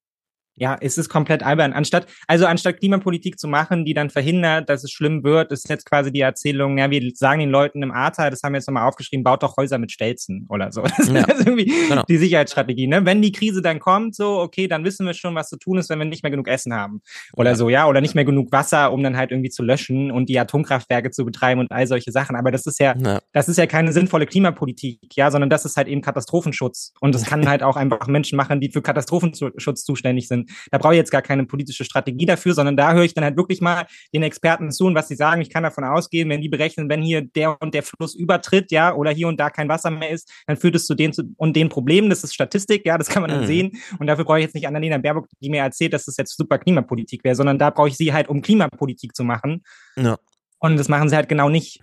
Ja, es ist komplett albern. Anstatt, also anstatt Klimapolitik zu machen, die dann verhindert, dass es schlimm wird, ist jetzt quasi die Erzählung, ja, wir sagen den Leuten im Ahrtal, das haben wir jetzt nochmal aufgeschrieben, baut doch Häuser mit Stelzen oder so. Das ja. ist irgendwie genau. die Sicherheitsstrategie. Ne? Wenn die Krise dann kommt, so, okay, dann wissen wir schon, was zu tun ist, wenn wir nicht mehr genug Essen haben. Oder ja. so, ja, oder nicht mehr genug Wasser, um dann halt irgendwie zu löschen und die Atomkraftwerke zu betreiben und all solche Sachen. Aber das ist ja, ja. das ist ja keine sinnvolle Klimapolitik, ja, sondern das ist halt eben Katastrophenschutz. Und das kann halt auch einfach Menschen machen, die für Katastrophenschutz zuständig sind. Da brauche ich jetzt gar keine politische Strategie dafür, sondern da höre ich dann halt wirklich mal den Experten zu und was sie sagen. Ich kann davon ausgehen, wenn die berechnen, wenn hier der und der Fluss übertritt, ja, oder hier und da kein Wasser mehr ist, dann führt es zu den und den Problemen. Das ist Statistik, ja, das kann man dann mhm. sehen. Und dafür brauche ich jetzt nicht Annalena Baerbock, die mir erzählt, dass das jetzt super Klimapolitik wäre, sondern da brauche ich sie halt, um Klimapolitik zu machen. Ja. Und das machen sie halt genau nicht.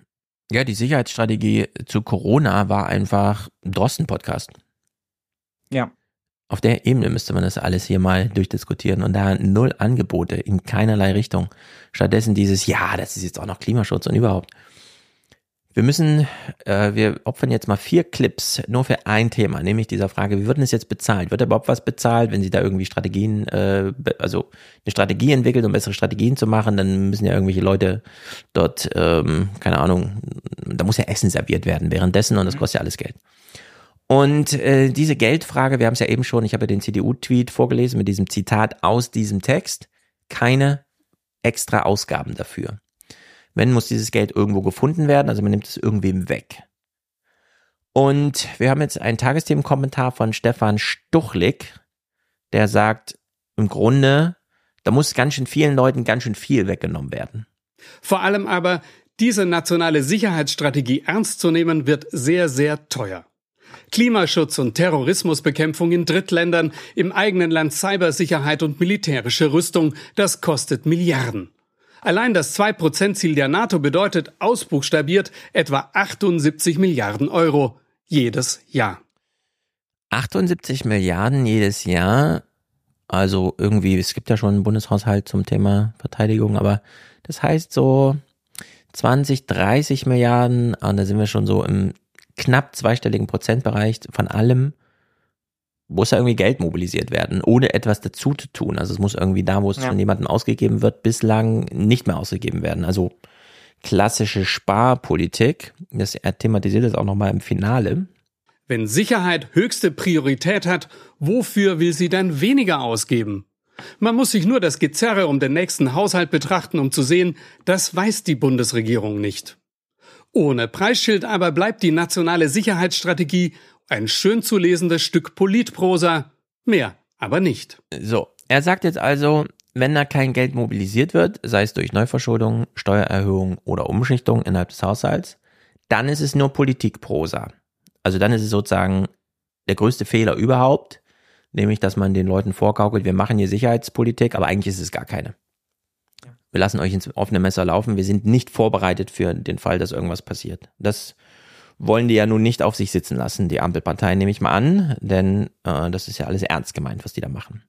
Ja, die Sicherheitsstrategie zu Corona war einfach Drosten-Podcast. Ja. Auf der Ebene müsste man das alles hier mal durchdiskutieren und da null Angebote in keinerlei Richtung. Stattdessen dieses, ja, das ist jetzt auch noch Klimaschutz und überhaupt. Wir müssen, äh, wir opfern jetzt mal vier Clips nur für ein Thema, nämlich dieser Frage, wie wird denn es jetzt bezahlt? Wird überhaupt was bezahlt, wenn Sie da irgendwie Strategien, äh, also eine Strategie entwickelt, um bessere Strategien zu machen, dann müssen ja irgendwelche Leute dort, ähm, keine Ahnung, da muss ja Essen serviert werden währenddessen und das mhm. kostet ja alles Geld. Und äh, diese Geldfrage, wir haben es ja eben schon, ich habe ja den CDU-Tweet vorgelesen mit diesem Zitat aus diesem Text, keine extra Ausgaben dafür. Wenn muss dieses Geld irgendwo gefunden werden, also man nimmt es irgendwem weg. Und wir haben jetzt einen Tagesthemenkommentar von Stefan Stuchlik, der sagt, im Grunde, da muss ganz schön vielen Leuten ganz schön viel weggenommen werden. Vor allem aber, diese nationale Sicherheitsstrategie ernst zu nehmen, wird sehr, sehr teuer. Klimaschutz und Terrorismusbekämpfung in Drittländern, im eigenen Land Cybersicherheit und militärische Rüstung, das kostet Milliarden. Allein das 2%-Ziel der NATO bedeutet ausbuchstabiert etwa 78 Milliarden Euro jedes Jahr. 78 Milliarden jedes Jahr. Also irgendwie, es gibt ja schon einen Bundeshaushalt zum Thema Verteidigung, aber das heißt so 20, 30 Milliarden, und da sind wir schon so im knapp zweistelligen Prozentbereich von allem muss ja irgendwie Geld mobilisiert werden, ohne etwas dazu zu tun. Also es muss irgendwie da, wo es ja. von jemandem ausgegeben wird, bislang nicht mehr ausgegeben werden. Also klassische Sparpolitik. Das, er thematisiert das auch nochmal im Finale. Wenn Sicherheit höchste Priorität hat, wofür will sie dann weniger ausgeben? Man muss sich nur das Gezerre um den nächsten Haushalt betrachten, um zu sehen, das weiß die Bundesregierung nicht. Ohne Preisschild aber bleibt die nationale Sicherheitsstrategie ein schön zu lesendes Stück Politprosa, mehr aber nicht. So, er sagt jetzt also, wenn da kein Geld mobilisiert wird, sei es durch Neuverschuldung, Steuererhöhung oder Umschichtung innerhalb des Haushalts, dann ist es nur Politikprosa. Also dann ist es sozusagen der größte Fehler überhaupt, nämlich dass man den Leuten vorgaukelt, wir machen hier Sicherheitspolitik, aber eigentlich ist es gar keine wir lassen euch ins offene Messer laufen, wir sind nicht vorbereitet für den Fall, dass irgendwas passiert. Das wollen die ja nun nicht auf sich sitzen lassen, die Ampelparteien, nehme ich mal an, denn äh, das ist ja alles ernst gemeint, was die da machen.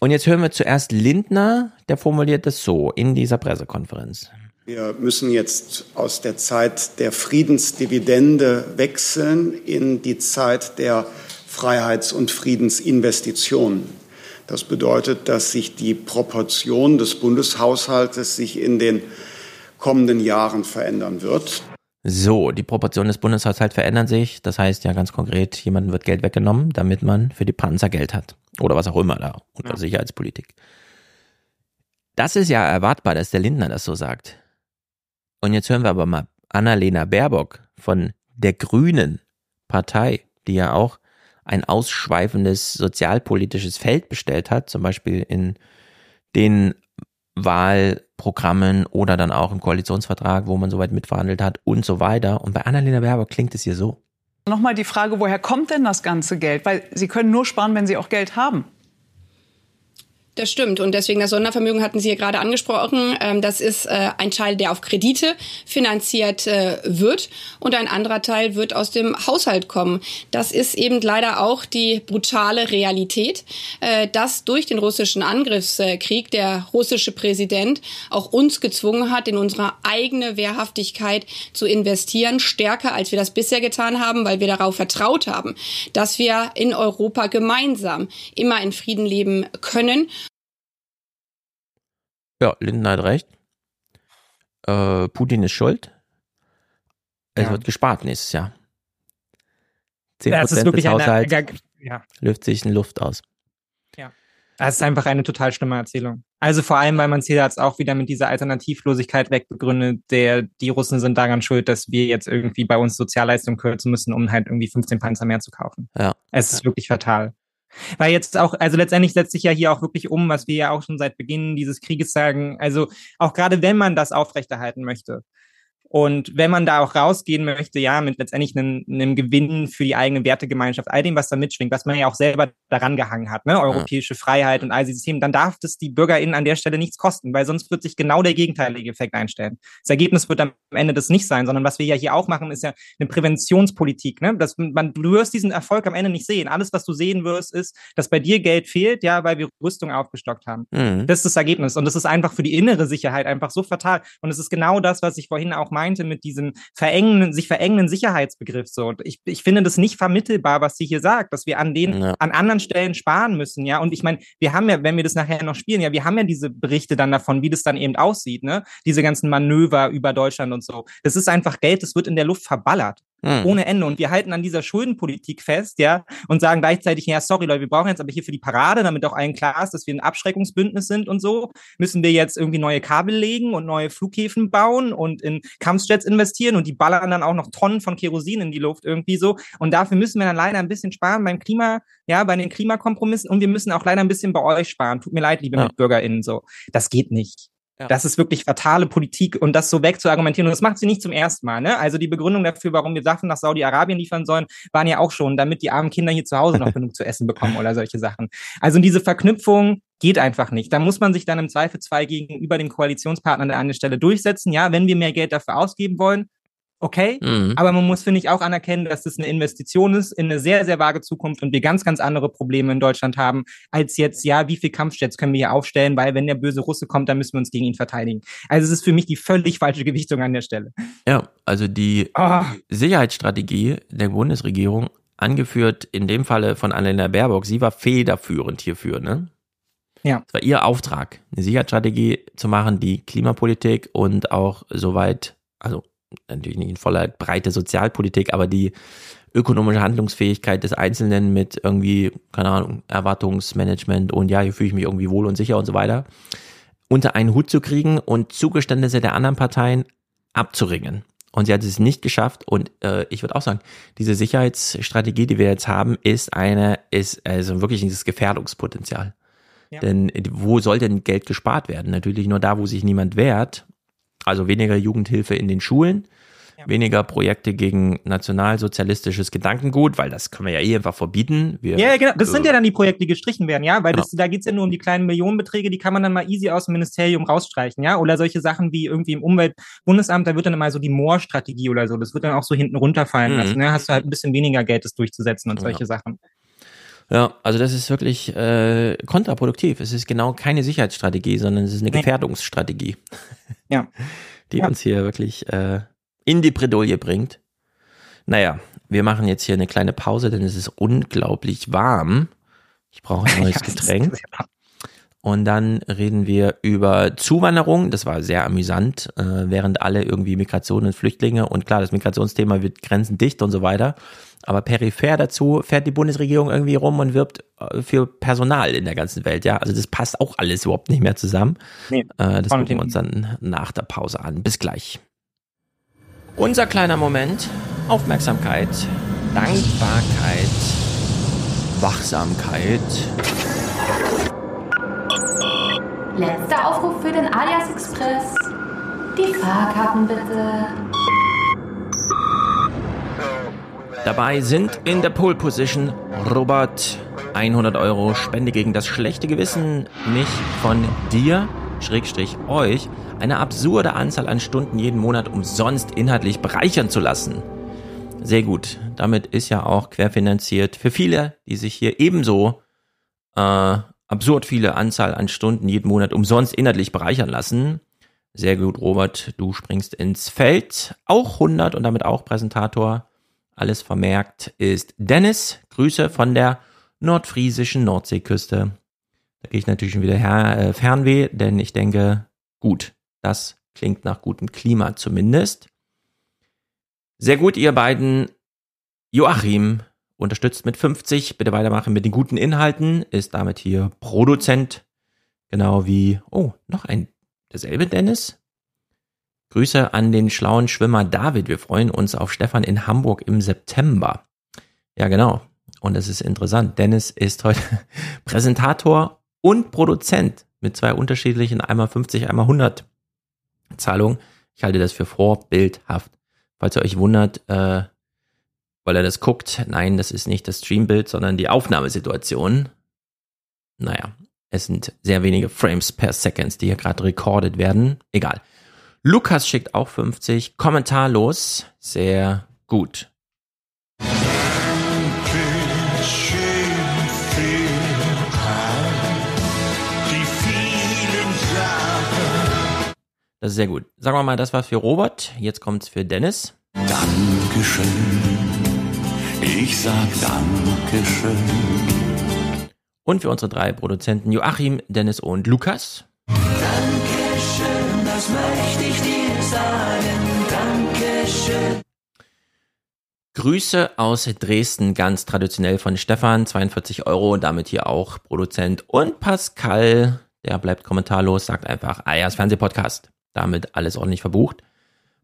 Und jetzt hören wir zuerst Lindner, der formuliert das so in dieser Pressekonferenz. Wir müssen jetzt aus der Zeit der Friedensdividende wechseln in die Zeit der Freiheits- und Friedensinvestitionen. Das bedeutet, dass sich die Proportion des Bundeshaushaltes sich in den kommenden Jahren verändern wird. So, die Proportionen des Bundeshaushalts verändern sich. Das heißt ja ganz konkret, jemandem wird Geld weggenommen, damit man für die Panzer Geld hat. Oder was auch immer da unter ja. Sicherheitspolitik. Das ist ja erwartbar, dass der Lindner das so sagt. Und jetzt hören wir aber mal Annalena Baerbock von der Grünen Partei, die ja auch ein ausschweifendes sozialpolitisches Feld bestellt hat, zum Beispiel in den Wahlprogrammen oder dann auch im Koalitionsvertrag, wo man soweit mitverhandelt hat und so weiter. Und bei Annalena Baerbock klingt es hier so. Nochmal die Frage, woher kommt denn das ganze Geld? Weil Sie können nur sparen, wenn Sie auch Geld haben. Das stimmt. Und deswegen das Sondervermögen hatten Sie ja gerade angesprochen. Ähm, das ist äh, ein Teil, der auf Kredite finanziert äh, wird. Und ein anderer Teil wird aus dem Haushalt kommen. Das ist eben leider auch die brutale Realität, äh, dass durch den russischen Angriffskrieg der russische Präsident auch uns gezwungen hat, in unsere eigene Wehrhaftigkeit zu investieren, stärker als wir das bisher getan haben, weil wir darauf vertraut haben, dass wir in Europa gemeinsam immer in Frieden leben können ja, Linden hat recht. Äh, Putin ist schuld. Es ja. wird gespart nächstes Jahr. 10% das ist wirklich des Haushalts eine, ja. löst sich in Luft aus. Ja. Das ist einfach eine total schlimme Erzählung. Also vor allem, weil man es hier jetzt auch wieder mit dieser Alternativlosigkeit wegbegründet, der die Russen sind daran schuld, dass wir jetzt irgendwie bei uns Sozialleistungen kürzen müssen, um halt irgendwie 15 Panzer mehr zu kaufen. Ja. Es ist wirklich fatal. Weil jetzt auch, also letztendlich setzt sich ja hier auch wirklich um, was wir ja auch schon seit Beginn dieses Krieges sagen. Also auch gerade wenn man das aufrechterhalten möchte, und wenn man da auch rausgehen möchte, ja, mit letztendlich einem, einem Gewinn für die eigene Wertegemeinschaft, all dem, was da mitschwingt, was man ja auch selber daran gehangen hat, ne, europäische Freiheit und all diese Themen, dann darf das die BürgerInnen an der Stelle nichts kosten, weil sonst wird sich genau der gegenteilige Effekt einstellen. Das Ergebnis wird am Ende das nicht sein, sondern was wir ja hier auch machen, ist ja eine Präventionspolitik, ne, dass man, du wirst diesen Erfolg am Ende nicht sehen. Alles, was du sehen wirst, ist, dass bei dir Geld fehlt, ja, weil wir Rüstung aufgestockt haben. Mhm. Das ist das Ergebnis. Und das ist einfach für die innere Sicherheit einfach so fatal. Und es ist genau das, was ich vorhin auch meinte, meinte mit diesem verengenden, sich verengenden Sicherheitsbegriff so. Und ich, ich finde das nicht vermittelbar, was sie hier sagt, dass wir an den, ja. an anderen Stellen sparen müssen, ja. Und ich meine, wir haben ja, wenn wir das nachher noch spielen, ja, wir haben ja diese Berichte dann davon, wie das dann eben aussieht, ne? Diese ganzen Manöver über Deutschland und so. Das ist einfach Geld, das wird in der Luft verballert. Mhm. Ohne Ende. Und wir halten an dieser Schuldenpolitik fest, ja, und sagen gleichzeitig, ja, sorry Leute, wir brauchen jetzt aber hier für die Parade, damit auch allen klar ist, dass wir ein Abschreckungsbündnis sind und so, müssen wir jetzt irgendwie neue Kabel legen und neue Flughäfen bauen und in Kampfjets investieren und die ballern dann auch noch Tonnen von Kerosin in die Luft irgendwie so. Und dafür müssen wir dann leider ein bisschen sparen beim Klima, ja, bei den Klimakompromissen und wir müssen auch leider ein bisschen bei euch sparen. Tut mir leid, liebe ja. MitbürgerInnen, so. Das geht nicht. Ja. Das ist wirklich fatale Politik und das so wegzuargumentieren. Und das macht sie nicht zum ersten Mal. Ne? Also die Begründung dafür, warum wir Waffen nach Saudi-Arabien liefern sollen, waren ja auch schon, damit die armen Kinder hier zu Hause noch genug zu essen bekommen oder solche Sachen. Also diese Verknüpfung geht einfach nicht. Da muss man sich dann im Zweifelsfall gegenüber den Koalitionspartnern an der Stelle durchsetzen. Ja, wenn wir mehr Geld dafür ausgeben wollen, okay. Mhm. Aber man muss, finde ich, auch anerkennen, dass das eine Investition ist in eine sehr, sehr vage Zukunft und wir ganz, ganz andere Probleme in Deutschland haben, als jetzt, ja, wie viel Kampfjets können wir hier aufstellen, weil wenn der böse Russe kommt, dann müssen wir uns gegen ihn verteidigen. Also es ist für mich die völlig falsche Gewichtung an der Stelle. Ja, also die oh. Sicherheitsstrategie der Bundesregierung, angeführt in dem Falle von Annalena Baerbock, sie war federführend hierfür, ne? Ja. Es war ihr Auftrag, eine Sicherheitsstrategie zu machen, die Klimapolitik und auch soweit, also natürlich nicht in voller Breite Sozialpolitik, aber die ökonomische Handlungsfähigkeit des Einzelnen mit irgendwie, keine Ahnung, Erwartungsmanagement und ja, hier fühle ich mich irgendwie wohl und sicher und so weiter, unter einen Hut zu kriegen und Zugeständnisse der anderen Parteien abzuringen. Und sie hat es nicht geschafft. Und äh, ich würde auch sagen, diese Sicherheitsstrategie, die wir jetzt haben, ist eine, ist also wirklich dieses Gefährdungspotenzial. Ja. Denn wo soll denn Geld gespart werden? Natürlich nur da, wo sich niemand wehrt. Also weniger Jugendhilfe in den Schulen, ja. weniger Projekte gegen nationalsozialistisches Gedankengut, weil das können wir ja eh einfach verbieten. Wir, ja, genau. Das äh, sind ja dann die Projekte, die gestrichen werden, ja, weil genau. das, da geht's ja nur um die kleinen Millionenbeträge, die kann man dann mal easy aus dem Ministerium rausstreichen, ja, oder solche Sachen wie irgendwie im Umweltbundesamt, da wird dann immer so die Moor-Strategie oder so, das wird dann auch so hinten runterfallen mhm. lassen, ne? hast du halt ein bisschen weniger Geld, das durchzusetzen und solche ja. Sachen. Ja, also das ist wirklich äh, kontraproduktiv. Es ist genau keine Sicherheitsstrategie, sondern es ist eine nee. Gefährdungsstrategie. Ja. Die ja. uns hier wirklich äh, in die Bredouille bringt. Naja, wir machen jetzt hier eine kleine Pause, denn es ist unglaublich warm. Ich brauche ein neues ja, Getränk. Und dann reden wir über Zuwanderung. Das war sehr amüsant, äh, während alle irgendwie Migration und Flüchtlinge und klar, das Migrationsthema wird grenzendicht und so weiter. Aber peripher dazu fährt die Bundesregierung irgendwie rum und wirbt äh, für Personal in der ganzen Welt. Ja, also das passt auch alles überhaupt nicht mehr zusammen. Nee, äh, das gucken wir uns dann nach der Pause an. Bis gleich. Unser kleiner Moment. Aufmerksamkeit, Dankbarkeit, Wachsamkeit. Letzter Aufruf für den Alias Express. Die Fahrkarten bitte. Dabei sind in der Pole Position Robert 100 Euro Spende gegen das schlechte Gewissen, mich von dir, Schrägstrich euch, eine absurde Anzahl an Stunden jeden Monat umsonst inhaltlich bereichern zu lassen. Sehr gut. Damit ist ja auch querfinanziert für viele, die sich hier ebenso äh, absurd viele Anzahl an Stunden jeden Monat umsonst inhaltlich bereichern lassen. Sehr gut, Robert, du springst ins Feld. Auch 100 und damit auch Präsentator. Alles vermerkt ist Dennis. Grüße von der nordfriesischen Nordseeküste. Da gehe ich natürlich schon wieder her, äh, Fernweh, denn ich denke, gut, das klingt nach gutem Klima zumindest. Sehr gut, ihr beiden. Joachim, unterstützt mit 50. Bitte weitermachen mit den guten Inhalten. Ist damit hier Produzent. Genau wie, oh, noch ein, derselbe Dennis. Grüße an den schlauen Schwimmer David. Wir freuen uns auf Stefan in Hamburg im September. Ja, genau. Und es ist interessant. Dennis ist heute Präsentator und Produzent mit zwei unterschiedlichen, einmal 50, einmal 100 Zahlungen. Ich halte das für vorbildhaft. Falls ihr euch wundert, äh, weil er das guckt. Nein, das ist nicht das Streambild, sondern die Aufnahmesituation. Naja, es sind sehr wenige Frames per Second, die hier gerade recorded werden. Egal. Lukas schickt auch 50. Kommentarlos. Sehr gut. Das ist sehr gut. Sagen wir mal, das war für Robert. Jetzt kommt's für Dennis. Dankeschön. Ich sag Dankeschön. Und für unsere drei Produzenten Joachim, Dennis und Lukas. Das möchte ich dir sagen. Dankeschön. Grüße aus Dresden, ganz traditionell von Stefan, 42 Euro, damit hier auch Produzent. Und Pascal, der bleibt kommentarlos, sagt einfach, Ayers Fernsehpodcast. Damit alles ordentlich verbucht.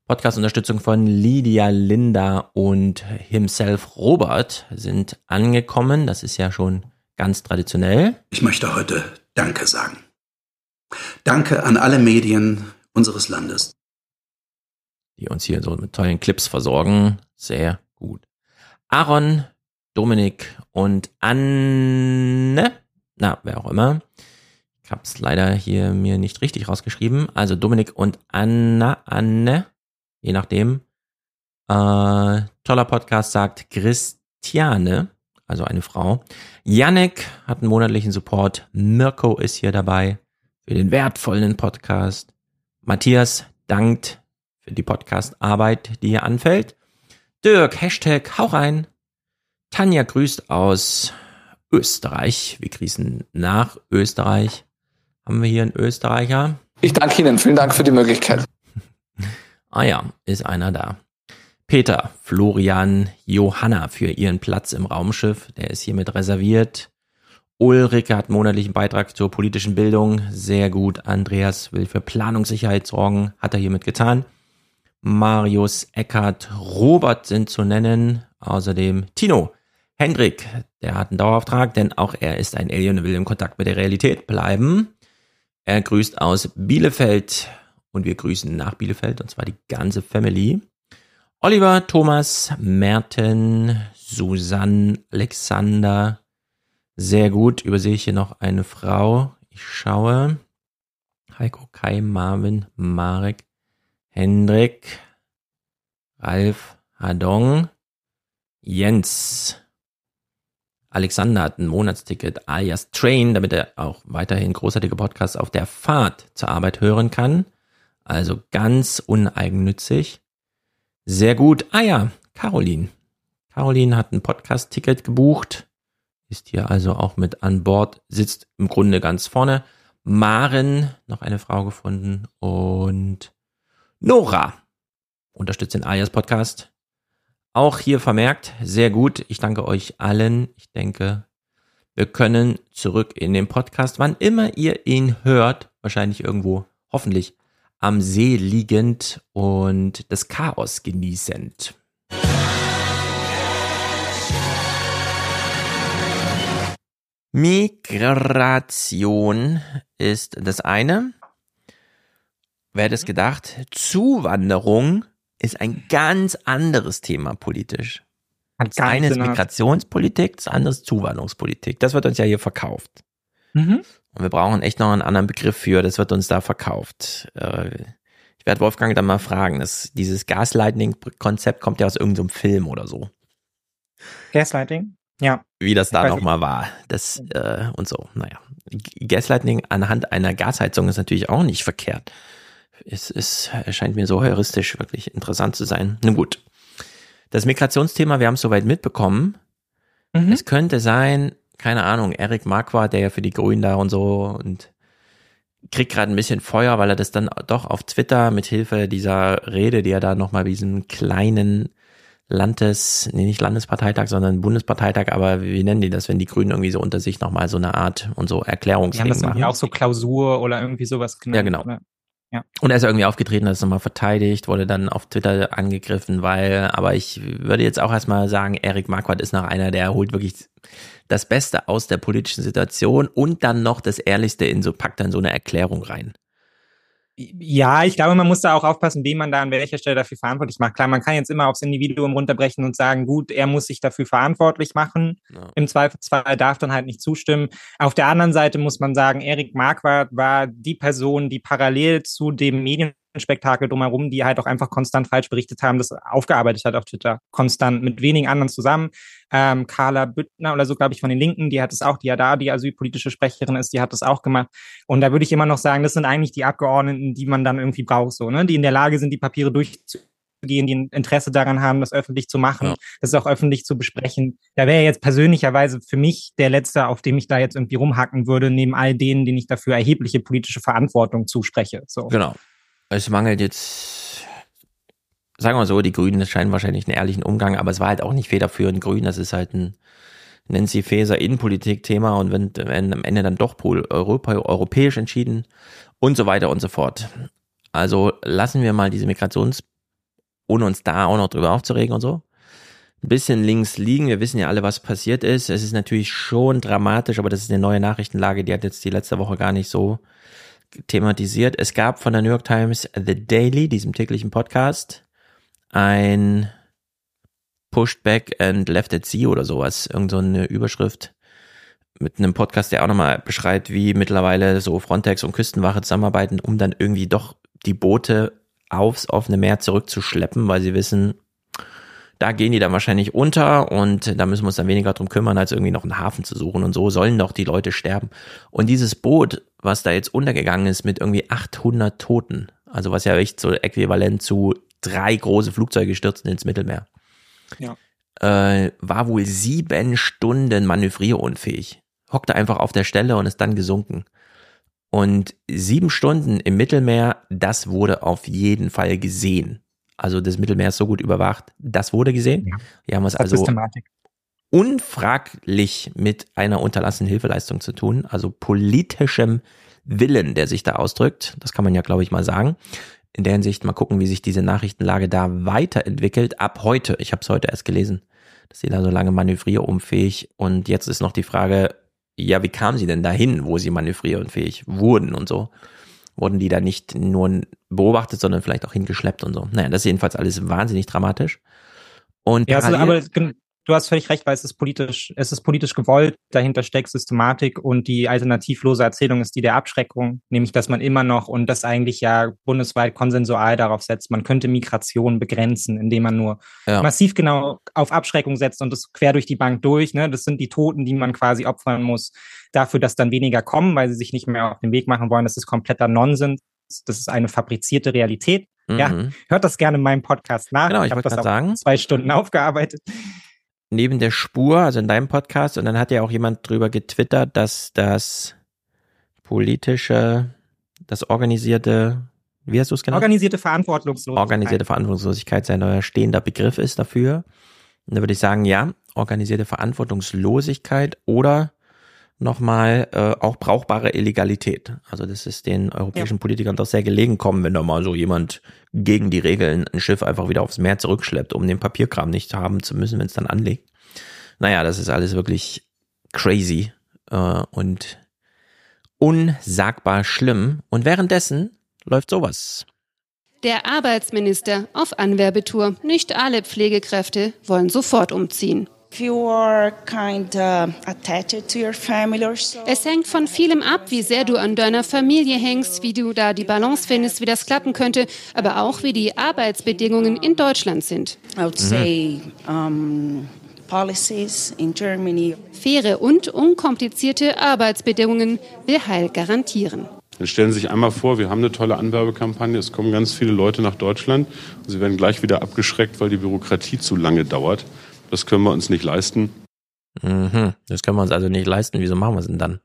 Podcast-Unterstützung von Lydia, Linda und himself Robert sind angekommen. Das ist ja schon ganz traditionell. Ich möchte heute Danke sagen. Danke an alle Medien unseres Landes. Die uns hier so mit tollen Clips versorgen. Sehr gut. Aaron, Dominik und Anne, na, wer auch immer. Ich habe es leider hier mir nicht richtig rausgeschrieben. Also Dominik und Anna, Anne je nachdem. Äh, toller Podcast sagt Christiane, also eine Frau. Yannick hat einen monatlichen Support. Mirko ist hier dabei für den wertvollen Podcast. Matthias dankt für die Podcast-Arbeit, die hier anfällt. Dirk, Hashtag, hau rein. Tanja grüßt aus Österreich. Wir grüßen nach Österreich. Haben wir hier einen Österreicher? Ich danke Ihnen. Vielen Dank für die Möglichkeit. Ah ja, ist einer da. Peter, Florian, Johanna für ihren Platz im Raumschiff, der ist hiermit reserviert. Ulrike hat monatlichen Beitrag zur politischen Bildung, sehr gut. Andreas will für Planungssicherheit sorgen, hat er hiermit getan. Marius, Eckert, Robert sind zu nennen. Außerdem Tino, Hendrik, der hat einen Dauerauftrag, denn auch er ist ein Alien und will im Kontakt mit der Realität bleiben. Er grüßt aus Bielefeld. Und wir grüßen nach Bielefeld, und zwar die ganze Family. Oliver, Thomas, Merten, Susanne, Alexander. Sehr gut. Übersehe ich hier noch eine Frau. Ich schaue. Heiko, Kai, Marvin, Marek, Hendrik, Ralf, Hadong, Jens. Alexander hat ein Monatsticket alias Train, damit er auch weiterhin großartige Podcasts auf der Fahrt zur Arbeit hören kann. Also ganz uneigennützig. Sehr gut. Ah ja, Caroline. Caroline hat ein Podcast-Ticket gebucht, ist hier also auch mit an Bord, sitzt im Grunde ganz vorne. Maren, noch eine Frau gefunden und Nora unterstützt den Alias Podcast. Auch hier vermerkt, sehr gut. Ich danke euch allen. Ich denke, wir können zurück in den Podcast, wann immer ihr ihn hört, wahrscheinlich irgendwo, hoffentlich am See liegend und das Chaos genießend. Migration ist das eine. Wer hätte es gedacht? Zuwanderung ist ein ganz anderes Thema politisch. Das eine ist Migrationspolitik, das andere ist Zuwanderungspolitik. Das wird uns ja hier verkauft. Mhm. Und wir brauchen echt noch einen anderen Begriff für, das wird uns da verkauft. Äh, ich werde Wolfgang dann mal fragen. Das, dieses Gaslighting-Konzept kommt ja aus irgendeinem Film oder so. Gaslighting? Ja. Wie das da nochmal war. Das, äh, und so, naja. Gaslighting anhand einer Gasheizung ist natürlich auch nicht verkehrt. Es, es erscheint mir so heuristisch wirklich interessant zu sein. Nun gut. Das Migrationsthema, wir haben es soweit mitbekommen. Mhm. Es könnte sein, keine Ahnung, Eric Marquardt, der ja für die Grünen da und so und kriegt gerade ein bisschen Feuer, weil er das dann doch auf Twitter mit Hilfe dieser Rede, die er da nochmal bei diesem kleinen Landes, nee, nicht Landesparteitag, sondern Bundesparteitag, aber wie nennen die das, wenn die Grünen irgendwie so unter sich nochmal so eine Art und so Erklärungsding machen? Ja, das irgendwie auch so Klausur oder irgendwie sowas genannt. Ja, genau. Oder? Ja. Und er ist irgendwie aufgetreten, hat es nochmal verteidigt, wurde dann auf Twitter angegriffen, weil, aber ich würde jetzt auch erstmal sagen, Erik Marquardt ist noch einer, der holt wirklich das Beste aus der politischen Situation und dann noch das Ehrlichste in so, packt dann so eine Erklärung rein. Ja, ich glaube, man muss da auch aufpassen, wen man da an welcher Stelle dafür verantwortlich macht. Klar, man kann jetzt immer aufs Individuum runterbrechen und sagen, gut, er muss sich dafür verantwortlich machen. Ja. Im Zweifelsfall darf dann halt nicht zustimmen. Auf der anderen Seite muss man sagen, Erik Marquardt war die Person, die parallel zu dem Medien Spektakel drumherum, die halt auch einfach konstant falsch berichtet haben, das aufgearbeitet hat auf Twitter. Konstant mit wenigen anderen zusammen. Ähm, Carla Büttner oder so, glaube ich, von den Linken, die hat es auch, die ja da die asylpolitische Sprecherin ist, die hat das auch gemacht. Und da würde ich immer noch sagen, das sind eigentlich die Abgeordneten, die man dann irgendwie braucht, so, ne? Die in der Lage sind, die Papiere durchzugehen, die ein Interesse daran haben, das öffentlich zu machen, ja. das auch öffentlich zu besprechen. Da wäre jetzt persönlicherweise für mich der Letzte, auf dem ich da jetzt irgendwie rumhacken würde, neben all denen, denen ich dafür erhebliche politische Verantwortung zuspreche. So. Genau es mangelt jetzt, sagen wir mal so, die Grünen scheinen wahrscheinlich einen ehrlichen Umgang, aber es war halt auch nicht federführend grün, das ist halt ein Nancy Faeser Innenpolitik-Thema und wenn, wenn am Ende dann doch Europa, europäisch entschieden und so weiter und so fort. Also lassen wir mal diese Migrations, ohne uns da auch noch drüber aufzuregen und so, ein bisschen links liegen. Wir wissen ja alle, was passiert ist. Es ist natürlich schon dramatisch, aber das ist eine neue Nachrichtenlage, die hat jetzt die letzte Woche gar nicht so thematisiert. Es gab von der New York Times The Daily, diesem täglichen Podcast, ein Pushed Back and Left at Sea oder sowas, irgend so eine Überschrift mit einem Podcast, der auch nochmal beschreibt, wie mittlerweile so Frontex und Küstenwache zusammenarbeiten, um dann irgendwie doch die Boote aufs offene Meer zurückzuschleppen, weil sie wissen, da gehen die dann wahrscheinlich unter und da müssen wir uns dann weniger drum kümmern, als irgendwie noch einen Hafen zu suchen. Und so sollen doch die Leute sterben. Und dieses Boot, was da jetzt untergegangen ist mit irgendwie 800 Toten, also was ja echt so äquivalent zu drei große Flugzeuge stürzen ins Mittelmeer, ja. äh, war wohl sieben Stunden manövrierunfähig. Hockte einfach auf der Stelle und ist dann gesunken. Und sieben Stunden im Mittelmeer, das wurde auf jeden Fall gesehen. Also das Mittelmeer ist so gut überwacht. Das wurde gesehen. Ja. Wir haben es also unfraglich mit einer unterlassenen Hilfeleistung zu tun, also politischem Willen, der sich da ausdrückt. Das kann man ja, glaube ich, mal sagen. In der Hinsicht mal gucken, wie sich diese Nachrichtenlage da weiterentwickelt. Ab heute, ich habe es heute erst gelesen, dass sie da so lange manövrierunfähig und jetzt ist noch die Frage, ja, wie kamen sie denn dahin, wo sie manövrierunfähig wurden und so wurden die da nicht nur beobachtet, sondern vielleicht auch hingeschleppt und so. Naja, das ist jedenfalls alles wahnsinnig dramatisch. Und ja, also, aber du hast völlig recht, weil es ist politisch, es ist politisch gewollt, dahinter steckt Systematik und die alternativlose Erzählung ist die der Abschreckung, nämlich dass man immer noch und das eigentlich ja bundesweit konsensual darauf setzt, man könnte Migration begrenzen, indem man nur ja. massiv genau auf Abschreckung setzt und das quer durch die Bank durch. Ne? Das sind die Toten, die man quasi opfern muss, dafür, dass dann weniger kommen, weil sie sich nicht mehr auf den Weg machen wollen. Das ist kompletter Nonsens. Das ist eine fabrizierte Realität. Mhm. Ja, hört das gerne in meinem Podcast nach. Genau, ich, ich habe das sagen. zwei Stunden aufgearbeitet neben der Spur, also in deinem Podcast, und dann hat ja auch jemand drüber getwittert, dass das politische, das organisierte, wie hast du es genannt? Organisierte Verantwortungslosigkeit. Organisierte Verantwortungslosigkeit sein neuer stehender Begriff ist dafür. Und da würde ich sagen, ja, organisierte Verantwortungslosigkeit oder nochmal äh, auch brauchbare Illegalität. Also das ist den europäischen ja. Politikern doch sehr gelegen kommen, wenn da mal so jemand gegen die Regeln ein Schiff einfach wieder aufs Meer zurückschleppt, um den Papierkram nicht haben zu müssen, wenn es dann anlegt. Naja, das ist alles wirklich crazy äh, und unsagbar schlimm. Und währenddessen läuft sowas. Der Arbeitsminister auf Anwerbetour. Nicht alle Pflegekräfte wollen sofort umziehen. Es hängt von vielem ab, wie sehr du an deiner Familie hängst, wie du da die Balance findest, wie das klappen könnte, aber auch wie die Arbeitsbedingungen in Deutschland sind. Mhm. Faire und unkomplizierte Arbeitsbedingungen will Heil garantieren. Dann stellen Sie sich einmal vor, wir haben eine tolle Anwerbekampagne, es kommen ganz viele Leute nach Deutschland und sie werden gleich wieder abgeschreckt, weil die Bürokratie zu lange dauert. Das können wir uns nicht leisten. Mhm, das können wir uns also nicht leisten. Wieso machen wir es denn dann?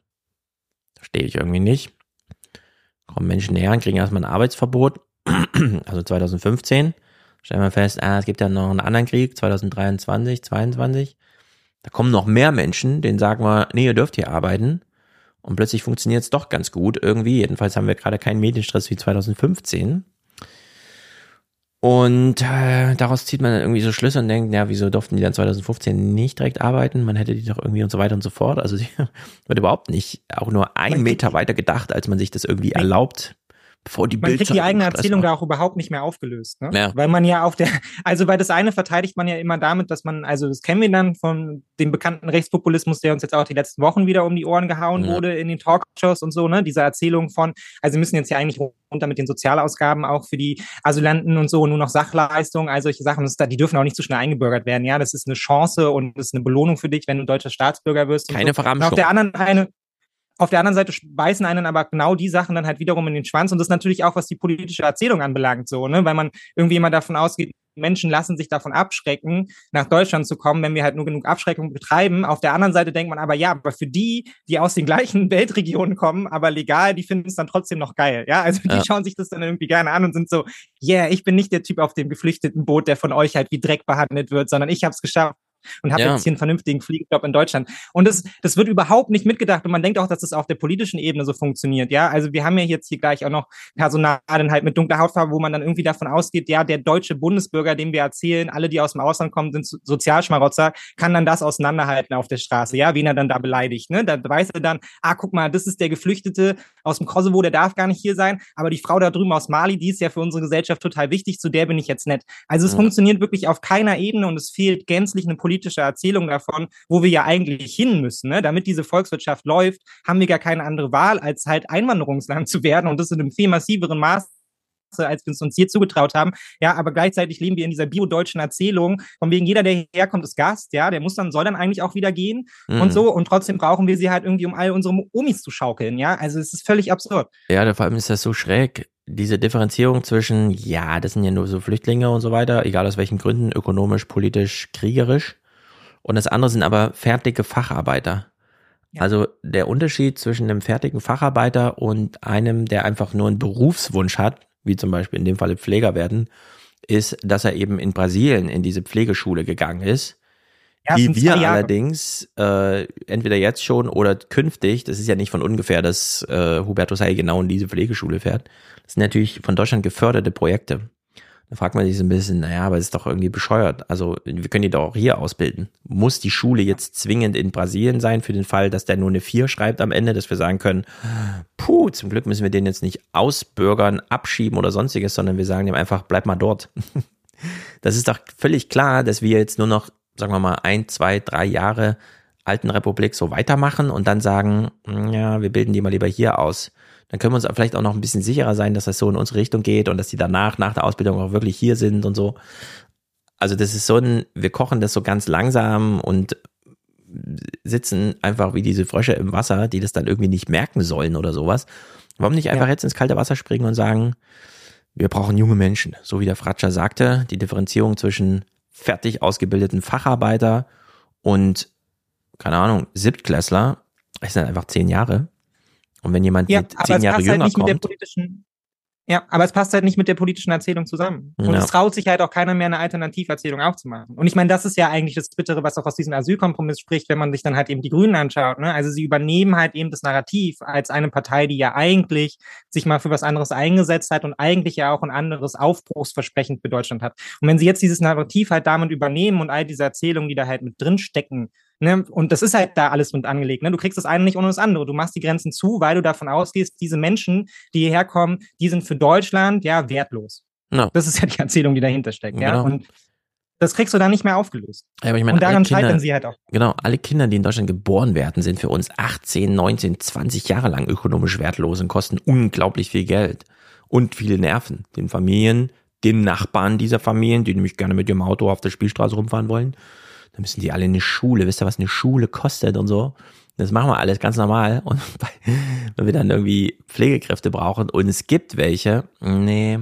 Verstehe ich irgendwie nicht. Kommen Menschen näher und kriegen erstmal ein Arbeitsverbot. also 2015. Stellen wir fest, ah, es gibt ja noch einen anderen Krieg, 2023, 2022. Da kommen noch mehr Menschen, denen sagen wir, nee, ihr dürft hier arbeiten. Und plötzlich funktioniert es doch ganz gut irgendwie. Jedenfalls haben wir gerade keinen Medienstress wie 2015. Und äh, daraus zieht man dann irgendwie so Schlüsse und denkt, ja, wieso durften die dann 2015 nicht direkt arbeiten? Man hätte die doch irgendwie und so weiter und so fort. Also die wird überhaupt nicht auch nur einen Meter weiter gedacht, als man sich das irgendwie erlaubt bevor die Man kriegt die eigene Erzählung da auch überhaupt nicht mehr aufgelöst, ne? Ja. Weil man ja auf der, also weil das eine verteidigt man ja immer damit, dass man, also das kennen wir dann von dem bekannten Rechtspopulismus, der uns jetzt auch die letzten Wochen wieder um die Ohren gehauen ja. wurde in den Talkshows und so, ne? Diese Erzählung von, also wir müssen jetzt ja eigentlich runter mit den Sozialausgaben auch für die Asylanten und so, nur noch Sachleistungen, all solche Sachen, das, die dürfen auch nicht so schnell eingebürgert werden, ja? Das ist eine Chance und das ist eine Belohnung für dich, wenn du deutscher Staatsbürger wirst. Keine so. Verramschung. Auf der anderen eine, auf der anderen Seite beißen einen aber genau die Sachen dann halt wiederum in den Schwanz. Und das ist natürlich auch, was die politische Erzählung anbelangt, so, ne? Weil man irgendwie immer davon ausgeht, Menschen lassen sich davon abschrecken, nach Deutschland zu kommen, wenn wir halt nur genug Abschreckung betreiben. Auf der anderen Seite denkt man aber, ja, aber für die, die aus den gleichen Weltregionen kommen, aber legal, die finden es dann trotzdem noch geil. Ja, also die ja. schauen sich das dann irgendwie gerne an und sind so, yeah, ich bin nicht der Typ auf dem geflüchteten Boot, der von euch halt wie Dreck behandelt wird, sondern ich habe es geschafft und habe ja. jetzt hier einen vernünftigen Fliegejob in Deutschland. Und das, das wird überhaupt nicht mitgedacht und man denkt auch, dass das auf der politischen Ebene so funktioniert. Ja, also wir haben ja jetzt hier gleich auch noch Personal halt mit dunkler Hautfarbe, wo man dann irgendwie davon ausgeht, ja, der deutsche Bundesbürger, dem wir erzählen, alle, die aus dem Ausland kommen, sind Sozialschmarotzer, kann dann das auseinanderhalten auf der Straße, ja, wen er dann da beleidigt. Ne? Da weiß er dann, ah, guck mal, das ist der Geflüchtete aus dem Kosovo, der darf gar nicht hier sein, aber die Frau da drüben aus Mali, die ist ja für unsere Gesellschaft total wichtig, zu der bin ich jetzt nett. Also es ja. funktioniert wirklich auf keiner Ebene und es fehlt gänzlich eine politische Erzählung davon, wo wir ja eigentlich hin müssen. Ne? Damit diese Volkswirtschaft läuft, haben wir gar keine andere Wahl, als halt Einwanderungsland zu werden und das in einem viel massiveren Maß als wir es uns hier zugetraut haben. Ja, aber gleichzeitig leben wir in dieser bio-deutschen Erzählung, von wegen jeder, der herkommt, ist Gast, ja, der muss dann, soll dann eigentlich auch wieder gehen mhm. und so. Und trotzdem brauchen wir sie halt irgendwie, um all unsere Omis zu schaukeln, ja. Also es ist völlig absurd. Ja, vor allem ist das so schräg. Diese Differenzierung zwischen, ja, das sind ja nur so Flüchtlinge und so weiter, egal aus welchen Gründen, ökonomisch, politisch, kriegerisch. Und das andere sind aber fertige Facharbeiter. Ja. Also der Unterschied zwischen einem fertigen Facharbeiter und einem, der einfach nur einen Berufswunsch hat, wie zum Beispiel in dem Falle Pfleger werden, ist, dass er eben in Brasilien in diese Pflegeschule gegangen ist. Ja, die wir allerdings äh, entweder jetzt schon oder künftig, das ist ja nicht von ungefähr, dass äh, Hubertus Heil genau in diese Pflegeschule fährt. Das sind natürlich von Deutschland geförderte Projekte. Da fragt man sich so ein bisschen, naja, aber es ist doch irgendwie bescheuert. Also wir können die doch auch hier ausbilden. Muss die Schule jetzt zwingend in Brasilien sein für den Fall, dass der nur eine 4 schreibt am Ende, dass wir sagen können, puh, zum Glück müssen wir den jetzt nicht ausbürgern, abschieben oder sonstiges, sondern wir sagen ihm einfach, bleib mal dort. Das ist doch völlig klar, dass wir jetzt nur noch, sagen wir mal, ein, zwei, drei Jahre alten Republik so weitermachen und dann sagen, ja, wir bilden die mal lieber hier aus dann können wir uns vielleicht auch noch ein bisschen sicherer sein, dass das so in unsere Richtung geht und dass die danach, nach der Ausbildung auch wirklich hier sind und so. Also das ist so ein, wir kochen das so ganz langsam und sitzen einfach wie diese Frösche im Wasser, die das dann irgendwie nicht merken sollen oder sowas. Warum nicht einfach ja. jetzt ins kalte Wasser springen und sagen, wir brauchen junge Menschen, so wie der Fratscher sagte, die Differenzierung zwischen fertig ausgebildeten Facharbeiter und, keine Ahnung, Siebtklässler, das sind einfach zehn Jahre. Und wenn jemand ja, mit zehn Jahre halt jünger der kommt, politischen ja, aber es passt halt nicht mit der politischen Erzählung zusammen. Und Ja. es traut sich halt auch keiner mehr, eine Alternativerzählung aufzumachen. Und ich meine, das ist ja eigentlich das Bittere, was auch aus diesem Asylkompromiss spricht, wenn man sich dann halt eben die Grünen anschaut. Ne? Also sie übernehmen halt eben das Narrativ als eine Partei, die ja eigentlich sich mal für was anderes eingesetzt hat und eigentlich ja auch ein anderes Aufbruchsversprechen für Deutschland hat. Und wenn sie jetzt dieses Narrativ halt damit übernehmen und all diese Erzählungen, die da halt mit drin stecken, Ne? Und das ist halt da alles mit angelegt. Ne? Du kriegst das eine nicht ohne das andere. Du machst die Grenzen zu, weil du davon ausgehst, diese Menschen, die hierher kommen, die sind für Deutschland ja wertlos. Ja. Das ist ja die Erzählung, die dahinter steckt. Ja? Genau. Und das kriegst du dann nicht mehr aufgelöst. Ja, meine, und daran Kinder, scheitern sie halt auch. Genau, alle Kinder, die in Deutschland geboren werden, sind für uns 18, 19, 20 Jahre lang ökonomisch wertlos und kosten unglaublich viel Geld und viele Nerven. Den Familien, den Nachbarn dieser Familien, die nämlich gerne mit ihrem Auto auf der Spielstraße rumfahren wollen. Dann müssen die alle in eine Schule. Wisst ihr, was eine Schule kostet und so? Das machen wir alles ganz normal. Und wenn wir dann irgendwie Pflegekräfte brauchen und es gibt welche, nee,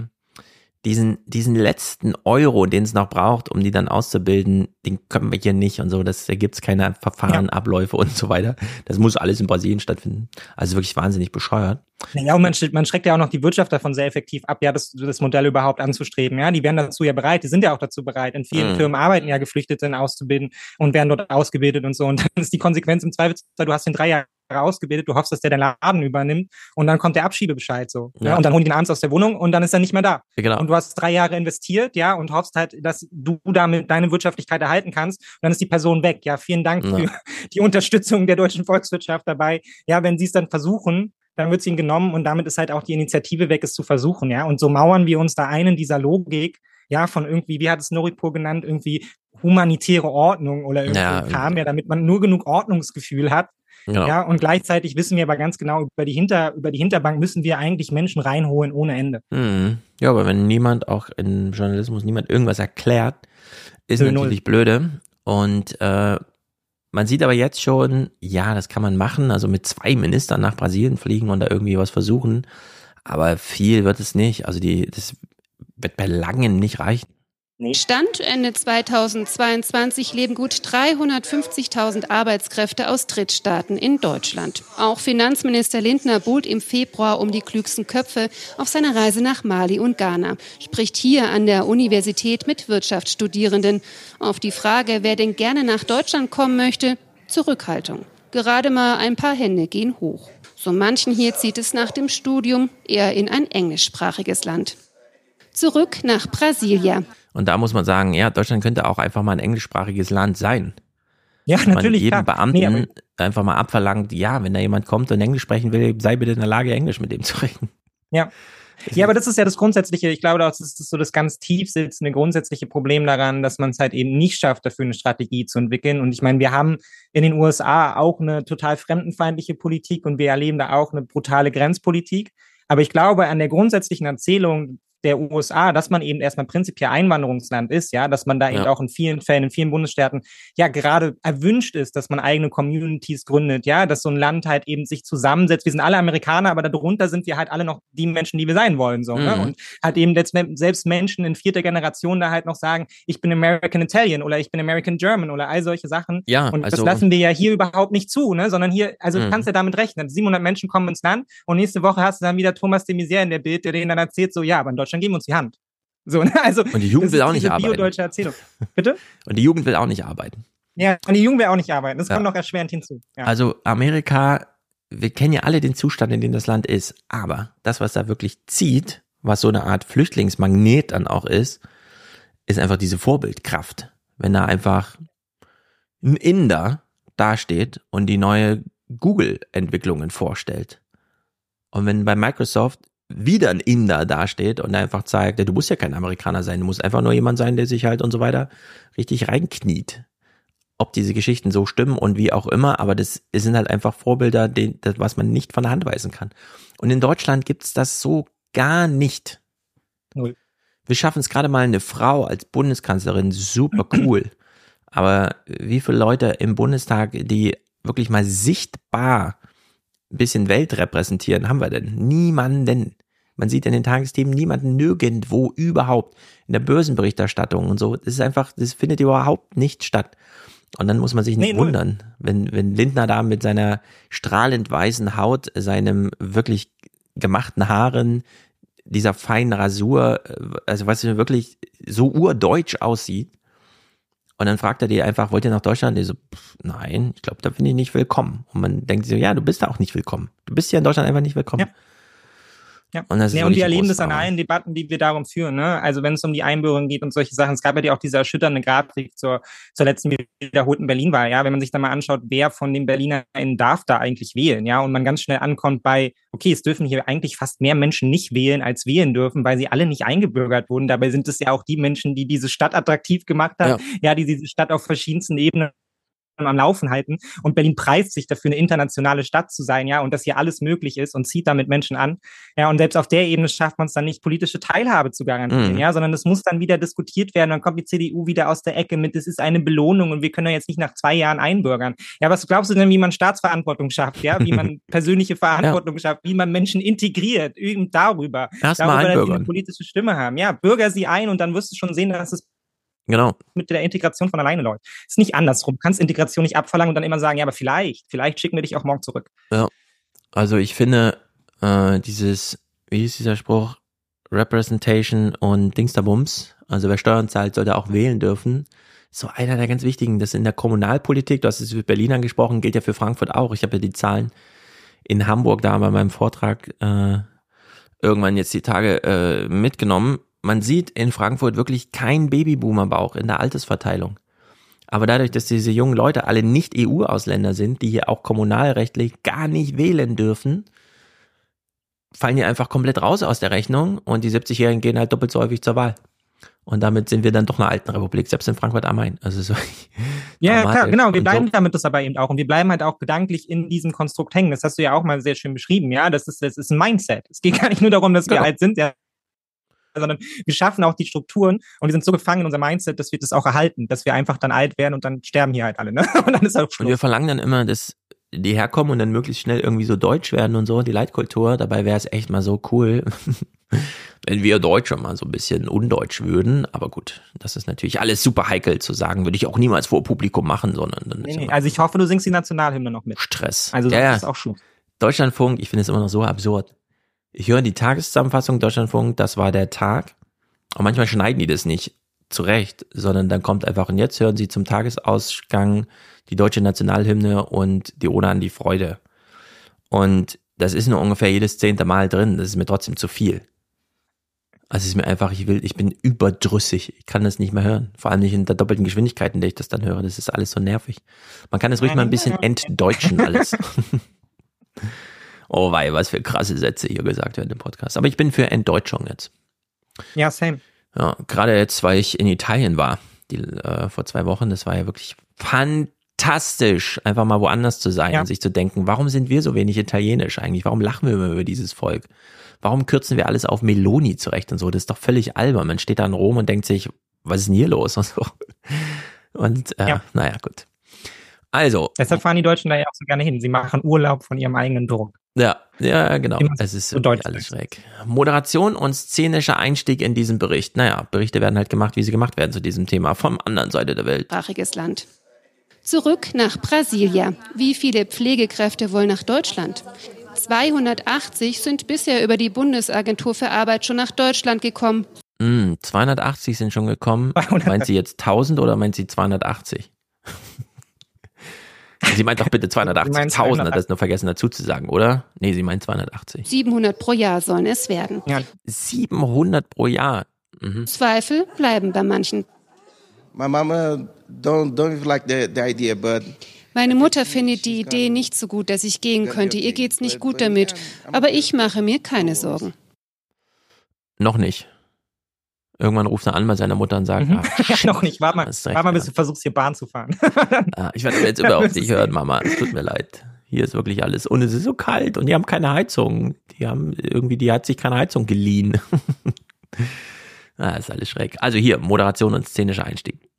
diesen, diesen letzten Euro, den es noch braucht, um die dann auszubilden, den können wir hier nicht und so. Das, da gibt's keine Verfahren, Abläufe und so weiter. Das muss alles in Brasilien stattfinden. Also wirklich wahnsinnig bescheuert. Ja, und man, man schreckt ja auch noch die Wirtschaft davon sehr effektiv ab, ja, das, das Modell überhaupt anzustreben. Ja, die wären dazu ja bereit, die sind ja auch dazu bereit. In vielen Mhm. Firmen arbeiten ja Geflüchtete auszubilden und werden dort ausgebildet und so. Und dann ist die Konsequenz im Zweifelsfall, du hast den drei Jahre ausgebildet, du hoffst, dass der den Laden übernimmt und dann kommt der Abschiebebescheid so. Ja. Ja. und dann holen die ihn abends aus der Wohnung und dann ist er nicht mehr da. Genau. Und du hast drei Jahre investiert, ja, und hoffst halt, dass du damit deine Wirtschaftlichkeit erhalten kannst. Und dann ist die Person weg. Ja, vielen Dank Ja. für die Unterstützung der deutschen Volkswirtschaft dabei. Ja, wenn sie es dann versuchen, dann wird es ihnen genommen und damit ist halt auch die Initiative weg, es zu versuchen, ja. Und so mauern wir uns da ein in dieser Logik, ja, von irgendwie, wie hat es Noripur genannt, irgendwie humanitäre Ordnung oder irgendwie Ja. kam ja, damit man nur genug Ordnungsgefühl hat. Ja. Ja, und gleichzeitig wissen wir aber ganz genau, über die Hinter, über die Hinterbank müssen wir eigentlich Menschen reinholen ohne Ende. Mhm. Ja, aber wenn niemand, auch im Journalismus, niemand irgendwas erklärt, ist Null, null. natürlich blöde. Und äh, man sieht aber jetzt schon, ja, das kann man machen, also mit zwei Ministern nach Brasilien fliegen und da irgendwie was versuchen. Aber viel wird es nicht. Also die, das wird bei langem nicht reichen. Stand Ende 2022 leben gut 350.000 Arbeitskräfte aus Drittstaaten in Deutschland. Auch Finanzminister Lindner buhlt im Februar um die klügsten Köpfe auf seiner Reise nach Mali und Ghana, spricht hier an der Universität mit Wirtschaftsstudierenden. Auf die Frage, wer denn gerne nach Deutschland kommen möchte, Zurückhaltung. Gerade mal ein paar Hände gehen hoch. So manchen hier zieht es nach dem Studium eher in ein englischsprachiges Land. Zurück nach Brasilia. Und da muss man sagen, ja, Deutschland könnte auch einfach mal ein englischsprachiges Land sein. Ja, man natürlich, jedem klar. Beamten Nee, einfach mal abverlangt, ja, wenn da jemand kommt und Englisch sprechen will, sei bitte in der Lage, Englisch mit dem zu reden. Ja. Ja, aber das ist ja das Grundsätzliche, ich glaube, das ist so das ganz tief sitzende grundsätzliche Problem daran, dass man es halt eben nicht schafft, dafür eine Strategie zu entwickeln. Und ich meine, wir haben in den USA auch eine total fremdenfeindliche Politik und wir erleben da auch eine brutale Grenzpolitik. Aber ich glaube, an der grundsätzlichen Erzählung der USA, dass man eben erstmal prinzipiell Einwanderungsland ist, ja, dass man da eben Ja. auch in vielen Fällen, in vielen Bundesstaaten ja gerade erwünscht ist, dass man eigene Communities gründet, ja, dass so ein Land halt eben sich zusammensetzt. Wir sind alle Amerikaner, aber darunter sind wir halt alle noch die Menschen, die wir sein wollen, so, ne? Mhm. Und halt eben selbst, Menschen in vierter Generation da halt noch sagen, ich bin American Italian oder ich bin American German oder all solche Sachen. Ja, und das also- lassen wir ja hier überhaupt nicht zu, ne? Sondern hier, also du Mhm. kannst ja damit rechnen. 700 Menschen kommen ins Land und nächste Woche hast du dann wieder Thomas de Maizière in der Bild, der denen dann erzählt, so, ja, aber in Deutschland geben wir uns die Hand. So, ne? Also, Und die Jugend will auch nicht arbeiten. biodeutsche Erzählung. Bitte? Und die Jugend will auch nicht arbeiten. Ja, und die Jugend will auch nicht arbeiten. Das Ja. kommt noch erschwerend hinzu. Ja. Also Amerika, wir kennen ja alle den Zustand, in dem das Land ist, aber das, was da wirklich zieht, was so eine Art Flüchtlingsmagnet dann auch ist, ist einfach diese Vorbildkraft. Wenn da einfach ein Inder dasteht und die neue Google-Entwicklungen vorstellt. Und wenn bei Microsoft wieder ein Inder dasteht und einfach zeigt, du musst ja kein Amerikaner sein, du musst einfach nur jemand sein, der sich halt und so weiter richtig reinkniet ob diese Geschichten so stimmen und wie auch immer, aber das sind halt einfach Vorbilder, den, das, was man nicht von der Hand weisen kann. Und in Deutschland gibt's das so gar nicht. Null. Wir schaffen es gerade mal eine Frau als Bundeskanzlerin, super cool. Aber wie viele Leute im Bundestag, die wirklich mal sichtbar ein bisschen Welt repräsentieren, haben wir denn? Niemanden. Man sieht in den Tagesthemen niemanden nirgendwo überhaupt in der Börsenberichterstattung und so. Das ist einfach, das findet überhaupt nicht statt. Und dann muss man sich nicht nee, wundern, wenn, wenn Lindner da mit seiner strahlend weißen Haut, seinem wirklich gemachten Haaren, dieser feinen Rasur, äh, also was wirklich so urdeutsch aussieht. Und dann fragt er die einfach, wollt ihr nach Deutschland? Die so, pff, nein, ich glaube, da bin ich nicht willkommen. Und man denkt so, ja, du bist da auch nicht willkommen. Du bist hier in Deutschland einfach nicht willkommen. Ja. Ja, und, das ja, und wir erleben das an allen Debatten, die wir darum führen. Ne? Also wenn es um die Einbürgerung geht und solche Sachen. Es gab ja auch diese erschütternde Grafik zur, zur letzten wiederholten Berlin-Wahl. Ja, wenn man sich da mal anschaut, wer von den BerlinerInnen darf da eigentlich wählen. Ja, und man ganz schnell ankommt bei, okay, es dürfen hier eigentlich fast mehr Menschen nicht wählen, als wählen dürfen, weil sie alle nicht eingebürgert wurden. Dabei sind es ja auch die Menschen, die diese Stadt attraktiv gemacht haben. Ja, ja die diese Stadt auf verschiedensten Ebenen am Laufen halten. Und Berlin preist sich dafür, eine internationale Stadt zu sein, ja, und dass hier alles möglich ist und zieht damit Menschen an. Ja, und selbst auf der Ebene schafft man es dann nicht, politische Teilhabe zu garantieren, mhm. ja, sondern es muss dann wieder diskutiert werden. Dann kommt die CDU wieder aus der Ecke mit, es ist eine Belohnung und wir können ja jetzt nicht nach zwei Jahren einbürgern. Ja, was glaubst du denn, wie man Staatsverantwortung schafft, ja, wie man persönliche Verantwortung ja. schafft, wie man Menschen integriert, eben darüber, Erst darüber, dass sie eine politische Stimme haben. Ja, bürger sie ein und dann wirst du schon sehen, dass es Genau. Mit der Integration von alleine läuft. Ist nicht andersrum. Du kannst Integration nicht abverlangen und dann immer sagen, ja, aber vielleicht, vielleicht schicken wir dich auch morgen zurück. Ja. Also ich finde, äh, dieses, wie ist dieser Spruch? Representation und Dingsterbums. Also wer Steuern zahlt, sollte auch wählen dürfen. So einer der ganz wichtigen. Das in der Kommunalpolitik, du hast es für Berlin angesprochen, gilt ja für Frankfurt auch. Ich habe ja die Zahlen in Hamburg da bei meinem Vortrag äh, irgendwann jetzt die Tage äh, mitgenommen man sieht in Frankfurt wirklich kein Babyboomer-Bauch in der Altersverteilung. Aber dadurch, dass diese jungen Leute alle nicht EU-Ausländer sind, die hier auch kommunalrechtlich gar nicht wählen dürfen, fallen die einfach komplett raus aus der Rechnung und die 70-Jährigen gehen halt doppelt so häufig zur Wahl. Und damit sind wir dann doch eine alten Republik, selbst in Frankfurt am Main. Also so ja, klar, genau. Wir bleiben so. damit das aber eben auch. Und wir bleiben halt auch gedanklich in diesem Konstrukt hängen. Das hast du ja auch mal sehr schön beschrieben. Ja, das ist, das ist ein Mindset. Es geht gar nicht nur darum, dass wir genau. alt sind. Ja, sondern wir schaffen auch die Strukturen und wir sind so gefangen in unser Mindset, dass wir das auch erhalten, dass wir einfach dann alt werden und dann sterben hier halt alle. Ne? Und dann ist auch Schluss. Und wir verlangen dann immer, dass die herkommen und dann möglichst schnell irgendwie so deutsch werden und so, die Leitkultur. Dabei wäre es echt mal so cool, wenn wir Deutsche mal so ein bisschen undeutsch würden. Aber gut, das ist natürlich alles super heikel zu sagen, würde ich auch niemals vor Publikum machen, sondern dann nee, nee. Also ich hoffe, du singst die Nationalhymne noch mit. Stress. Also ja, das ist auch Schluss. Deutschlandfunk, ich finde es immer noch so absurd. Ich höre die Tageszusammenfassung Deutschlandfunk, das war der Tag. Und manchmal schneiden die das nicht zurecht, sondern dann kommt einfach, und jetzt hören sie zum Tagesausgang die deutsche Nationalhymne und die Ode an die Freude. Und das ist nur ungefähr jedes zehnte Mal drin. Das ist mir trotzdem zu viel. Also es ist mir einfach, ich will, ich bin überdrüssig. Ich kann das nicht mehr hören. Vor allem nicht in der doppelten Geschwindigkeit, in der ich das dann höre. Das ist alles so nervig. Man kann es ruhig mal ein bisschen entdeutschen alles. Oh wei, was für krasse Sätze hier gesagt werden im Podcast. Aber ich bin für Entdeutschung jetzt. Ja, same. Ja, gerade jetzt, weil ich in Italien war, die, äh, vor zwei Wochen, das war ja wirklich fantastisch, einfach mal woanders zu sein ja. und sich zu denken, warum sind wir so wenig italienisch eigentlich? Warum lachen wir immer über dieses Volk? Warum kürzen wir alles auf Meloni zurecht und so? Das ist doch völlig albern. Man steht da in Rom und denkt sich, was ist denn hier los und so. Und äh, ja. naja, gut. Also. Deshalb fahren die Deutschen da ja auch so gerne hin. Sie machen Urlaub von ihrem eigenen Druck. Ja, ja, genau. Es ist so alles schräg. Moderation und szenischer Einstieg in diesen Bericht. Naja, Berichte werden halt gemacht, wie sie gemacht werden zu diesem Thema vom anderen Seite der Welt. Sprachiges Land. Zurück nach Brasilia. Wie viele Pflegekräfte wollen nach Deutschland? 280 sind bisher über die Bundesagentur für Arbeit schon nach Deutschland gekommen. Mm, 280 sind schon gekommen. Meint sie jetzt 1000 oder meint sie 280? Sie meint doch bitte 280.000, hat das nur vergessen dazu zu sagen, oder? Nee, sie meint 280. 700 pro Jahr sollen es werden. Ja. 700 pro Jahr. Mhm. Zweifel bleiben bei manchen. My mama don't, don't like the, the idea, but meine Mutter findet die Idee nicht so gut, dass ich gehen könnte. Ihr geht's nicht gut damit. Aber ich mache mir keine Sorgen. Noch nicht. Irgendwann ruft er an bei seiner Mutter und sagt, mhm. ach, noch nicht, warte mal, warte mal, bis du versuchst, hier Bahn zu fahren. ah, ich werde jetzt auf dich hören, Mama. Es tut mir leid. Hier ist wirklich alles. Und es ist so kalt und die haben keine Heizung. Die haben irgendwie, die hat sich keine Heizung geliehen. ah, ist alles schräg. Also hier, Moderation und szenischer Einstieg.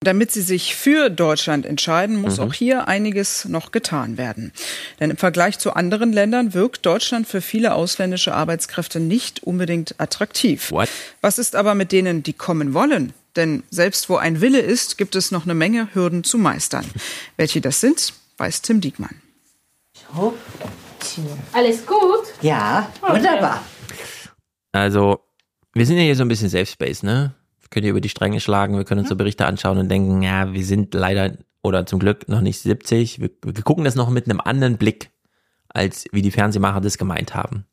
Damit sie sich für Deutschland entscheiden, muss mhm. auch hier einiges noch getan werden. Denn im Vergleich zu anderen Ländern wirkt Deutschland für viele ausländische Arbeitskräfte nicht unbedingt attraktiv. What? Was ist aber mit denen, die kommen wollen? Denn selbst wo ein Wille ist, gibt es noch eine Menge Hürden zu meistern. Welche das sind, weiß Tim Diekmann. Alles gut? Ja, wunderbar. Also, wir sind ja hier so ein bisschen Safe Space, ne? Können hier über die Stränge schlagen, wir können uns so Berichte anschauen und denken, ja, wir sind leider oder zum Glück noch nicht 70. Wir, wir gucken das noch mit einem anderen Blick, als wie die Fernsehmacher das gemeint haben.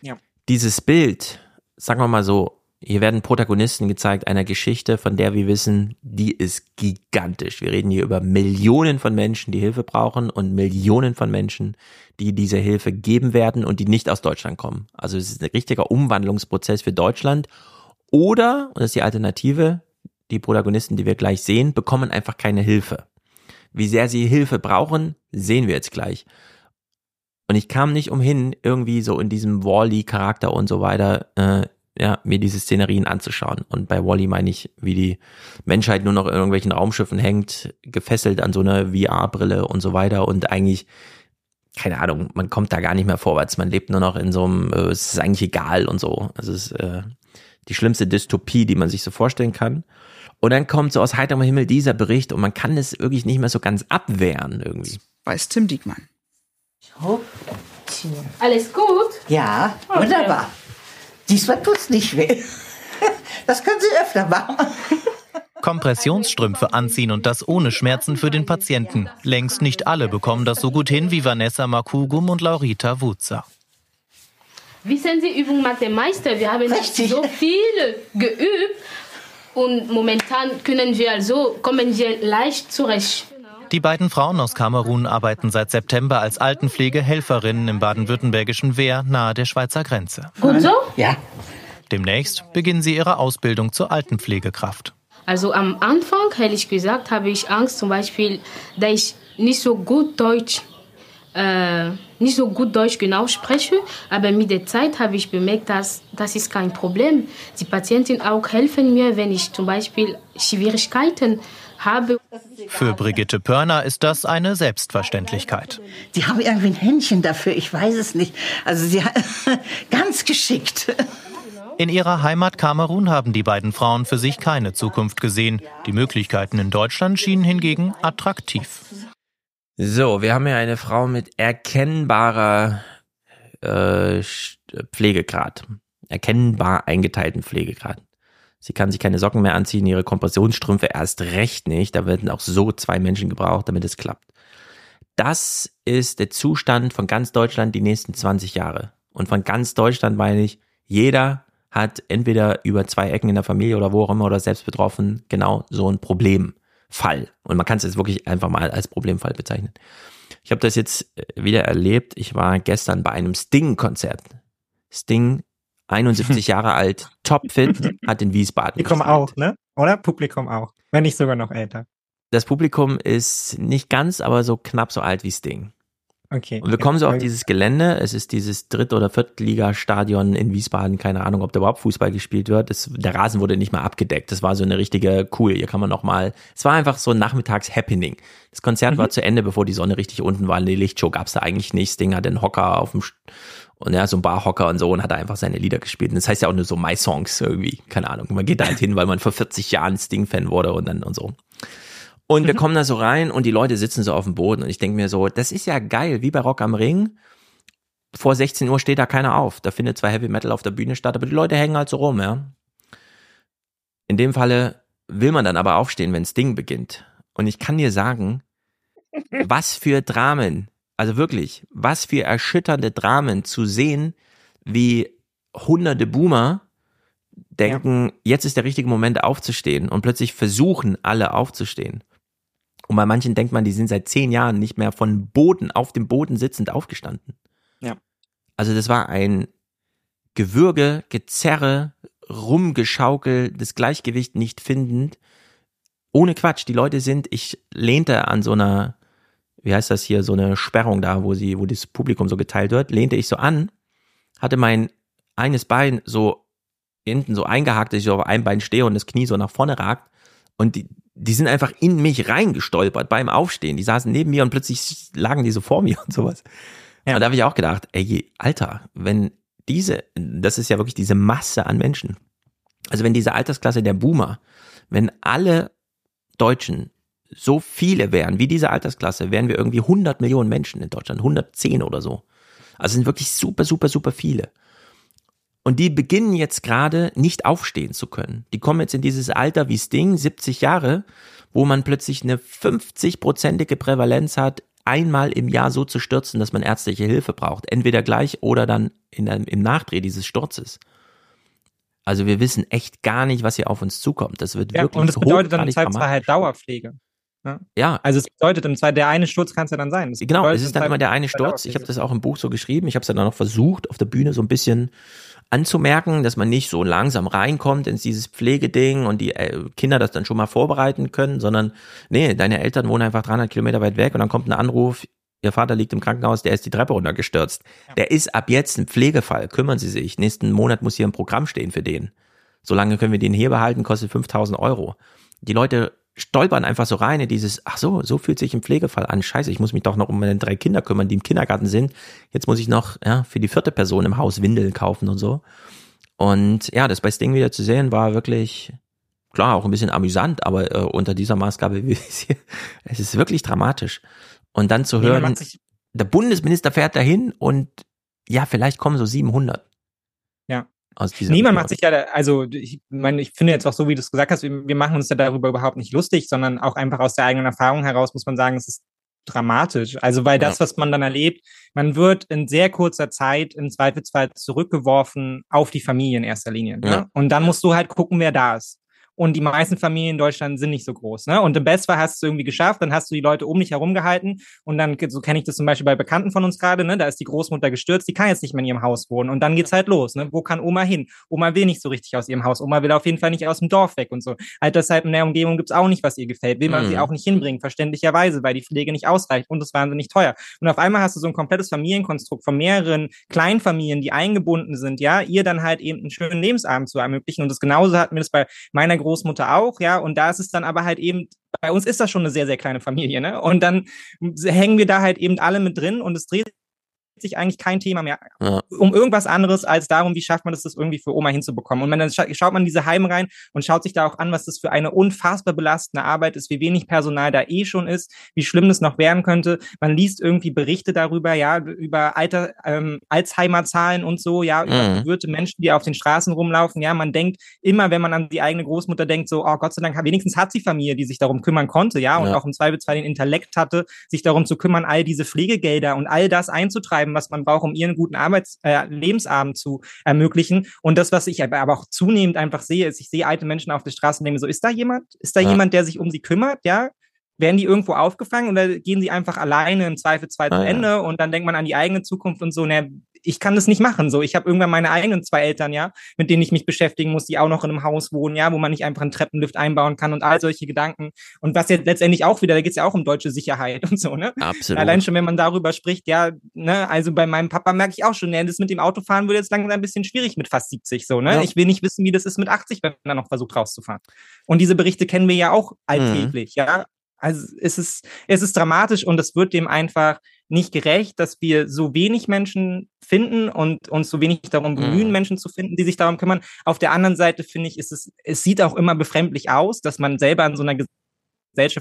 Ja. Dieses Bild, sagen wir mal so, hier werden Protagonisten gezeigt einer Geschichte, von der wir wissen, die ist gigantisch. Wir reden hier über Millionen von Menschen, die Hilfe brauchen und Millionen von Menschen, die diese Hilfe geben werden und die nicht aus Deutschland kommen. Also es ist ein richtiger Umwandlungsprozess für Deutschland. Oder, und das ist die Alternative, die Protagonisten, die wir gleich sehen, bekommen einfach keine Hilfe. Wie sehr sie Hilfe brauchen, sehen wir jetzt gleich. Und ich kam nicht umhin, irgendwie so in diesem Wally-Charakter und so weiter, äh, ja, mir diese Szenerien anzuschauen. Und bei Wally meine ich, wie die Menschheit nur noch in irgendwelchen Raumschiffen hängt, gefesselt an so einer VR-Brille und so weiter und eigentlich, keine Ahnung, man kommt da gar nicht mehr vorwärts. Man lebt nur noch in so einem, äh, es ist eigentlich egal und so. Also es ist äh, die schlimmste Dystopie, die man sich so vorstellen kann. Und dann kommt so aus heiterem Himmel dieser Bericht und man kann es wirklich nicht mehr so ganz abwehren irgendwie. Weiß Tim Diekmann. Alles gut? Ja, wunderbar. Diesmal tut's nicht weh. Das können Sie öfter machen. Kompressionsstrümpfe anziehen und das ohne Schmerzen für den Patienten. Längst nicht alle bekommen das so gut hin wie Vanessa Makugum und Laurita Wutzer. Wissen Sie, Übung macht der Meister. Wir haben so viel geübt und momentan können wir also, kommen wir leicht zurecht. Die beiden Frauen aus Kamerun arbeiten seit September als Altenpflegehelferinnen im baden-württembergischen Wehr nahe der Schweizer Grenze. Gut so? Ja. Demnächst beginnen sie ihre Ausbildung zur Altenpflegekraft. Also am Anfang, ehrlich gesagt, habe ich Angst, zum Beispiel, da ich nicht so gut Deutsch, äh, nicht so gut Deutsch genau spreche. Aber mit der Zeit habe ich bemerkt, dass das ist kein Problem. Die Patienten auch helfen mir, wenn ich zum Beispiel Schwierigkeiten habe. Für Brigitte Pörner ist das eine Selbstverständlichkeit. Die haben irgendwie ein Händchen dafür, ich weiß es nicht. Also sie ganz geschickt. In ihrer Heimat Kamerun haben die beiden Frauen für sich keine Zukunft gesehen. Die Möglichkeiten in Deutschland schienen hingegen attraktiv. So, wir haben ja eine Frau mit erkennbarer äh, Pflegegrad. Erkennbar eingeteilten Pflegegrad. Sie kann sich keine Socken mehr anziehen, ihre Kompressionsstrümpfe erst recht nicht. Da werden auch so zwei Menschen gebraucht, damit es klappt. Das ist der Zustand von ganz Deutschland die nächsten 20 Jahre. Und von ganz Deutschland meine ich, jeder hat entweder über zwei Ecken in der Familie oder wo auch immer oder selbst betroffen genau so ein Problemfall. Und man kann es jetzt wirklich einfach mal als Problemfall bezeichnen. Ich habe das jetzt äh, wieder erlebt. Ich war gestern bei einem Sting-Konzert. Sting, 71 Jahre alt, topfit, hat in Wiesbaden. Publikum gespielt. auch, ne? Oder? Publikum auch. Wenn nicht sogar noch älter. Das Publikum ist nicht ganz, aber so knapp so alt wie Sting. Okay. Und wir kommen so auf dieses Gelände. Es ist dieses Dritt- oder Viertligastadion in Wiesbaden. Keine Ahnung, ob da überhaupt Fußball gespielt wird. Das, der Rasen wurde nicht mal abgedeckt. Das war so eine richtige, cool, hier kann man noch mal. Es war einfach so ein Nachmittags-Happening. Das Konzert mhm. war zu Ende, bevor die Sonne richtig unten war. Die Lichtshow gab's da eigentlich nicht. Sting hat den Hocker auf dem, und ja, so ein Barhocker und so und hat einfach seine Lieder gespielt. Und das heißt ja auch nur so My Songs irgendwie. Keine Ahnung. Man geht da halt hin, weil man vor 40 Jahren Sting-Fan wurde und dann und so. Und wir mhm. kommen da so rein und die Leute sitzen so auf dem Boden und ich denke mir so, das ist ja geil, wie bei Rock am Ring. Vor 16 Uhr steht da keiner auf. Da findet zwar Heavy Metal auf der Bühne statt, aber die Leute hängen halt so rum, ja. In dem Falle will man dann aber aufstehen, wenn das Ding beginnt. Und ich kann dir sagen, was für Dramen, also wirklich, was für erschütternde Dramen zu sehen, wie hunderte Boomer denken, ja. jetzt ist der richtige Moment aufzustehen und plötzlich versuchen alle aufzustehen. Und bei manchen denkt man, die sind seit zehn Jahren nicht mehr von Boden, auf dem Boden sitzend aufgestanden. Ja. Also das war ein Gewürge, Gezerre, Rumgeschaukel, das Gleichgewicht nicht findend. Ohne Quatsch, die Leute sind, ich lehnte an so einer, wie heißt das hier, so eine Sperrung da, wo sie, wo das Publikum so geteilt wird, lehnte ich so an, hatte mein eines Bein so hinten so eingehakt, dass ich so auf einem Bein stehe und das Knie so nach vorne ragt. Und die, die sind einfach in mich reingestolpert beim Aufstehen. Die saßen neben mir und plötzlich lagen die so vor mir und sowas. Ja. Und da habe ich auch gedacht, ey, Alter, wenn diese, das ist ja wirklich diese Masse an Menschen. Also wenn diese Altersklasse der Boomer, wenn alle Deutschen so viele wären wie diese Altersklasse, wären wir irgendwie 100 Millionen Menschen in Deutschland, 110 oder so. Also sind wirklich super, super, super viele. Und die beginnen jetzt gerade nicht aufstehen zu können. Die kommen jetzt in dieses Alter wie Sting, 70 Jahre, wo man plötzlich eine 50-prozentige Prävalenz hat, einmal im Jahr so zu stürzen, dass man ärztliche Hilfe braucht. Entweder gleich oder dann in einem, im Nachdreh dieses Sturzes. Also wir wissen echt gar nicht, was hier auf uns zukommt. Das wird ja, wirklich Und das bedeutet dann im Zweifelsfall halt Dauerpflege. Ja. ja. Also es bedeutet im Zweifel, der eine Sturz kann es ja dann sein. Das genau, es ist dann immer der eine Sturz. Ich habe das auch im Buch so geschrieben. Ich habe es dann auch noch versucht, auf der Bühne so ein bisschen anzumerken, dass man nicht so langsam reinkommt ins dieses Pflegeding und die äh, Kinder das dann schon mal vorbereiten können, sondern nee, deine Eltern wohnen einfach 300 Kilometer weit weg und dann kommt ein Anruf, Ihr Vater liegt im Krankenhaus, der ist die Treppe runtergestürzt. Der ist ab jetzt ein Pflegefall. Kümmern Sie sich. Nächsten Monat muss hier ein Programm stehen für den. Solange können wir den hier behalten, kostet 5000 Euro. Die Leute stolpern einfach so rein in dieses, ach so, so fühlt sich ein Pflegefall an. Scheiße, ich muss mich doch noch um meine drei Kinder kümmern, die im Kindergarten sind. Jetzt muss ich noch ja, für die vierte Person im Haus Windeln kaufen und so. Und ja, das bei Sting wieder zu sehen, war wirklich, klar, auch ein bisschen amüsant, aber äh, unter dieser Maßgabe, es ist wirklich dramatisch. Und dann zu hören, der Bundesminister fährt dahin und ja, vielleicht kommen so 700. Aus dieser Niemand macht sich ja, also ich meine, ich finde jetzt auch so, wie du es gesagt hast, wir machen uns ja darüber überhaupt nicht lustig, sondern auch einfach aus der eigenen Erfahrung heraus muss man sagen, es ist dramatisch. Also weil das, was man dann erlebt, man wird in sehr kurzer Zeit im Zweifelsfall zurückgeworfen auf die Familie in erster Linie. Ne? Ja. Und dann musst du halt gucken, wer da ist. Und die meisten Familien in Deutschland sind nicht so groß. Ne? Und im Bestfall hast du es irgendwie geschafft, dann hast du die Leute um dich herum gehalten. Und dann, so kenne ich das zum Beispiel bei Bekannten von uns gerade, ne? da ist die Großmutter gestürzt, die kann jetzt nicht mehr in ihrem Haus wohnen. Und dann geht's halt los. Ne? Wo kann Oma hin? Oma will nicht so richtig aus ihrem Haus. Oma will auf jeden Fall nicht aus dem Dorf weg und so. Halt deshalb in der Umgebung gibt's auch nicht, was ihr gefällt. Will man mhm. sie auch nicht hinbringen, verständlicherweise, weil die Pflege nicht ausreicht und es wahnsinnig teuer. Und auf einmal hast du so ein komplettes Familienkonstrukt von mehreren Kleinfamilien, die eingebunden sind, ja, ihr dann halt eben einen schönen Lebensabend zu ermöglichen. Und das genauso hatten wir das bei meiner Großmutter auch, ja, und da ist es dann aber halt eben, bei uns ist das schon eine sehr, sehr kleine Familie, ne? Und dann hängen wir da halt eben alle mit drin und es dreht sich eigentlich kein Thema mehr ja. um irgendwas anderes als darum, wie schafft man das, das irgendwie für Oma hinzubekommen. Und dann schaut man in diese Heime rein und schaut sich da auch an, was das für eine unfassbar belastende Arbeit ist, wie wenig Personal da eh schon ist, wie schlimm das noch werden könnte. Man liest irgendwie Berichte darüber, ja, über Alter, ähm, Alzheimer-Zahlen und so, ja, über mhm. Menschen, die auf den Straßen rumlaufen. Ja, man denkt immer, wenn man an die eigene Großmutter denkt, so, oh Gott sei Dank, wenigstens hat sie Familie, die sich darum kümmern konnte, ja, und ja. auch im Zweifelsfall den Intellekt hatte, sich darum zu kümmern, all diese Pflegegelder und all das einzutreiben schreiben, was man braucht, um ihren guten Arbeits äh, Lebensabend zu ermöglichen. Und das, was ich aber auch zunehmend einfach sehe, ist, ich sehe alte Menschen auf der Straße und denke so, ist da jemand? Ist da ja. jemand, der sich um sie kümmert? Ja, werden die irgendwo aufgefangen oder gehen sie einfach alleine im Zweifelsfall ah, zu Ende ja. und dann denkt man an die eigene Zukunft und so, ne, ich kann das nicht machen. So, ich habe irgendwann meine eigenen zwei Eltern, ja, mit denen ich mich beschäftigen muss, die auch noch in einem Haus wohnen, ja, wo man nicht einfach einen Treppenlift einbauen kann und all solche Gedanken. Und was jetzt letztendlich auch wieder, da geht's ja auch um deutsche Sicherheit und so, ne? Absolut. Allein schon, wenn man darüber spricht, ja, ne, also bei meinem Papa merke ich auch schon, ne, das mit dem Autofahren wird jetzt langsam ein bisschen schwierig mit fast 70, so, ne? Ja. Ich will nicht wissen, wie das ist mit 80, wenn man noch versucht rauszufahren. Und diese Berichte kennen wir ja auch alltäglich, mhm. ja. Also es ist, es ist dramatisch und es wird dem einfach nicht gerecht, dass wir so wenig Menschen finden und uns so wenig darum bemühen, mhm. Menschen zu finden, die sich darum kümmern. Auf der anderen Seite finde ich, ist es, es sieht auch immer befremdlich aus, dass man selber an so einer Gesellschaft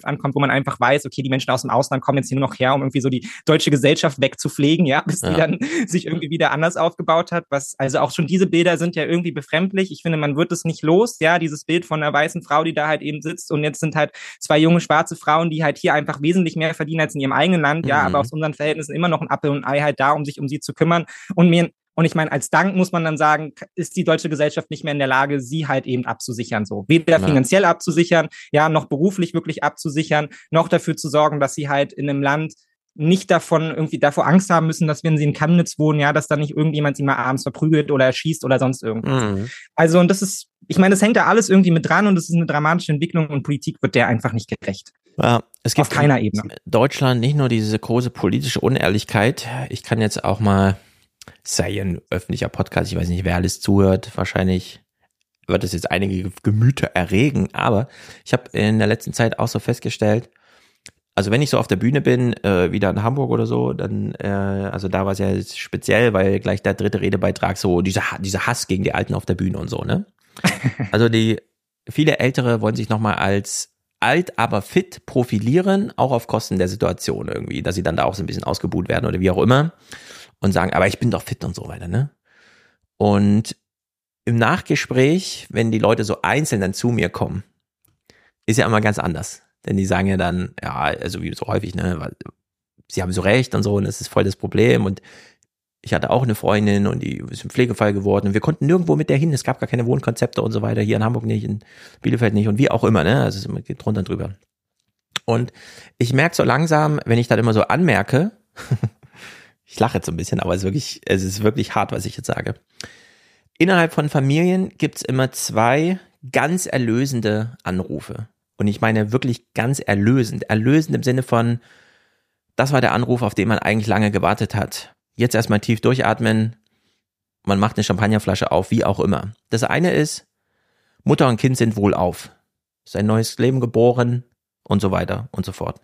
ankommt, wo man einfach weiß, okay, die Menschen aus dem Ausland kommen jetzt hier nur noch her, um irgendwie so die deutsche Gesellschaft wegzupflegen, ja, bis ja. die dann sich irgendwie wieder anders aufgebaut hat. Was, also auch schon diese Bilder sind ja irgendwie befremdlich. Ich finde, man wird es nicht los, ja, dieses Bild von einer weißen Frau, die da halt eben sitzt und jetzt sind halt zwei junge schwarze Frauen, die halt hier einfach wesentlich mehr verdienen als in ihrem eigenen Land, ja, mhm. aber aus unseren Verhältnissen immer noch ein Apfel und ein Ei halt da, um sich um sie zu kümmern. Und mir und ich meine, als Dank muss man dann sagen, ist die deutsche Gesellschaft nicht mehr in der Lage, sie halt eben abzusichern, so. Weder ja. finanziell abzusichern, ja, noch beruflich wirklich abzusichern, noch dafür zu sorgen, dass sie halt in einem Land nicht davon irgendwie davor Angst haben müssen, dass wenn sie in Chemnitz wohnen, ja, dass da nicht irgendjemand sie mal abends verprügelt oder erschießt oder sonst irgendwas. Mhm. Also, und das ist, ich meine, das hängt da alles irgendwie mit dran und es ist eine dramatische Entwicklung und Politik wird der einfach nicht gerecht. Ja, es gibt auf keiner Ebene. Deutschland nicht nur diese große politische Unehrlichkeit. Ich kann jetzt auch mal sei ein öffentlicher Podcast, ich weiß nicht, wer alles zuhört, wahrscheinlich wird es jetzt einige Gemüter erregen, aber ich habe in der letzten Zeit auch so festgestellt, Also wenn ich so auf der Bühne bin, äh, wieder in Hamburg oder so, dann, äh, also da war es ja speziell, weil gleich der dritte Redebeitrag so dieser, dieser Hass gegen die Alten auf der Bühne und so, ne? Also die viele Ältere wollen sich nochmal als alt, aber fit profilieren, auch auf Kosten der Situation irgendwie, dass sie dann da auch so ein bisschen ausgebuht werden oder wie auch immer und sagen, aber ich bin doch fit und so weiter, ne? Und im Nachgespräch, wenn die Leute so einzeln dann zu mir kommen, ist ja immer ganz anders. Denn die sagen ja dann, ja, also wie so häufig, ne, weil sie haben so recht und so, und das ist voll das Problem. Und ich hatte auch eine Freundin und die ist im Pflegefall geworden und wir konnten nirgendwo mit der hin. Es gab gar keine Wohnkonzepte und so weiter. Hier in Hamburg nicht, in Bielefeld nicht und wie auch immer, ne? Also es geht drunter drüber. Und ich merke so langsam, wenn ich dann immer so anmerke, ich lache jetzt so ein bisschen, aber es ist wirklich, es ist wirklich hart, was ich jetzt sage. Innerhalb von Familien gibt's immer zwei ganz erlösende Anrufe. Und ich meine wirklich ganz erlösend. Erlösend im Sinne von, das war der Anruf, auf den man eigentlich lange gewartet hat. Jetzt erstmal tief durchatmen. Man macht eine Champagnerflasche auf, wie auch immer. Das eine ist, Mutter und Kind sind wohl auf. Ist ein neues Leben geboren und so weiter und so fort.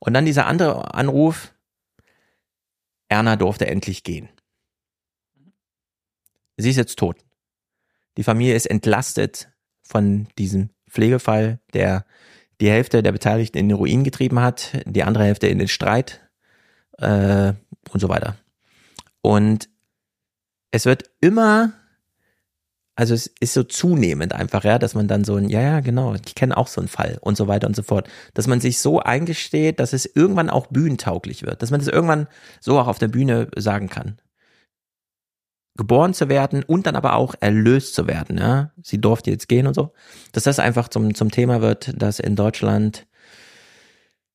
Und dann dieser andere Anruf, Erna durfte endlich gehen. Sie ist jetzt tot. Die Familie ist entlastet von diesem Pflegefall, der die Hälfte der Beteiligten in den Ruin getrieben hat, die andere Hälfte in den Streit äh, und so weiter. Und es wird immer, also es ist so zunehmend einfach, ja, dass man dann so ein, ja, ja, genau, ich kenne auch so einen Fall und so weiter und so fort, dass man sich so eingesteht, dass es irgendwann auch bühnentauglich wird, dass man das irgendwann so auch auf der Bühne sagen kann geboren zu werden und dann aber auch erlöst zu werden. Ja? Sie durfte jetzt gehen und so. Dass das einfach zum, zum Thema wird, dass in Deutschland,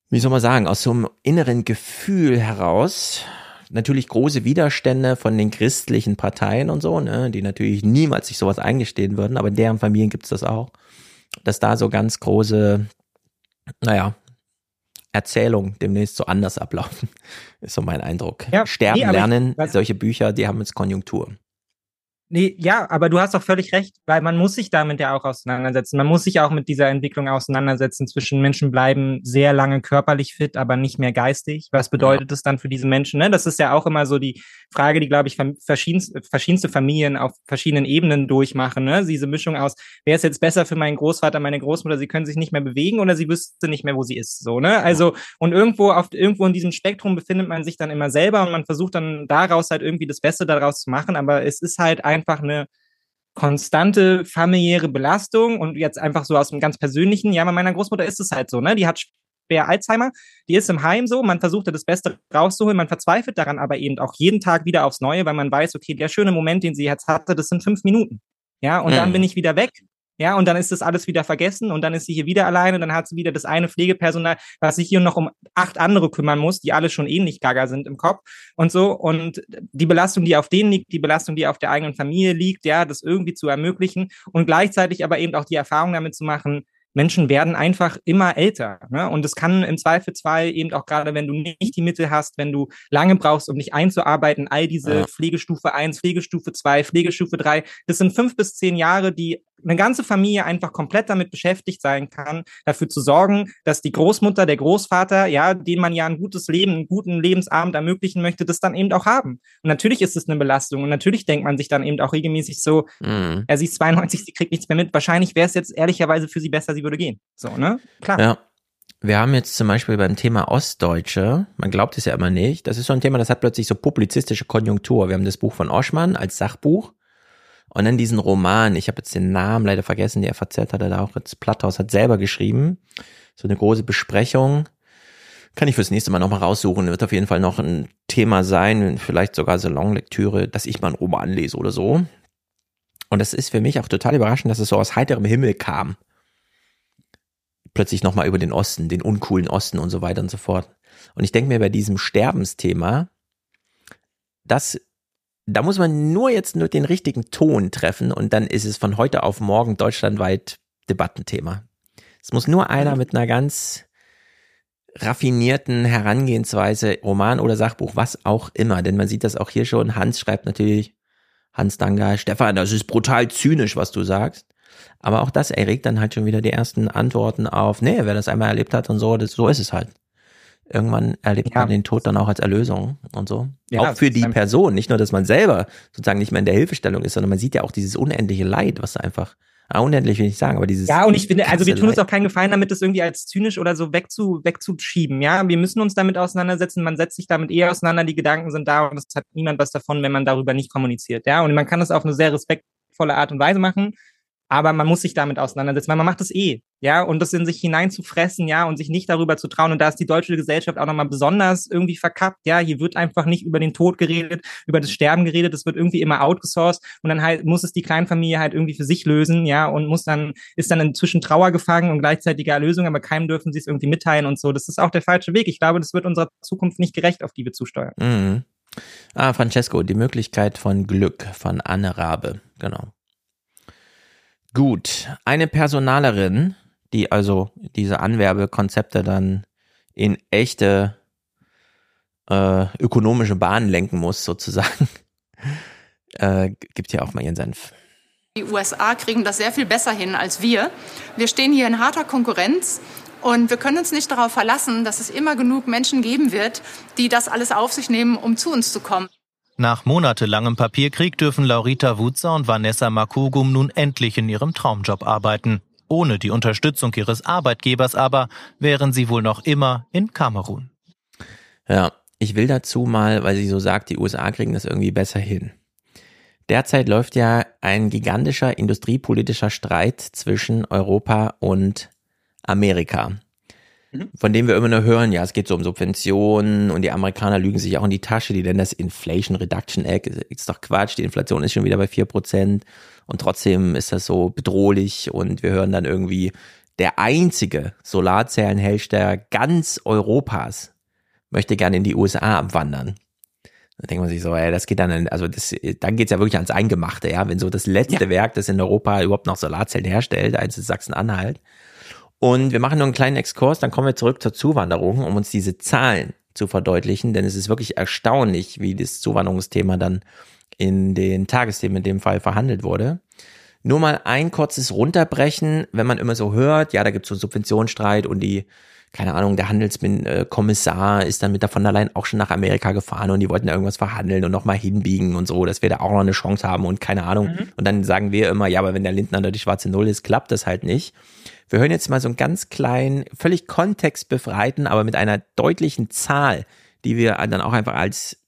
wie soll man sagen, aus so einem inneren Gefühl heraus natürlich große Widerstände von den christlichen Parteien und so, ne, die natürlich niemals sich sowas eingestehen würden, aber in deren Familien gibt's das auch, dass da so ganz große, naja, Erzählungen demnächst so anders ablaufen, ist so mein Eindruck. Ja, Sterben nee, lernen, ich, solche Bücher, die haben jetzt Konjunktur. Nee, ja, aber du hast auch völlig recht, weil man muss sich damit ja auch auseinandersetzen. Man muss sich auch mit dieser Entwicklung auseinandersetzen zwischen Menschen bleiben sehr lange körperlich fit, aber nicht mehr geistig. Was bedeutet ja. das dann für diese Menschen? Ne? Das ist ja auch immer so die Frage, die, glaube ich, verschiedenste, verschiedenste Familien auf verschiedenen Ebenen durchmachen. Ne? Diese Mischung aus, wer ist jetzt besser für meinen Großvater, meine Großmutter, sie können sich nicht mehr bewegen oder sie wüsste nicht mehr, wo sie ist. So, ne? Also, und irgendwo auf irgendwo in diesem Spektrum befindet man sich dann immer selber und man versucht dann daraus halt irgendwie das Beste daraus zu machen, aber es ist halt ein einfach eine konstante familiäre Belastung und jetzt einfach so aus dem ganz persönlichen, ja, bei meiner Großmutter ist es halt so, ne? Die hat schwer Alzheimer, die ist im Heim so, man versucht das Beste rauszuholen, man verzweifelt daran aber eben auch jeden Tag wieder aufs Neue, weil man weiß, okay, der schöne Moment, den sie jetzt hatte, das sind fünf Minuten. Ja, und mhm. dann bin ich wieder weg ja, und dann ist das alles wieder vergessen und dann ist sie hier wieder alleine und dann hat sie wieder das eine Pflegepersonal, was sich hier noch um acht andere kümmern muss, die alle schon ähnlich gaga sind im Kopf und so. Und die Belastung, die auf denen liegt, die Belastung, die auf der eigenen Familie liegt, ja, das irgendwie zu ermöglichen und gleichzeitig aber eben auch die Erfahrung damit zu machen, Menschen werden einfach immer älter. Ne? Und es kann im Zweifelsfall eben auch gerade, wenn du nicht die Mittel hast, wenn du lange brauchst, um dich einzuarbeiten, all diese ja. Pflegestufe 1, Pflegestufe 2, Pflegestufe 3, das sind fünf bis zehn Jahre, die eine ganze Familie einfach komplett damit beschäftigt sein kann, dafür zu sorgen, dass die Großmutter, der Großvater, ja, den man ja ein gutes Leben, einen guten Lebensabend ermöglichen möchte, das dann eben auch haben. Und natürlich ist es eine Belastung und natürlich denkt man sich dann eben auch regelmäßig so, mhm. ja, sie ist 92, sie kriegt nichts mehr mit. Wahrscheinlich wäre es jetzt ehrlicherweise für sie besser, sie würde gehen. So, ne? Klar. Ja. Wir haben jetzt zum Beispiel beim Thema Ostdeutsche, man glaubt es ja immer nicht, das ist so ein Thema, das hat plötzlich so publizistische Konjunktur. Wir haben das Buch von Oschmann als Sachbuch und dann diesen Roman, ich habe jetzt den Namen leider vergessen, die FAZ hat er da auch jetzt Platthaus hat selber geschrieben. So eine große Besprechung. Kann ich fürs nächste Mal nochmal raussuchen. Wird auf jeden Fall noch ein Thema sein, vielleicht sogar Salonlektüre, dass ich mal einen Roman lese oder so. Und das ist für mich auch total überraschend, dass es so aus heiterem Himmel kam. Plötzlich nochmal über den Osten, den uncoolen Osten und so weiter und so fort. Und ich denke mir bei diesem Sterbensthema, das da muss man nur jetzt nur den richtigen Ton treffen und dann ist es von heute auf morgen deutschlandweit Debattenthema. Es muss nur einer mit einer ganz raffinierten Herangehensweise, Roman oder Sachbuch, was auch immer, denn man sieht das auch hier schon. Hans schreibt natürlich, Hans Danga, Stefan, das ist brutal zynisch, was du sagst. Aber auch das erregt dann halt schon wieder die ersten Antworten auf, nee, wer das einmal erlebt hat und so, das, so ist es halt. Irgendwann erlebt Ja. man den Tod dann auch als Erlösung und so. Ja, auch für die Person. Nicht nur, dass man selber sozusagen nicht mehr in der Hilfestellung ist, sondern man sieht ja auch dieses unendliche Leid, was da einfach, ah, unendlich will ich sagen, aber dieses. Ja, und ich finde, also wir tun uns auch keinen Gefallen damit, das irgendwie als zynisch oder so wegzu, wegzuschieben. Ja, wir müssen uns damit auseinandersetzen. Man setzt sich damit eher auseinander. Die Gedanken sind da und es hat niemand was davon, wenn man darüber nicht kommuniziert. Ja, und man kann das auf eine sehr respektvolle Art und Weise machen. Aber man muss sich damit auseinandersetzen, weil man macht es eh, ja, und das in sich hineinzufressen, ja, und sich nicht darüber zu trauen. Und da ist die deutsche Gesellschaft auch nochmal besonders irgendwie verkappt, ja. Hier wird einfach nicht über den Tod geredet, über das Sterben geredet, es wird irgendwie immer outgesourced und dann halt muss es die Kleinfamilie halt irgendwie für sich lösen, ja, und muss dann, ist dann inzwischen Trauer gefangen und gleichzeitiger Erlösung, aber keinem dürfen sie es irgendwie mitteilen und so. Das ist auch der falsche Weg. Ich glaube, das wird unserer Zukunft nicht gerecht, auf die wir zusteuern. Mhm. Ah, Francesco, die Möglichkeit von Glück von Anne Rabe, genau. Gut, eine Personalerin, die also diese Anwerbekonzepte dann in echte äh, ökonomische Bahnen lenken muss, sozusagen, äh, gibt hier auch mal ihren Senf. Die USA kriegen das sehr viel besser hin als wir. Wir stehen hier in harter Konkurrenz und wir können uns nicht darauf verlassen, dass es immer genug Menschen geben wird, die das alles auf sich nehmen, um zu uns zu kommen. Nach monatelangem Papierkrieg dürfen Laurita Wutzer und Vanessa Makugum nun endlich in ihrem Traumjob arbeiten. Ohne die Unterstützung ihres Arbeitgebers aber wären sie wohl noch immer in Kamerun. Ja, ich will dazu mal, weil sie so sagt, die USA kriegen das irgendwie besser hin. Derzeit läuft ja ein gigantischer industriepolitischer Streit zwischen Europa und Amerika. Von dem wir immer nur hören, ja, es geht so um Subventionen und die Amerikaner lügen sich auch in die Tasche, die nennen das Inflation Reduction Act, ist doch Quatsch, die Inflation ist schon wieder bei vier Prozent und trotzdem ist das so bedrohlich und wir hören dann irgendwie, der einzige Solarzellenhersteller ganz Europas möchte gerne in die USA abwandern. Da denkt man sich so, ey, das geht dann, also das, dann geht's ja wirklich ans Eingemachte, ja, wenn so das letzte Werk, das in Europa überhaupt noch Solarzellen herstellt, eins ist Sachsen-Anhalt. Und wir machen nur einen kleinen Exkurs, dann kommen wir zurück zur Zuwanderung, um uns diese Zahlen zu verdeutlichen, denn es ist wirklich erstaunlich, wie das Zuwanderungsthema dann in den Tagesthemen in dem Fall verhandelt wurde. Nur mal ein kurzes Runterbrechen, wenn man immer so hört, ja, da gibt's so einen Subventionsstreit und die, keine Ahnung, der Handelskommissar ist dann mit der von der Leyen auch schon nach Amerika gefahren und die wollten da irgendwas verhandeln und nochmal hinbiegen und so, dass wir da auch noch eine Chance haben und keine Ahnung. Und dann sagen wir immer, ja, aber wenn der Lindner da die schwarze Null ist, klappt das halt nicht. Wir hören jetzt mal so einen ganz kleinen, völlig kontextbefreiten, aber mit einer deutlichen Zahl, die wir dann auch einfach als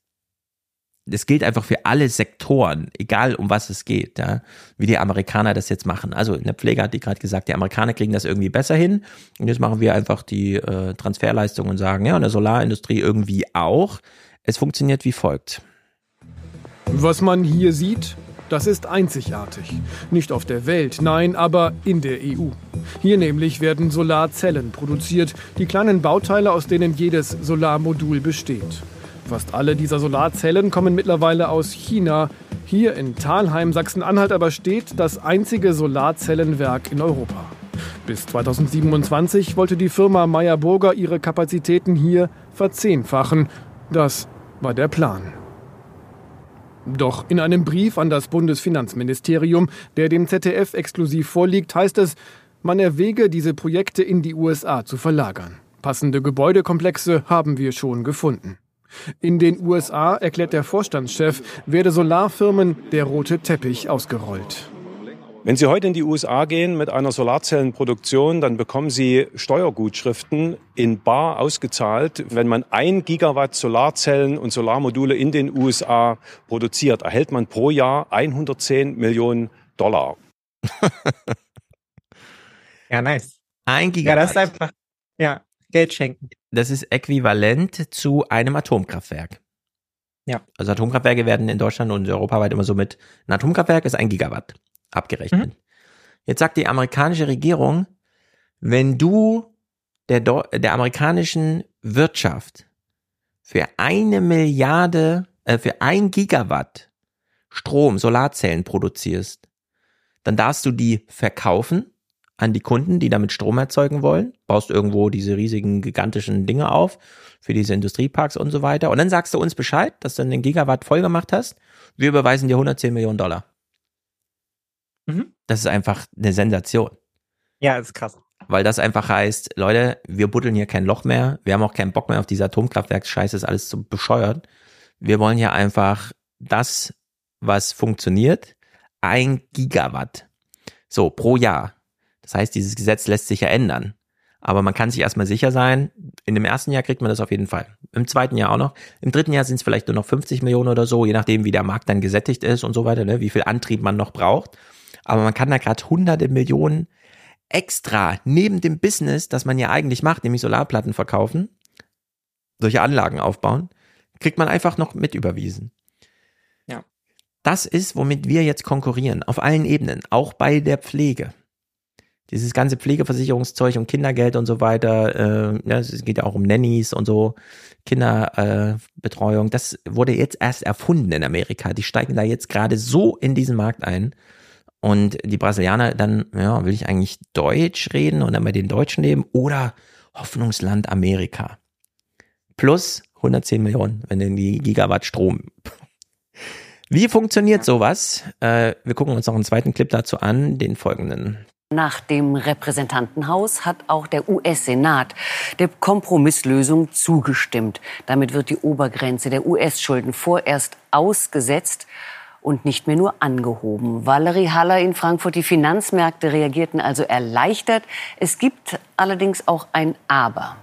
das gilt einfach für alle Sektoren, egal um was es geht, ja, wie die Amerikaner das jetzt machen. Also in der Pflege hat die gerade gesagt, die Amerikaner kriegen das irgendwie besser hin. Und jetzt machen wir einfach die äh, Transferleistung und sagen, ja, und der Solarindustrie irgendwie auch. Es funktioniert wie folgt. Was man hier sieht, das ist einzigartig. Nicht auf der Welt, nein, aber in der EU. Hier nämlich werden Solarzellen produziert, die kleinen Bauteile, aus denen jedes Solarmodul besteht. Fast alle dieser Solarzellen kommen mittlerweile aus China. Hier in Thalheim, Sachsen-Anhalt aber steht das einzige Solarzellenwerk in Europa. Bis 2027 wollte die Firma Meyer Burger ihre Kapazitäten hier verzehnfachen. Das war der Plan. Doch in einem Brief an das Bundesfinanzministerium, der dem ZDF exklusiv vorliegt, heißt es, man erwäge, diese Projekte in die USA zu verlagern. Passende Gebäudekomplexe haben wir schon gefunden. In den USA, erklärt der Vorstandschef, werde Solarfirmen der rote Teppich ausgerollt. Wenn Sie heute in die USA gehen mit einer Solarzellenproduktion, dann bekommen Sie Steuergutschriften in bar ausgezahlt. Wenn man ein Gigawatt Solarzellen und Solarmodule in den USA produziert, erhält man pro Jahr 110 Millionen Dollar. Ja, nice. Ein Ja, Gigawatt. das ist einfach, ja, Geld schenken. Das ist äquivalent zu einem Atomkraftwerk. Ja. Also Atomkraftwerke werden in Deutschland und europaweit immer so mit, ein Atomkraftwerk ist ein Gigawatt abgerechnet. Jetzt sagt die amerikanische Regierung, wenn du der, der amerikanischen Wirtschaft für eine Milliarde, äh, für ein Gigawatt Strom, Solarzellen produzierst, dann darfst du die verkaufen an die Kunden, die damit Strom erzeugen wollen, baust irgendwo diese riesigen, gigantischen Dinge auf für diese Industrieparks und so weiter. Und dann sagst du uns Bescheid, dass du den Gigawatt voll gemacht hast. Wir überweisen dir 110 Millionen Dollar. Mhm. Das ist einfach eine Sensation. Ja, ist krass. weil das einfach heißt, Leute, wir buddeln hier kein Loch mehr, wir haben auch keinen Bock mehr auf diese Atomkraftwerksscheiße, ist alles so bescheuert. Wir wollen hier einfach das, was funktioniert, ein Gigawatt. So, pro Jahr. Das heißt, dieses Gesetz lässt sich ja ändern. Aber man kann sich erstmal sicher sein, in dem ersten Jahr kriegt man das auf jeden Fall. Im zweiten Jahr auch noch. Im dritten Jahr sind es vielleicht nur noch 50 Millionen oder so, je nachdem, wie der Markt dann gesättigt ist und so weiter, ne? wie viel Antrieb man noch braucht. Aber man kann da gerade hunderte Millionen extra neben dem Business, das man ja eigentlich macht, nämlich Solarplatten verkaufen, solche Anlagen aufbauen, kriegt man einfach noch mit überwiesen. Ja. Das ist, womit wir jetzt konkurrieren, auf allen Ebenen, auch bei der Pflege dieses ganze Pflegeversicherungszeug und Kindergeld und so weiter, äh, ja, es geht ja auch um Nannies und so, Kinderbetreuung, äh, das wurde jetzt erst erfunden in Amerika. Die steigen da jetzt gerade so in diesen Markt ein. Und die Brasilianer dann, ja, will ich eigentlich Deutsch reden und dann bei den Deutschen leben oder Hoffnungsland Amerika. Plus 110 Millionen, wenn denn die Gigawatt Strom. Wie funktioniert sowas? Äh, wir gucken uns noch einen zweiten Clip dazu an, den folgenden. Nach dem Repräsentantenhaus hat auch der US-Senat der Kompromisslösung zugestimmt. Damit wird die Obergrenze der US-Schulden vorerst ausgesetzt und nicht mehr nur angehoben. Valerie Haller in Frankfurt, die Finanzmärkte reagierten also erleichtert. Es gibt allerdings auch ein Aber.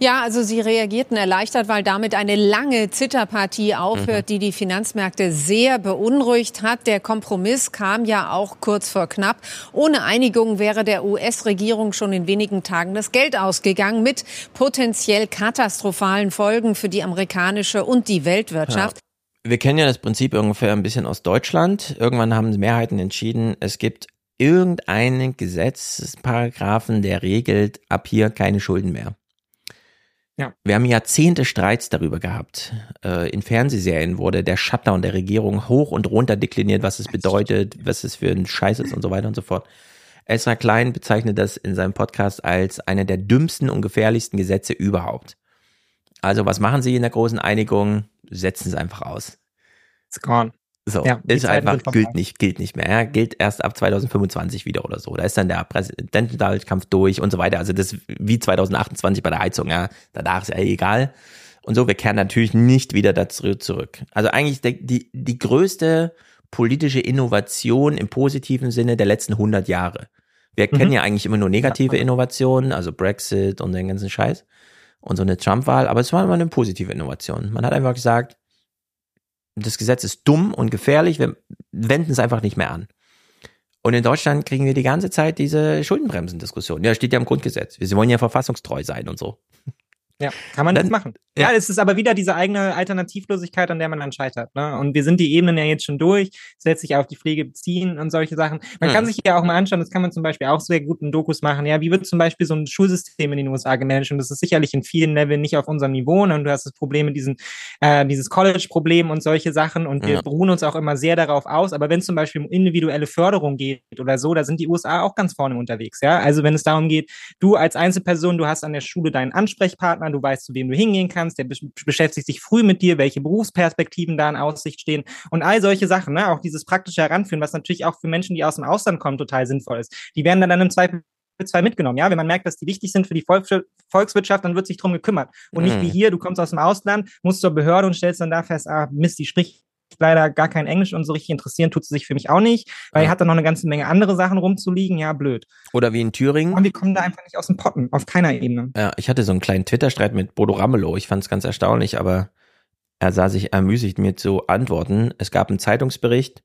Ja, also sie reagierten erleichtert, weil damit eine lange Zitterpartie aufhört, mhm. die die Finanzmärkte sehr beunruhigt hat. Der Kompromiss kam ja auch kurz vor knapp. Ohne Einigung wäre der US-Regierung schon in wenigen Tagen das Geld ausgegangen mit potenziell katastrophalen Folgen für die amerikanische und die Weltwirtschaft. Ja. Wir kennen ja das Prinzip ungefähr ein bisschen aus Deutschland. Irgendwann haben Mehrheiten entschieden, es gibt irgendeinen Gesetzesparagraphen, der regelt, ab hier keine Schulden mehr. Ja. Wir haben Jahrzehnte Streits darüber gehabt. Äh, in Fernsehserien wurde der Shutdown der Regierung hoch und runter dekliniert, was es bedeutet, was es für ein Scheiß ist und so weiter und so fort. Ezra Klein bezeichnet das in seinem Podcast als eine der dümmsten und gefährlichsten Gesetze überhaupt. Also was machen sie in der großen Einigung? Setzen es einfach aus. It's gone. So, ja, ist einfach, gilt nicht, gilt nicht mehr. Ja, gilt erst ab 2025 wieder oder so. Da ist dann der Präsidentenwahlkampf durch und so weiter. Also das wie 2028 bei der Heizung, ja. Danach ist ja egal. Und so, wir kehren natürlich nicht wieder dazu zurück. Also eigentlich die, die, die größte politische Innovation im positiven Sinne der letzten 100 Jahre. Wir mhm. kennen ja eigentlich immer nur negative. Innovationen, also Brexit und den ganzen Scheiß und so eine Trump-Wahl, aber es war immer eine positive Innovation. Man hat einfach gesagt, das Gesetz ist dumm und gefährlich, wir wenden es einfach nicht mehr an. Und in Deutschland kriegen wir die ganze Zeit diese Schuldenbremsendiskussion. Ja, steht ja im Grundgesetz. Wir wollen ja verfassungstreu sein und so. Ja, kann man das machen. Ja, es ist aber wieder diese eigene Alternativlosigkeit, an der man dann scheitert. Ne? Und wir sind die Ebenen ja jetzt schon durch, setzt sich auf die Pflege beziehen und solche Sachen. Man hm. kann sich ja auch mal anschauen, das kann man zum Beispiel auch sehr gut in Dokus machen. Ja, wie wird zum Beispiel so ein Schulsystem in den USA gemanagt? Und das ist sicherlich in vielen Leveln nicht auf unserem Niveau. Ne? Und du hast das Problem mit diesen, äh, dieses College-Problem und solche Sachen. Und wir ja. beruhen uns auch immer sehr darauf aus. Aber wenn es zum Beispiel um individuelle Förderung geht oder so, da sind die USA auch ganz vorne unterwegs. Ja, also wenn es darum geht, du als Einzelperson, du hast an der Schule deinen Ansprechpartner, du weißt, zu wem du hingehen kannst, der beschäftigt sich früh mit dir, welche Berufsperspektiven da in Aussicht stehen und all solche Sachen, ne? auch dieses praktische Heranführen, was natürlich auch für Menschen, die aus dem Ausland kommen, total sinnvoll ist. Die werden dann, dann im Zweifel zwei mitgenommen. Ja, wenn man merkt, dass die wichtig sind für die Volkswirtschaft, dann wird sich drum gekümmert. Und nicht wie mhm. hier, du kommst aus dem Ausland, musst zur Behörde und stellst dann da fest, ah, Mist, die spricht leider gar kein Englisch und so richtig interessieren tut sie sich für mich auch nicht, weil ja. er hat da noch eine ganze Menge andere Sachen rumzuliegen. Ja, blöd. Oder wie in Thüringen. Und wir kommen da einfach nicht aus dem Potten, auf keiner Ebene. Ja, ich hatte so einen kleinen Twitter-Streit mit Bodo Ramelow. Ich fand es ganz erstaunlich, aber er sah sich ermüßigt, mir zu antworten. Es gab einen Zeitungsbericht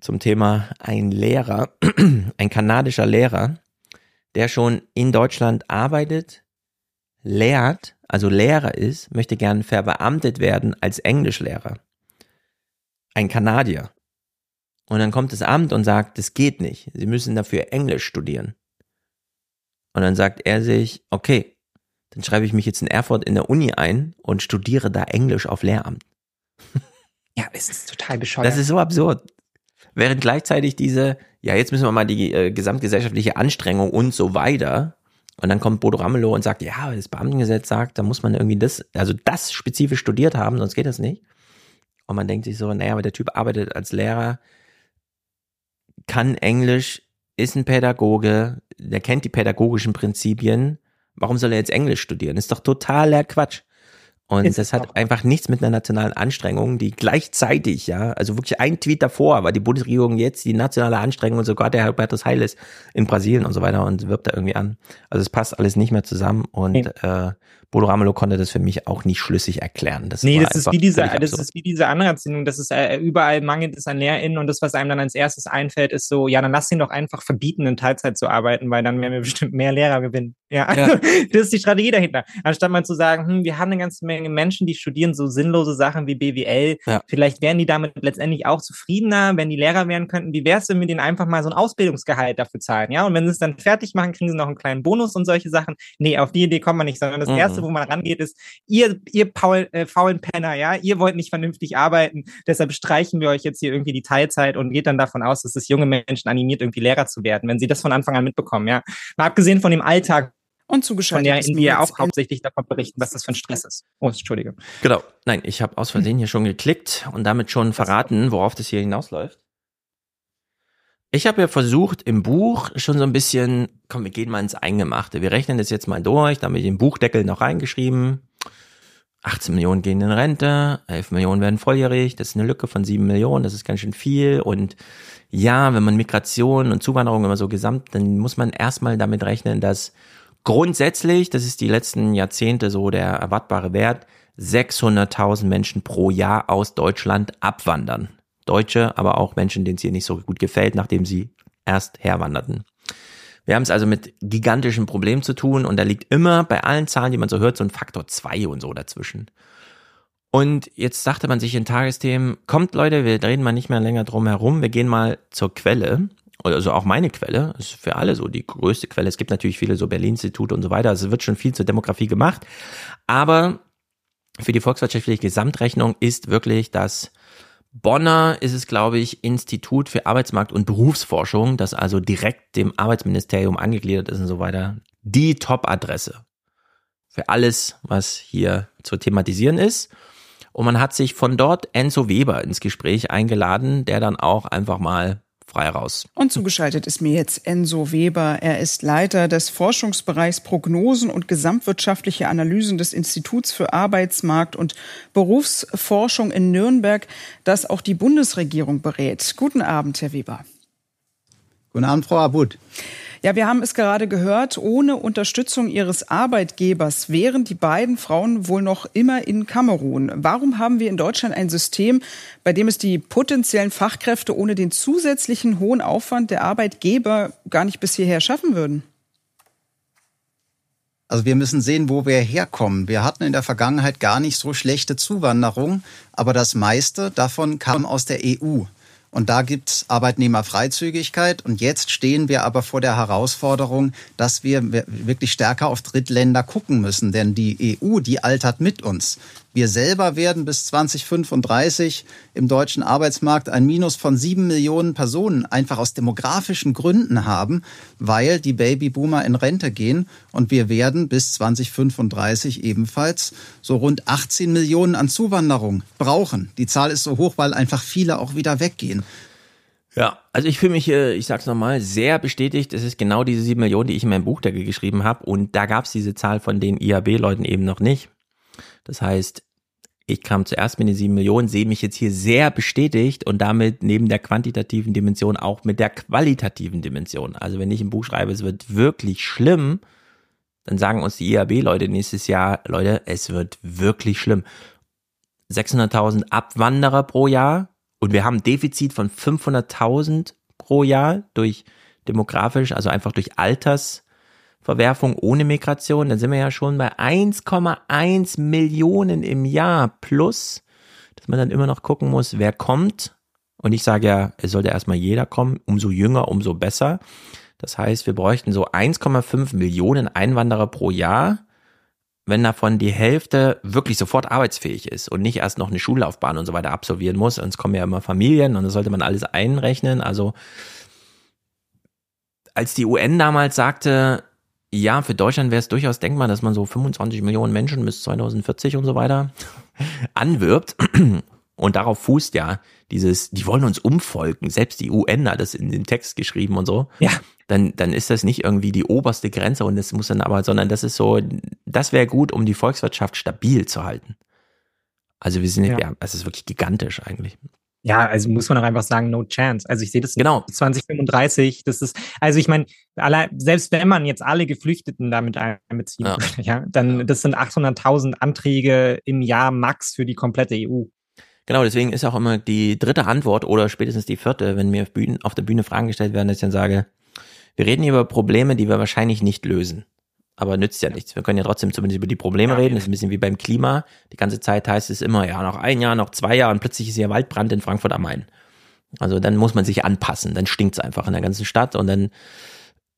zum Thema ein Lehrer, ein kanadischer Lehrer, der schon in Deutschland arbeitet, lehrt, also Lehrer ist, möchte gern verbeamtet werden als Englischlehrer ein Kanadier. Und dann kommt das Amt und sagt, das geht nicht. Sie müssen dafür Englisch studieren. Und dann sagt er sich, okay, dann schreibe ich mich jetzt in Erfurt in der Uni ein und studiere da Englisch auf Lehramt. Ja, es ist total bescheuert. Das ist so absurd. Während gleichzeitig diese, ja, jetzt müssen wir mal die äh, gesamtgesellschaftliche Anstrengung und so weiter. Und dann kommt Bodo Ramelow und sagt, ja, das Beamtengesetz sagt, da muss man irgendwie das, also das spezifisch studiert haben, sonst geht das nicht. Und man denkt sich so, naja, aber der Typ arbeitet als Lehrer, kann Englisch, ist ein Pädagoge, der kennt die pädagogischen Prinzipien. Warum soll er jetzt Englisch studieren? Ist doch totaler Quatsch. Und ist das hat einfach nichts mit einer nationalen Anstrengung, die gleichzeitig, ja, also wirklich ein Tweet davor war die Bundesregierung jetzt die nationale Anstrengung und sogar der Hubertus Heil ist in Brasilien und so weiter und wirbt da irgendwie an. Also es passt alles nicht mehr zusammen und nee. äh, Bodo Ramelow konnte das für mich auch nicht schlüssig erklären. Das nee, das ist wie diese, das ist wie diese Anerziehung, das ist äh, überall mangelt es an LehrerInnen und das, was einem dann als erstes einfällt, ist so, ja, dann lass ihn doch einfach verbieten, in Teilzeit zu arbeiten, weil dann werden wir bestimmt mehr Lehrer gewinnen. Ja, ja. das ist die Strategie dahinter. Anstatt mal zu sagen, hm, wir haben eine ganze Menge Menschen, die studieren so sinnlose Sachen wie BWL. Ja. Vielleicht wären die damit letztendlich auch zufriedener, wenn die Lehrer werden könnten. Wie wär's, wenn wir denen einfach mal so ein Ausbildungsgehalt dafür zahlen? Ja, und wenn sie es dann fertig machen, kriegen sie noch einen kleinen Bonus und solche Sachen. Nee, auf die Idee kommt man nicht, sondern das mhm. erste, wo man rangeht, ist, ihr, ihr Paul, äh, faulen Penner, ja, ihr wollt nicht vernünftig arbeiten, deshalb streichen wir euch jetzt hier irgendwie die Teilzeit und geht dann davon aus, dass es junge Menschen animiert, irgendwie Lehrer zu werden, wenn sie das von Anfang an mitbekommen, ja. Mal abgesehen von dem Alltag, und zugeschaltet. Von der in wir auch hauptsächlich davon berichten, was das für ein Stress ist. Oh, Entschuldige. Genau. Nein, ich habe aus Versehen hier schon geklickt und damit schon verraten, worauf das hier hinausläuft. Ich habe ja versucht, im Buch schon so ein bisschen, komm, wir gehen mal ins Eingemachte. Wir rechnen das jetzt mal durch, da habe ich den Buchdeckel noch reingeschrieben. 18 Millionen gehen in Rente, 11 Millionen werden volljährig, das ist eine Lücke von 7 Millionen, das ist ganz schön viel. Und ja, wenn man Migration und Zuwanderung immer so gesamt, dann muss man erstmal damit rechnen, dass grundsätzlich, das ist die letzten Jahrzehnte so der erwartbare Wert, 600.000 Menschen pro Jahr aus Deutschland abwandern. Deutsche, aber auch Menschen, denen es hier nicht so gut gefällt, nachdem sie erst herwanderten. Wir haben es also mit gigantischen Problemen zu tun und da liegt immer bei allen Zahlen, die man so hört, so ein Faktor zwei und so dazwischen. Und jetzt sagte man sich in Tagesthemen, kommt Leute, wir reden mal nicht mehr länger drum herum, wir gehen mal zur Quelle. Also auch meine Quelle, ist für alle so die größte Quelle. Es gibt natürlich viele so Berlin-Institute und so weiter. Also es wird schon viel zur Demografie gemacht. Aber für die volkswirtschaftliche Gesamtrechnung ist wirklich das Bonner ist es, glaube ich, Institut für Arbeitsmarkt und Berufsforschung, das also direkt dem Arbeitsministerium angegliedert ist und so weiter, die Top-Adresse für alles, was hier zu thematisieren ist. Und man hat sich von dort Enzo Weber ins Gespräch eingeladen, der dann auch einfach mal frei raus. Und zugeschaltet ist mir jetzt Enzo Weber. Er ist Leiter des Forschungsbereichs Prognosen und gesamtwirtschaftliche Analysen des Instituts für Arbeitsmarkt und Berufsforschung in Nürnberg, das auch die Bundesregierung berät. Guten Abend, Herr Weber. Guten Abend, Frau Abud. Ja, wir haben es gerade gehört, ohne Unterstützung ihres Arbeitgebers wären die beiden Frauen wohl noch immer in Kamerun. Warum haben wir in Deutschland ein System, bei dem es die potenziellen Fachkräfte ohne den zusätzlichen hohen Aufwand der Arbeitgeber gar nicht bis hierher schaffen würden? Also wir müssen sehen, wo wir herkommen. Wir hatten in der Vergangenheit gar nicht so schlechte Zuwanderung, aber das meiste davon kam aus der EU. Und da gibt's Arbeitnehmerfreizügigkeit. Und jetzt stehen wir aber vor der Herausforderung, dass wir wirklich stärker auf Drittländer gucken müssen. Denn die EU, die altert mit uns. Wir selber werden bis 2035 im deutschen Arbeitsmarkt ein Minus von sieben Millionen Personen einfach aus demografischen Gründen haben, weil die Babyboomer in Rente gehen. Und wir werden bis 2035 ebenfalls so rund 18 Millionen an Zuwanderung brauchen. Die Zahl ist so hoch, weil einfach viele auch wieder weggehen. Ja, also ich fühle mich, ich sag's nochmal, sehr bestätigt. Es ist genau diese sieben Millionen, die ich in meinem Buchdeckel geschrieben habe. Und da gab's diese Zahl von den IAB-Leuten eben noch nicht. Das heißt, ich kam zuerst mit den sieben Millionen, sehe mich jetzt hier sehr bestätigt und damit neben der quantitativen Dimension auch mit der qualitativen Dimension. Also wenn ich im Buch schreibe, es wird wirklich schlimm, dann sagen uns die IAB-Leute nächstes Jahr, Leute, es wird wirklich schlimm. 600.000 Abwanderer pro Jahr und wir haben ein Defizit von 500.000 pro Jahr durch demografisch, also einfach durch Alters Verwerfung ohne Migration, dann sind wir ja schon bei 1,1 Millionen im Jahr plus, dass man dann immer noch gucken muss, wer kommt. Und ich sage ja, es sollte erstmal jeder kommen, umso jünger, umso besser. Das heißt, wir bräuchten so 1,5 Millionen Einwanderer pro Jahr, wenn davon die Hälfte wirklich sofort arbeitsfähig ist und nicht erst noch eine Schullaufbahn und so weiter absolvieren muss. Und es kommen ja immer Familien und das sollte man alles einrechnen. Also als die UN damals sagte, ja, für Deutschland wäre es durchaus denkbar, dass man so 25 Millionen Menschen bis 2040 und so weiter anwirbt. und darauf fußt ja dieses, die wollen uns umfolgen, selbst die UN hat das in den Text geschrieben und so. Ja. Dann, dann ist das nicht irgendwie die oberste Grenze und das muss dann aber, sondern das ist so, das wäre gut, um die Volkswirtschaft stabil zu halten. Also wir sind, ja, ja das ist wirklich gigantisch eigentlich. Ja, also muss man auch einfach sagen, no chance. Also ich sehe das genau 2035. Das ist, also ich meine, selbst wenn man jetzt alle Geflüchteten damit einbeziehen ja. ja, dann das sind 800.000 Anträge im Jahr max für die komplette EU. Genau, deswegen ist auch immer die dritte Antwort oder spätestens die vierte, wenn mir auf, Bühnen, auf der Bühne Fragen gestellt werden, dass ich dann sage, wir reden hier über Probleme, die wir wahrscheinlich nicht lösen. Aber nützt ja nichts. Wir können ja trotzdem zumindest über die Probleme reden. Das ist ein bisschen wie beim Klima. Die ganze Zeit heißt es immer, ja, noch ein Jahr, noch zwei Jahre und plötzlich ist hier Waldbrand in Frankfurt am Main. Also dann muss man sich anpassen. Dann stinkt es einfach in der ganzen Stadt und dann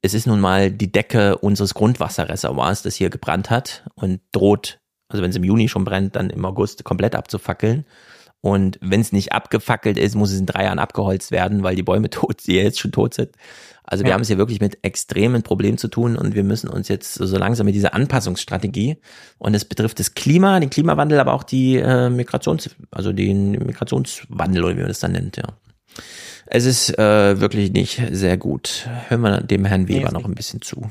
es ist nun mal die Decke unseres Grundwasserreservoirs, das hier gebrannt hat und droht, also wenn es im Juni schon brennt, dann im August komplett abzufackeln. Und wenn es nicht abgefackelt ist, muss es in drei Jahren abgeholzt werden, weil die Bäume tot, die jetzt schon tot sind. Also wir ja. haben es hier wirklich mit extremen Problemen zu tun und wir müssen uns jetzt so langsam mit dieser Anpassungsstrategie und es betrifft das Klima, den Klimawandel, aber auch die äh, Migrations, also den Migrationswandel oder wie man das dann nennt, ja. Es ist äh, wirklich nicht sehr gut. Hören wir dem Herrn Weber noch ein bisschen zu.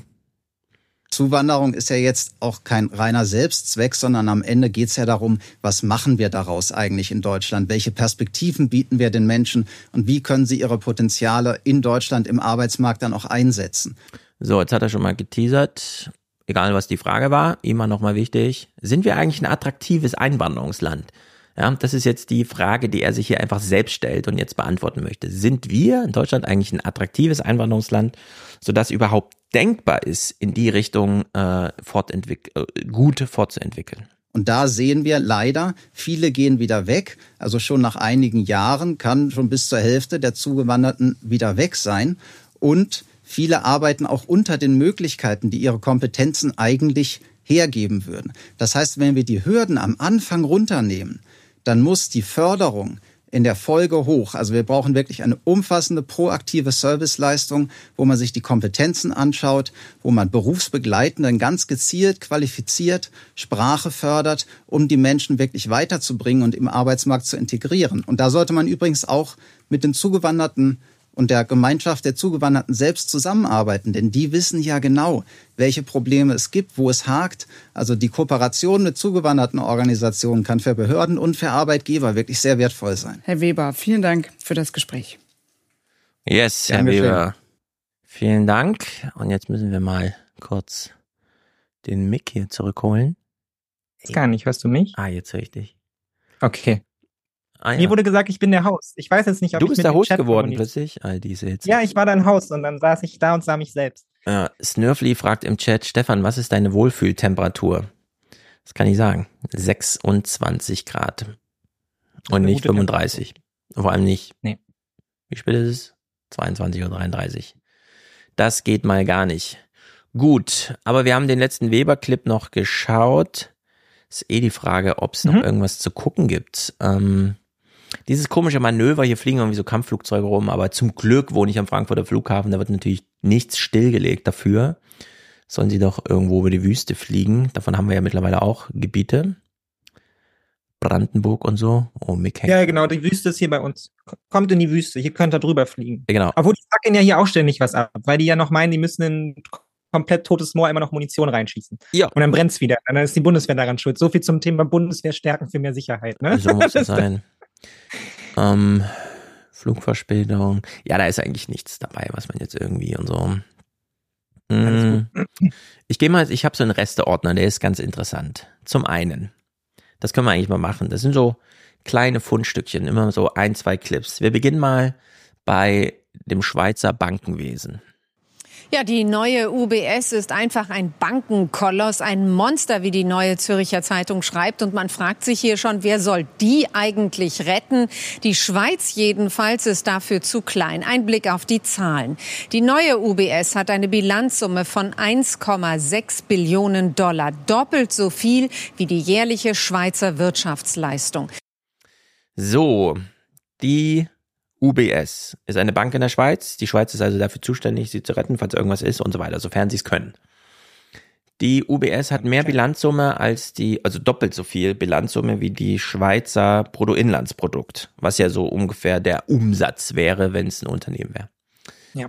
Zuwanderung ist ja jetzt auch kein reiner Selbstzweck, sondern am Ende geht es ja darum, was machen wir daraus eigentlich in Deutschland? Welche Perspektiven bieten wir den Menschen und wie können sie ihre Potenziale in Deutschland im Arbeitsmarkt dann auch einsetzen? So, jetzt hat er schon mal geteasert. Egal, was die Frage war, immer nochmal wichtig. Sind wir eigentlich ein attraktives Einwanderungsland? Ja, das ist jetzt die Frage, die er sich hier einfach selbst stellt und jetzt beantworten möchte. Sind wir in Deutschland eigentlich ein attraktives Einwanderungsland, sodass überhaupt denkbar ist, in die Richtung äh, fortentwick äh, gut fortzuentwickeln? Und da sehen wir leider, viele gehen wieder weg. Also schon nach einigen Jahren kann schon bis zur Hälfte der Zugewanderten wieder weg sein. Und viele arbeiten auch unter den Möglichkeiten, die ihre Kompetenzen eigentlich hergeben würden. Das heißt, wenn wir die Hürden am Anfang runternehmen, dann muss die Förderung in der Folge hoch. Also wir brauchen wirklich eine umfassende, proaktive Serviceleistung, wo man sich die Kompetenzen anschaut, wo man Berufsbegleitenden ganz gezielt qualifiziert Sprache fördert, um die Menschen wirklich weiterzubringen und im Arbeitsmarkt zu integrieren. Und da sollte man übrigens auch mit den Zugewanderten und der Gemeinschaft der Zugewanderten selbst zusammenarbeiten, denn die wissen ja genau, welche Probleme es gibt, wo es hakt. Also die Kooperation mit zugewanderten Organisationen kann für Behörden und für Arbeitgeber wirklich sehr wertvoll sein. Herr Weber, vielen Dank für das Gespräch. Yes, Herr Weber. Vielen Dank. Und jetzt müssen wir mal kurz den Mick hier zurückholen. Gar nicht, hörst du mich? Ah, jetzt höre ich dich. Okay. Ah, ja. Mir wurde gesagt, ich bin der Host. Ich weiß jetzt nicht, ob du ich bist der Host geworden plötzlich. All diese Hits. Ja, ich war dein Host und dann saß ich da und sah mich selbst. Ja, Snurfly fragt im Chat, Stefan, was ist deine Wohlfühltemperatur? Das kann ich sagen. 26 Grad. Und nicht 35. Vor allem nicht. Nee. Wie spät ist es? 22 oder 33. Das geht mal gar nicht. Gut, aber wir haben den letzten Weber-Clip noch geschaut. Ist eh die Frage, ob es noch mhm. irgendwas zu gucken gibt. Ähm, dieses komische Manöver, hier fliegen irgendwie so Kampfflugzeuge rum, aber zum Glück wohne ich am Frankfurter Flughafen, da wird natürlich nichts stillgelegt dafür. Sollen sie doch irgendwo über die Wüste fliegen. Davon haben wir ja mittlerweile auch Gebiete. Brandenburg und so. Oh, Mick Ja, genau, die Wüste ist hier bei uns. Kommt in die Wüste, hier könnt ihr drüber fliegen. Genau. Obwohl die packen ja hier auch ständig was ab, weil die ja noch meinen, die müssen in komplett totes Moor immer noch Munition reinschießen. Ja. Und dann brennt's wieder. Und dann ist die Bundeswehr daran schuld. So viel zum Thema Bundeswehr stärken für mehr Sicherheit. Ne? So muss es sein. Ähm, Flugverspätung. Ja, da ist eigentlich nichts dabei, was man jetzt irgendwie und so. Mhm. Ich gehe mal, ich habe so einen Resteordner, der ist ganz interessant. Zum einen, das können wir eigentlich mal machen. Das sind so kleine Fundstückchen, immer so ein, zwei Clips. Wir beginnen mal bei dem Schweizer Bankenwesen. Ja, die neue UBS ist einfach ein Bankenkoloss, ein Monster, wie die neue Zürcher Zeitung schreibt. Und man fragt sich hier schon, wer soll die eigentlich retten? Die Schweiz jedenfalls ist dafür zu klein. Ein Blick auf die Zahlen. Die neue UBS hat eine Bilanzsumme von 1,6 Billionen Dollar, doppelt so viel wie die jährliche Schweizer Wirtschaftsleistung. So, die UBS ist eine Bank in der Schweiz. Die Schweiz ist also dafür zuständig, sie zu retten, falls irgendwas ist und so weiter, sofern sie es können. Die UBS hat mehr Bilanzsumme als die, also doppelt so viel Bilanzsumme wie die Schweizer Bruttoinlandsprodukt, was ja so ungefähr der Umsatz wäre, wenn es ein Unternehmen wäre. Ja.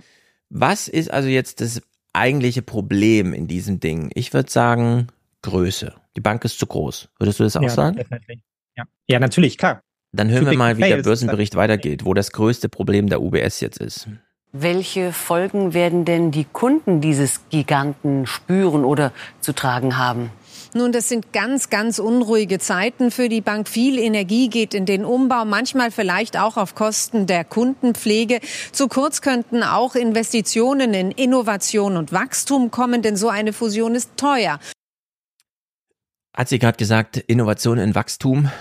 Was ist also jetzt das eigentliche Problem in diesem Ding? Ich würde sagen, Größe. Die Bank ist zu groß. Würdest du das auch ja, sagen? Definitiv. Ja. ja, natürlich, klar. Dann hören wir mal, wie der Börsenbericht weitergeht, wo das größte Problem der UBS jetzt ist. Welche Folgen werden denn die Kunden dieses Giganten spüren oder zu tragen haben? Nun, das sind ganz, ganz unruhige Zeiten für die Bank. Viel Energie geht in den Umbau, manchmal vielleicht auch auf Kosten der Kundenpflege. Zu kurz könnten auch Investitionen in Innovation und Wachstum kommen, denn so eine Fusion ist teuer. Hat sie gerade gesagt, Innovation in Wachstum?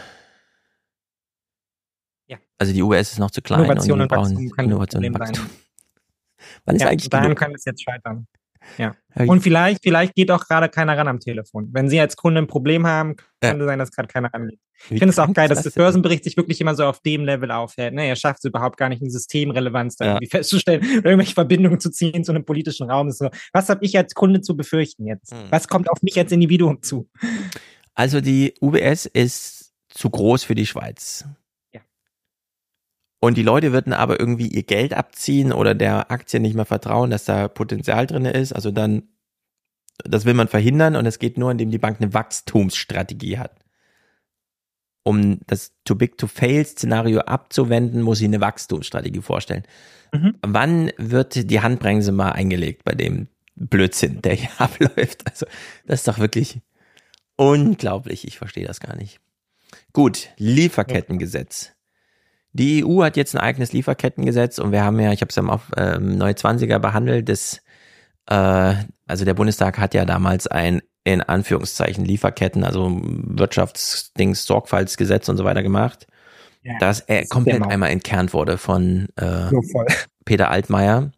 Ja. Also die UBS ist noch zu klein Innovation und und Wachstum kann Innovation ein und Problem Wachstum. sein. Wann ist ja, eigentlich daran kann es jetzt scheitern. Ja. Ja, Und vielleicht, vielleicht geht auch gerade keiner ran am Telefon. Wenn Sie als Kunde ein Problem haben, könnte sein, dass gerade keiner rangeht. Ich finde es auch geil, dass das der? Börsenbericht sich wirklich immer so auf dem Level aufhält. Ne, er schafft es überhaupt gar nicht, eine Systemrelevanz da Ja. irgendwie festzustellen, irgendwelche Verbindungen zu ziehen zu einem politischen Raum. So, was habe ich als Kunde zu befürchten jetzt? Hm. Was kommt auf mich als Individuum zu? Also die UBS ist zu groß für die Schweiz. Und die Leute würden aber irgendwie ihr Geld abziehen oder der Aktie nicht mehr vertrauen, dass da Potenzial drin ist. Also dann, das will man verhindern und es geht nur, indem die Bank eine Wachstumsstrategie hat. Um das Too Big to Fail Szenario abzuwenden, muss sie eine Wachstumsstrategie vorstellen. Mhm. Wann wird die Handbremse mal eingelegt bei dem Blödsinn, der hier abläuft? Also, das ist doch wirklich unglaublich. Ich verstehe das gar nicht. Gut, Lieferkettengesetz. Die EU hat jetzt ein eigenes Lieferkettengesetz und wir haben ja, ich habe es ja auf ähm, Neue 20er behandelt, das, äh, also der Bundestag hat ja damals ein in Anführungszeichen Lieferketten, also Wirtschaftsdings, Sorgfaltsgesetz und so weiter gemacht, Ja, das äh, komplett einmal entkernt wurde von äh, So. Peter Altmaier,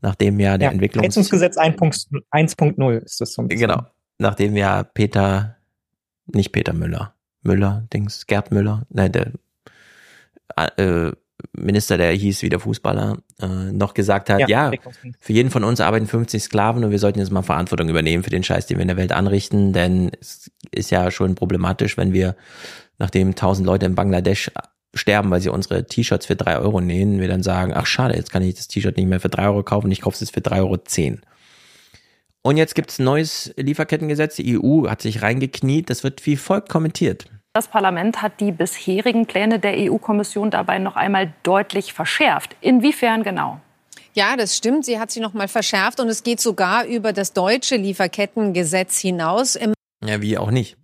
nachdem ja der Ja, Entwicklungs... Heizungsgesetz 1.0 1.0 ist das so ein bisschen. Genau. Nachdem ja Peter, nicht Peter Müller, Müller, Dings, Gerd Müller, nein, der äh, Minister, der hieß wie der Fußballer, äh, noch gesagt hat, Ja, ja, für jeden von uns arbeiten 50 Sklaven und wir sollten jetzt mal Verantwortung übernehmen für den Scheiß, den wir in der Welt anrichten, denn es ist ja schon problematisch, wenn wir, nachdem 1000 Leute in Bangladesch sterben, weil sie unsere T-Shirts für drei Euro nähen, wir dann sagen, ach schade, jetzt kann ich das T-Shirt nicht mehr für drei Euro kaufen, ich kaufe es jetzt für drei Euro. zehn. Und jetzt gibt's ein neues Lieferkettengesetz. Die EU hat sich reingekniet. Das wird wie folgt kommentiert. Das Parlament hat die bisherigen Pläne der EU-Kommission dabei noch einmal deutlich verschärft. Inwiefern genau? Ja, das stimmt. Sie hat sie noch mal verschärft und es geht sogar über das deutsche Lieferkettengesetz hinaus. Im Ja, wie auch nicht.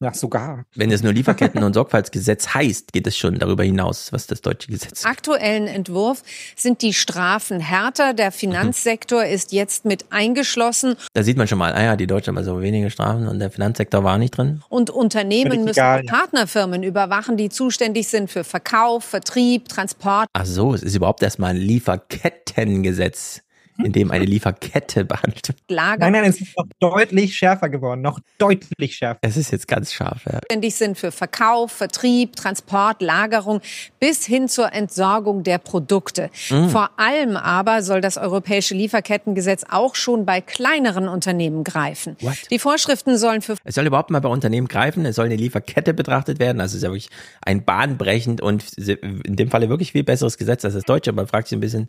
Ja, sogar. Wenn es nur Lieferketten- und Sorgfaltsgesetz heißt, geht es schon darüber hinaus, was das deutsche Gesetz aktuellen Entwurf sind die Strafen härter. Der Finanzsektor ist jetzt mit eingeschlossen Da sieht man schon mal, ah ja, die Deutschen haben so wenige Strafen und der Finanzsektor war nicht drin. und Unternehmen müssen egal. Partnerfirmen überwachen, die zuständig sind für Verkauf, Vertrieb, Transport. Ach so, es ist überhaupt erstmal ein Lieferkettengesetz, in dem eine Lieferkette behandelt wird. Lager Nein, nein, es ist noch deutlich schärfer geworden, noch deutlich schärfer. Es ist jetzt ganz scharf, ja. zuständig sind für Verkauf, Vertrieb, Transport, Lagerung bis hin zur Entsorgung der Produkte. Mhm. Vor allem aber soll das europäische Lieferkettengesetz auch schon bei kleineren Unternehmen greifen. What? Die Vorschriften sollen für Es soll überhaupt mal bei Unternehmen greifen, es soll eine Lieferkette betrachtet werden. Also es ist ja wirklich ein bahnbrechend und in dem Falle wirklich viel besseres Gesetz als das deutsche. Man fragt sich ein bisschen,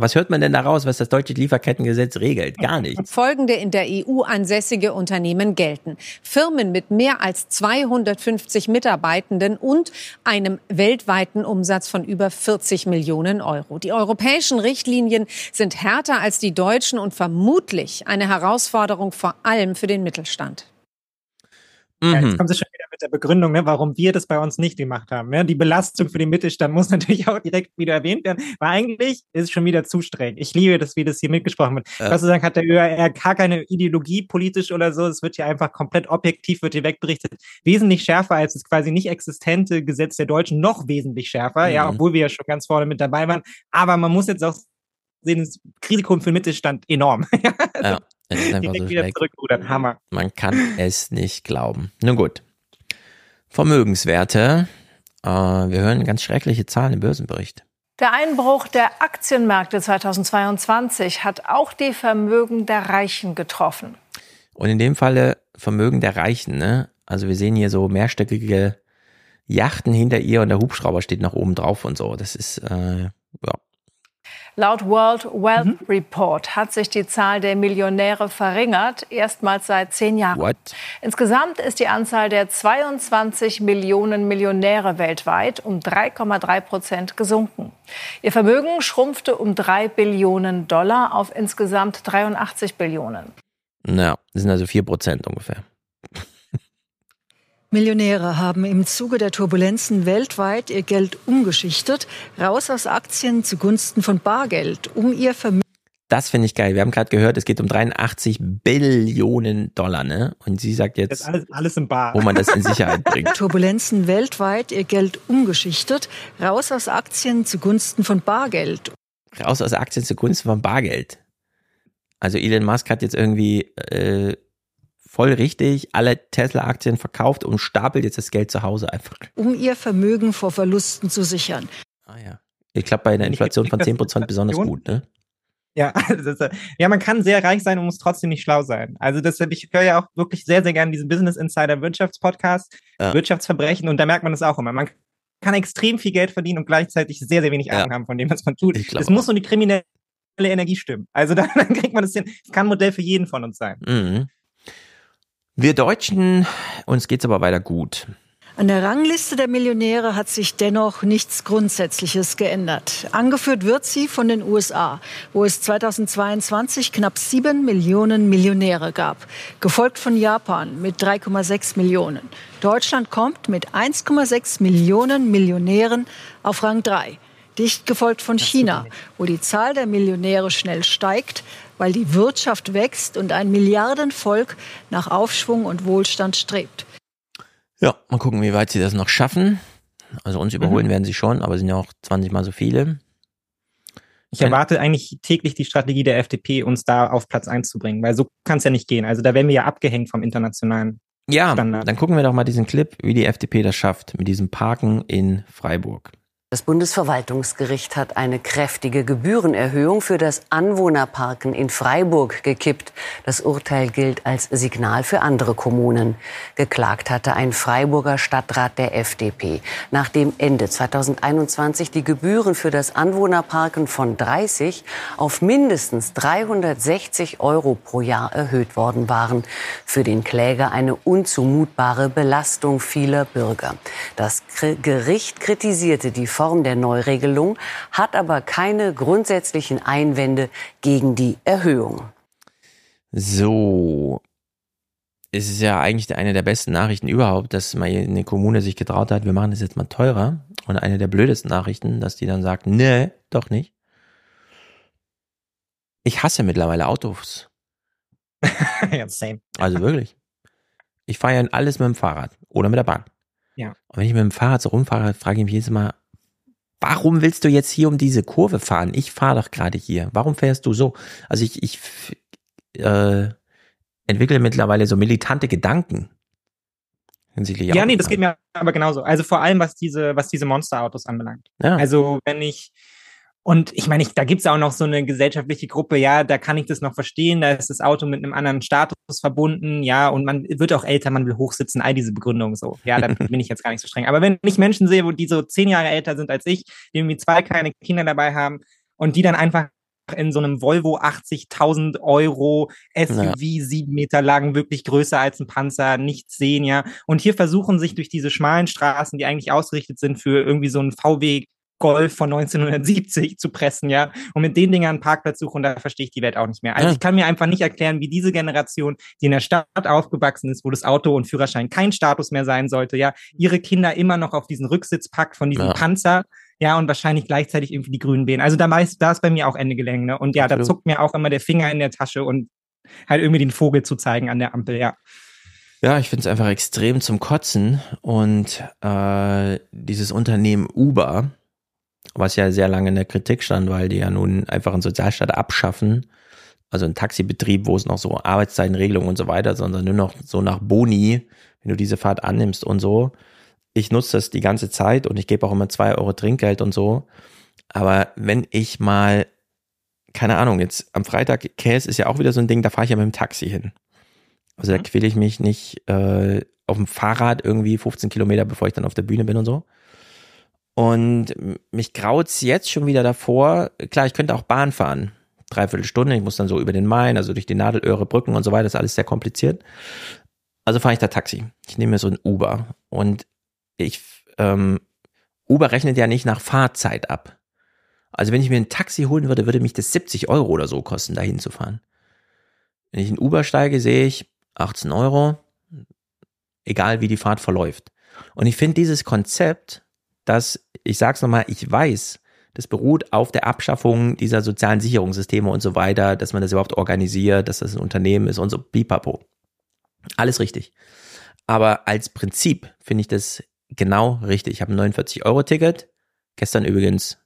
was hört man denn daraus, was das deutsche Lieferkettengesetz regelt? Gar nichts. folgende in der EU ansässige Unternehmen gelten. Firmen mit mehr als 250 Mitarbeitenden und einem weltweiten Umsatz von über 40 Millionen Euro. Die europäischen Richtlinien sind härter als die deutschen und vermutlich eine Herausforderung vor allem für den Mittelstand. Ja, Mhm. jetzt kommen Sie schon wieder mit der Begründung, ne, warum wir das bei uns nicht gemacht haben. Ne? Die Belastung für den Mittelstand muss natürlich auch direkt wieder erwähnt werden, weil eigentlich ist es schon wieder zu streng. Ich liebe das, wie das hier mitgesprochen wird. Ja. Gott sei Dank hat der ÖRR gar keine Ideologie politisch oder so. Es wird hier einfach komplett objektiv, wird hier wegberichtet. Wesentlich schärfer als das quasi nicht existente Gesetz der Deutschen, noch wesentlich schärfer, ja, Mhm. obwohl wir ja schon ganz vorne mit dabei waren. Aber man muss jetzt auch sehen, das Risiko für den Mittelstand enorm. Ja, es ist einfach so schlecht. zurückrudern. Hammer. Man kann es nicht glauben. Nun gut. Vermögenswerte. Äh, wir hören ganz schreckliche Zahlen im Börsenbericht. Der Einbruch der Aktienmärkte 2022 hat auch die Vermögen der Reichen getroffen. Und in dem Falle Vermögen der Reichen, ne? Also wir sehen hier so mehrstöckige Yachten hinter ihr und der Hubschrauber steht nach oben drauf und so. Das ist, äh, ja. Laut World Wealth mhm. Report hat sich die Zahl der Millionäre verringert, erstmals seit zehn Jahren. What? Insgesamt ist die Anzahl der 22 Millionen Millionäre weltweit um 3,3 Prozent gesunken. Ihr Vermögen schrumpfte um drei Billionen Dollar auf insgesamt 83 Billionen. Ja, das sind also vier Prozent ungefähr. Millionäre haben im Zuge der Turbulenzen weltweit ihr Geld umgeschichtet, raus aus Aktien zugunsten von Bargeld, um ihr Vermögen das finde ich geil. Wir haben gerade gehört, es geht um 83 Billionen Dollar, ne? Und sie sagt jetzt, alles, alles im Bar. wo man das in Sicherheit bringt. Turbulenzen weltweit ihr Geld umgeschichtet, raus aus Aktien zugunsten von Bargeld. Raus aus Aktien zugunsten von Bargeld. Also Elon Musk hat jetzt irgendwie äh, voll richtig alle Tesla-Aktien verkauft und stapelt jetzt das Geld zu Hause einfach. Um ihr Vermögen vor Verlusten zu sichern. Ah ja. Ich glaube bei einer Inflation von 10% besonders gut, ne? Ja, ist, ja, man kann sehr reich sein und muss trotzdem nicht schlau sein. Also deshalb, ich höre ja auch wirklich sehr, sehr gerne diesen Business Insider Wirtschaftspodcast, ja. Wirtschaftsverbrechen und da merkt man das auch immer. Man kann extrem viel Geld verdienen und gleichzeitig sehr, sehr wenig Ahnung ja. haben von dem, was man tut. Es muss nur die kriminelle Energie stimmen. Also dann, dann kriegt man das hin. Es kann ein Modell für jeden von uns sein. Mhm. Wir Deutschen, uns geht's aber weiter gut. An der Rangliste der Millionäre hat sich dennoch nichts Grundsätzliches geändert. Angeführt wird sie von den USA, wo es 2022 knapp sieben Millionen Millionäre gab, gefolgt von Japan mit 3,6 Millionen. Deutschland kommt mit 1,6 Millionen Millionären auf Rang 3 dicht gefolgt von China, wo die Zahl der Millionäre schnell steigt, weil die Wirtschaft wächst und ein Milliardenvolk nach Aufschwung und Wohlstand strebt. Ja, mal gucken, wie weit sie das noch schaffen. Also uns überholen mhm. werden sie schon, aber es sind ja auch 20 mal so viele. Ich erwarte eigentlich täglich die Strategie der FDP, uns da auf Platz 1 zu bringen, weil so kann es ja nicht gehen. Also da werden wir ja abgehängt vom internationalen ja, Standard. dann gucken wir doch mal diesen Clip, wie die FDP das schafft mit diesem Parken in Freiburg. Das Bundesverwaltungsgericht hat eine kräftige Gebührenerhöhung für das Anwohnerparken in Freiburg gekippt. Das Urteil gilt als Signal für andere Kommunen. Geklagt hatte ein Freiburger Stadtrat der FDP. Nachdem Ende 2021 die Gebühren für das Anwohnerparken von 30 auf mindestens 360 Euro pro Jahr erhöht worden waren. Für den Kläger eine unzumutbare Belastung vieler Bürger. Das Gericht kritisierte die Form der Neuregelung, hat aber keine grundsätzlichen Einwände gegen die Erhöhung. So, es ist ja eigentlich eine der besten Nachrichten überhaupt, dass mal eine Kommune sich getraut hat, wir machen das jetzt mal teurer. Und eine der blödesten Nachrichten, dass die dann sagt, nee, doch nicht. Ich hasse mittlerweile Autos. ja, same. Also wirklich. Ich fahre ja alles mit dem Fahrrad oder mit der Bahn. Ja. Und wenn ich mit dem Fahrrad so rumfahre, frage ich mich jedes Mal, warum willst du jetzt hier um diese Kurve fahren? Ich fahre doch gerade hier. Warum fährst du so? Also ich, ich äh, entwickle mittlerweile so militante Gedanken. Ja, nee, das geht mir aber genauso. Also vor allem, was diese, was diese Monsterautos anbelangt. Ja. Also wenn ich, und ich meine, ich, da gibt's auch noch so eine gesellschaftliche Gruppe, ja, da kann ich das noch verstehen, da ist das Auto mit einem anderen Status verbunden, ja, und man wird auch älter, man will hochsitzen, all diese Begründungen so. Ja, da bin ich jetzt gar nicht so streng. Aber wenn ich Menschen sehe, wo die so zehn Jahre älter sind als ich, die irgendwie zwei kleine Kinder dabei haben und die dann einfach in so einem Volvo 80.000 Euro SUV, ja. sieben Meter lang, wirklich größer als ein Panzer, nichts sehen, ja. Und hier versuchen sich durch diese schmalen Straßen, die eigentlich ausgerichtet sind für irgendwie so ein VW Golf von 1970 zu pressen, ja, und mit den Dingern einen Parkplatz suchen, da verstehe ich die Welt auch nicht mehr. Also ja. ich kann mir einfach nicht erklären, wie diese Generation, die in der Stadt aufgewachsen ist, wo das Auto und Führerschein kein Status mehr sein sollte, ja, ihre Kinder immer noch auf diesen Rücksitz packt von diesem ja. Panzer, ja, und wahrscheinlich gleichzeitig irgendwie die grünen Beeren. Also da, meist, da ist bei mir auch Ende Gelänge, ne? Und ja, Absolut. da zuckt mir auch immer der Finger in der Tasche und halt irgendwie den Vogel zu zeigen an der Ampel, ja. Ja, ich finde es einfach extrem zum Kotzen. Und äh, dieses Unternehmen Uber, was ja sehr lange in der Kritik stand, weil die ja nun einfach einen Sozialstaat abschaffen, also einen Taxibetrieb, wo es noch so Arbeitszeitenregelungen und so weiter, sondern nur noch so nach Boni, wenn du diese Fahrt annimmst und so. Ich nutze das die ganze Zeit und ich gebe auch immer zwei Euro Trinkgeld und so. Aber wenn ich mal, keine Ahnung, jetzt am Freitag, Käse ist ja auch wieder so ein Ding, da fahre ich ja mit dem Taxi hin. Also da quäle ich mich nicht äh, auf dem Fahrrad irgendwie 15 Kilometer, bevor ich dann auf der Bühne bin und so. Und mich graut's jetzt schon wieder davor. Klar, ich könnte auch Bahn fahren. Dreiviertel Stunde. Ich muss dann so über den Main, also durch die Nadelöhre, Brücken und so weiter. Das ist alles sehr kompliziert. Also fahre ich da Taxi. Ich nehme mir so ein Uber. Und ich, ähm, Uber rechnet ja nicht nach Fahrzeit ab. Also wenn ich mir ein Taxi holen würde, würde mich das 70 Euro oder so kosten, dahin zu fahren. Wenn ich in Uber steige, sehe ich 18 Euro, egal wie die Fahrt verläuft. Und ich finde dieses Konzept, dass, ich sag's nochmal, ich weiß, das beruht auf der Abschaffung dieser sozialen Sicherungssysteme und so weiter, dass man das überhaupt organisiert, dass das ein Unternehmen ist und so, pipapo. Alles richtig. Aber als Prinzip finde ich das genau richtig. Ich habe ein 49-Euro-Ticket. Gestern übrigens,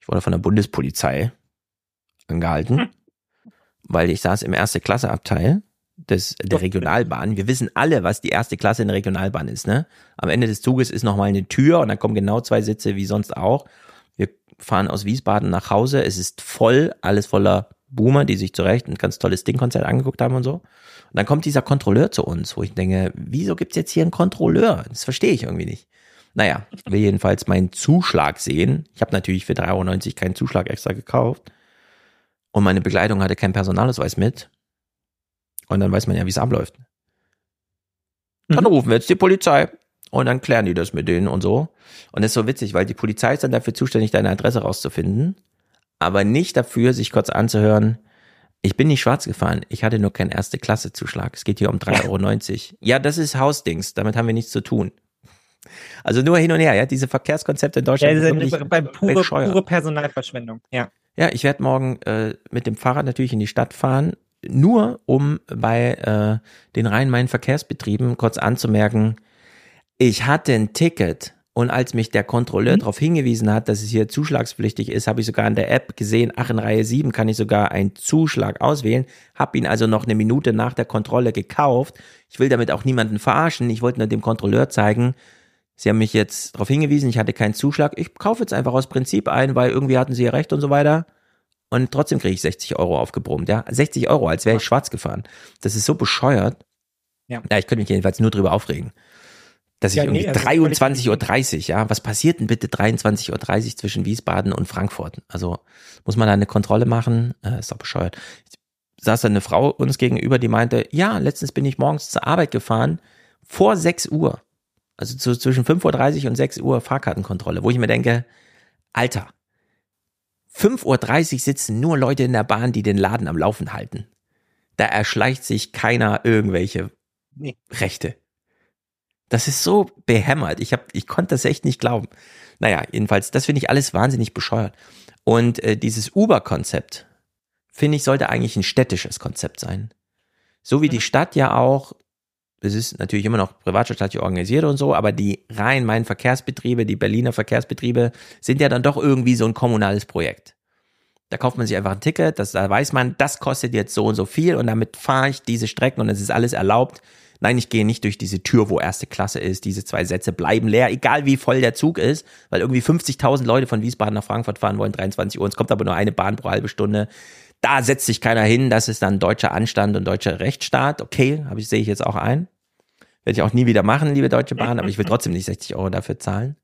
ich wurde von der Bundespolizei angehalten, hm. weil ich saß im erste Klasse-Abteil des, der Regionalbahn. Wir wissen alle, was die erste Klasse in der Regionalbahn ist. Ne? Am Ende des Zuges ist nochmal eine Tür und dann kommen genau zwei Sitze wie sonst auch. Wir fahren aus Wiesbaden nach Hause. Es ist voll, alles voller Boomer, die sich zu Recht ein ganz tolles Ding-Konzert angeguckt haben und so. Und dann kommt dieser Kontrolleur zu uns, wo ich denke, wieso gibt's jetzt hier einen Kontrolleur? Das verstehe ich irgendwie nicht. Naja, will jedenfalls meinen Zuschlag sehen. Ich habe natürlich für 3,90 Euro keinen Zuschlag extra gekauft. Und meine Begleitung hatte keinen Personalausweis mit. Und dann weiß man ja, wie es abläuft. Dann mhm. rufen wir jetzt die Polizei. Und dann klären die das mit denen und so. Und das ist so witzig, weil die Polizei ist dann dafür zuständig, deine Adresse rauszufinden. Aber nicht dafür, sich kurz anzuhören, ich bin nicht schwarz gefahren, ich hatte nur keinen Erste-Klasse-Zuschlag. Es geht hier um 3,90 Euro. Ja, das ist Hausdings, damit haben wir nichts zu tun. Also nur hin und her, ja, diese Verkehrskonzepte in Deutschland. Ja, sind bei pure, pure Personalverschwendung, ja. Ja, ich werde morgen äh, mit dem Fahrrad natürlich in die Stadt fahren nur um bei äh, den Rhein-Main-Verkehrsbetrieben kurz anzumerken, ich hatte ein Ticket und als mich der Kontrolleur mhm. darauf hingewiesen hat, dass es hier zuschlagspflichtig ist, habe ich sogar in der App gesehen, ach, in Reihe 7 kann ich sogar einen Zuschlag auswählen, habe ihn also noch eine Minute nach der Kontrolle gekauft. Ich will damit auch niemanden verarschen, ich wollte nur dem Kontrolleur zeigen, Sie haben mich jetzt darauf hingewiesen, ich hatte keinen Zuschlag. Ich kaufe jetzt einfach aus Prinzip ein, weil irgendwie hatten Sie ja recht und so weiter und trotzdem kriege ich 60 Euro aufgebrummt, ja. 60 Euro, als wäre ich schwarz gefahren. Das ist so bescheuert. Ja. ja, ich könnte mich jedenfalls nur drüber aufregen. Dass ich ja, irgendwie nee, also 23.30 Uhr, ja, was passiert denn bitte 23.30 Uhr zwischen Wiesbaden und Frankfurt? Also muss man da eine Kontrolle machen? Äh, ist doch bescheuert. Ich saß da eine Frau uns gegenüber, die meinte, ja, letztens bin ich morgens zur Arbeit gefahren, vor 6 Uhr. Also zu, zwischen 5.30 Uhr und 6 Uhr Fahrkartenkontrolle, wo ich mir denke, Alter, 5.30 Uhr sitzen nur Leute in der Bahn, die den Laden am Laufen halten. Da erschleicht sich keiner irgendwelche nee. Rechte. Das ist so behämmert. Ich, hab, ich konnte das echt nicht glauben. Naja, jedenfalls, das finde ich alles wahnsinnig bescheuert. Und äh, dieses Uber-Konzept, finde ich, sollte eigentlich ein städtisches Konzept sein. So wie die mhm. Stadt ja auch, es ist natürlich immer noch privatstaatlich organisiert und so, aber die Rhein-Main-Verkehrsbetriebe, die Berliner Verkehrsbetriebe sind ja dann doch irgendwie so ein kommunales Projekt. Da kauft man sich einfach ein Ticket, das, da weiß man, das kostet jetzt so und so viel und damit fahre ich diese Strecken und es ist alles erlaubt. Nein, ich gehe nicht durch diese Tür, wo erste Klasse ist. Diese zwei Sätze bleiben leer, egal wie voll der Zug ist, weil irgendwie 50.000 Leute von Wiesbaden nach Frankfurt fahren wollen, 23 Uhr. Es kommt aber nur eine Bahn pro halbe Stunde. Da setzt sich keiner hin. Das ist dann deutscher Anstand und deutscher Rechtsstaat. Okay, habe ich, sehe ich jetzt auch ein. Werde ich auch nie wieder machen, liebe Deutsche Bahn, aber ich will trotzdem nicht 60 Euro dafür zahlen.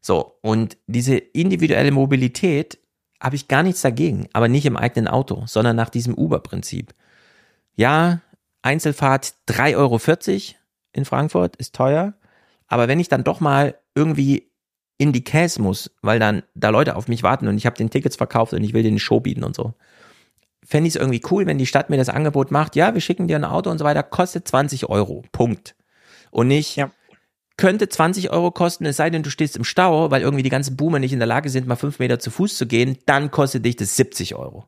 So, und diese individuelle Mobilität habe ich gar nichts dagegen, aber nicht im eigenen Auto, sondern nach diesem Uber-Prinzip. Ja, Einzelfahrt 3,40 Euro in Frankfurt ist teuer, aber wenn ich dann doch mal irgendwie in die Käse muss, weil dann da Leute auf mich warten und ich habe den Tickets verkauft und ich will den Show bieten und so, fände ich es irgendwie cool, wenn die Stadt mir das Angebot macht, ja, wir schicken dir ein Auto und so weiter, kostet 20 Euro, Punkt und nicht ja. könnte 20 Euro kosten, es sei denn, du stehst im Stau, weil irgendwie die ganzen Boomer nicht in der Lage sind, mal fünf Meter zu Fuß zu gehen, dann kostet dich das 70 Euro.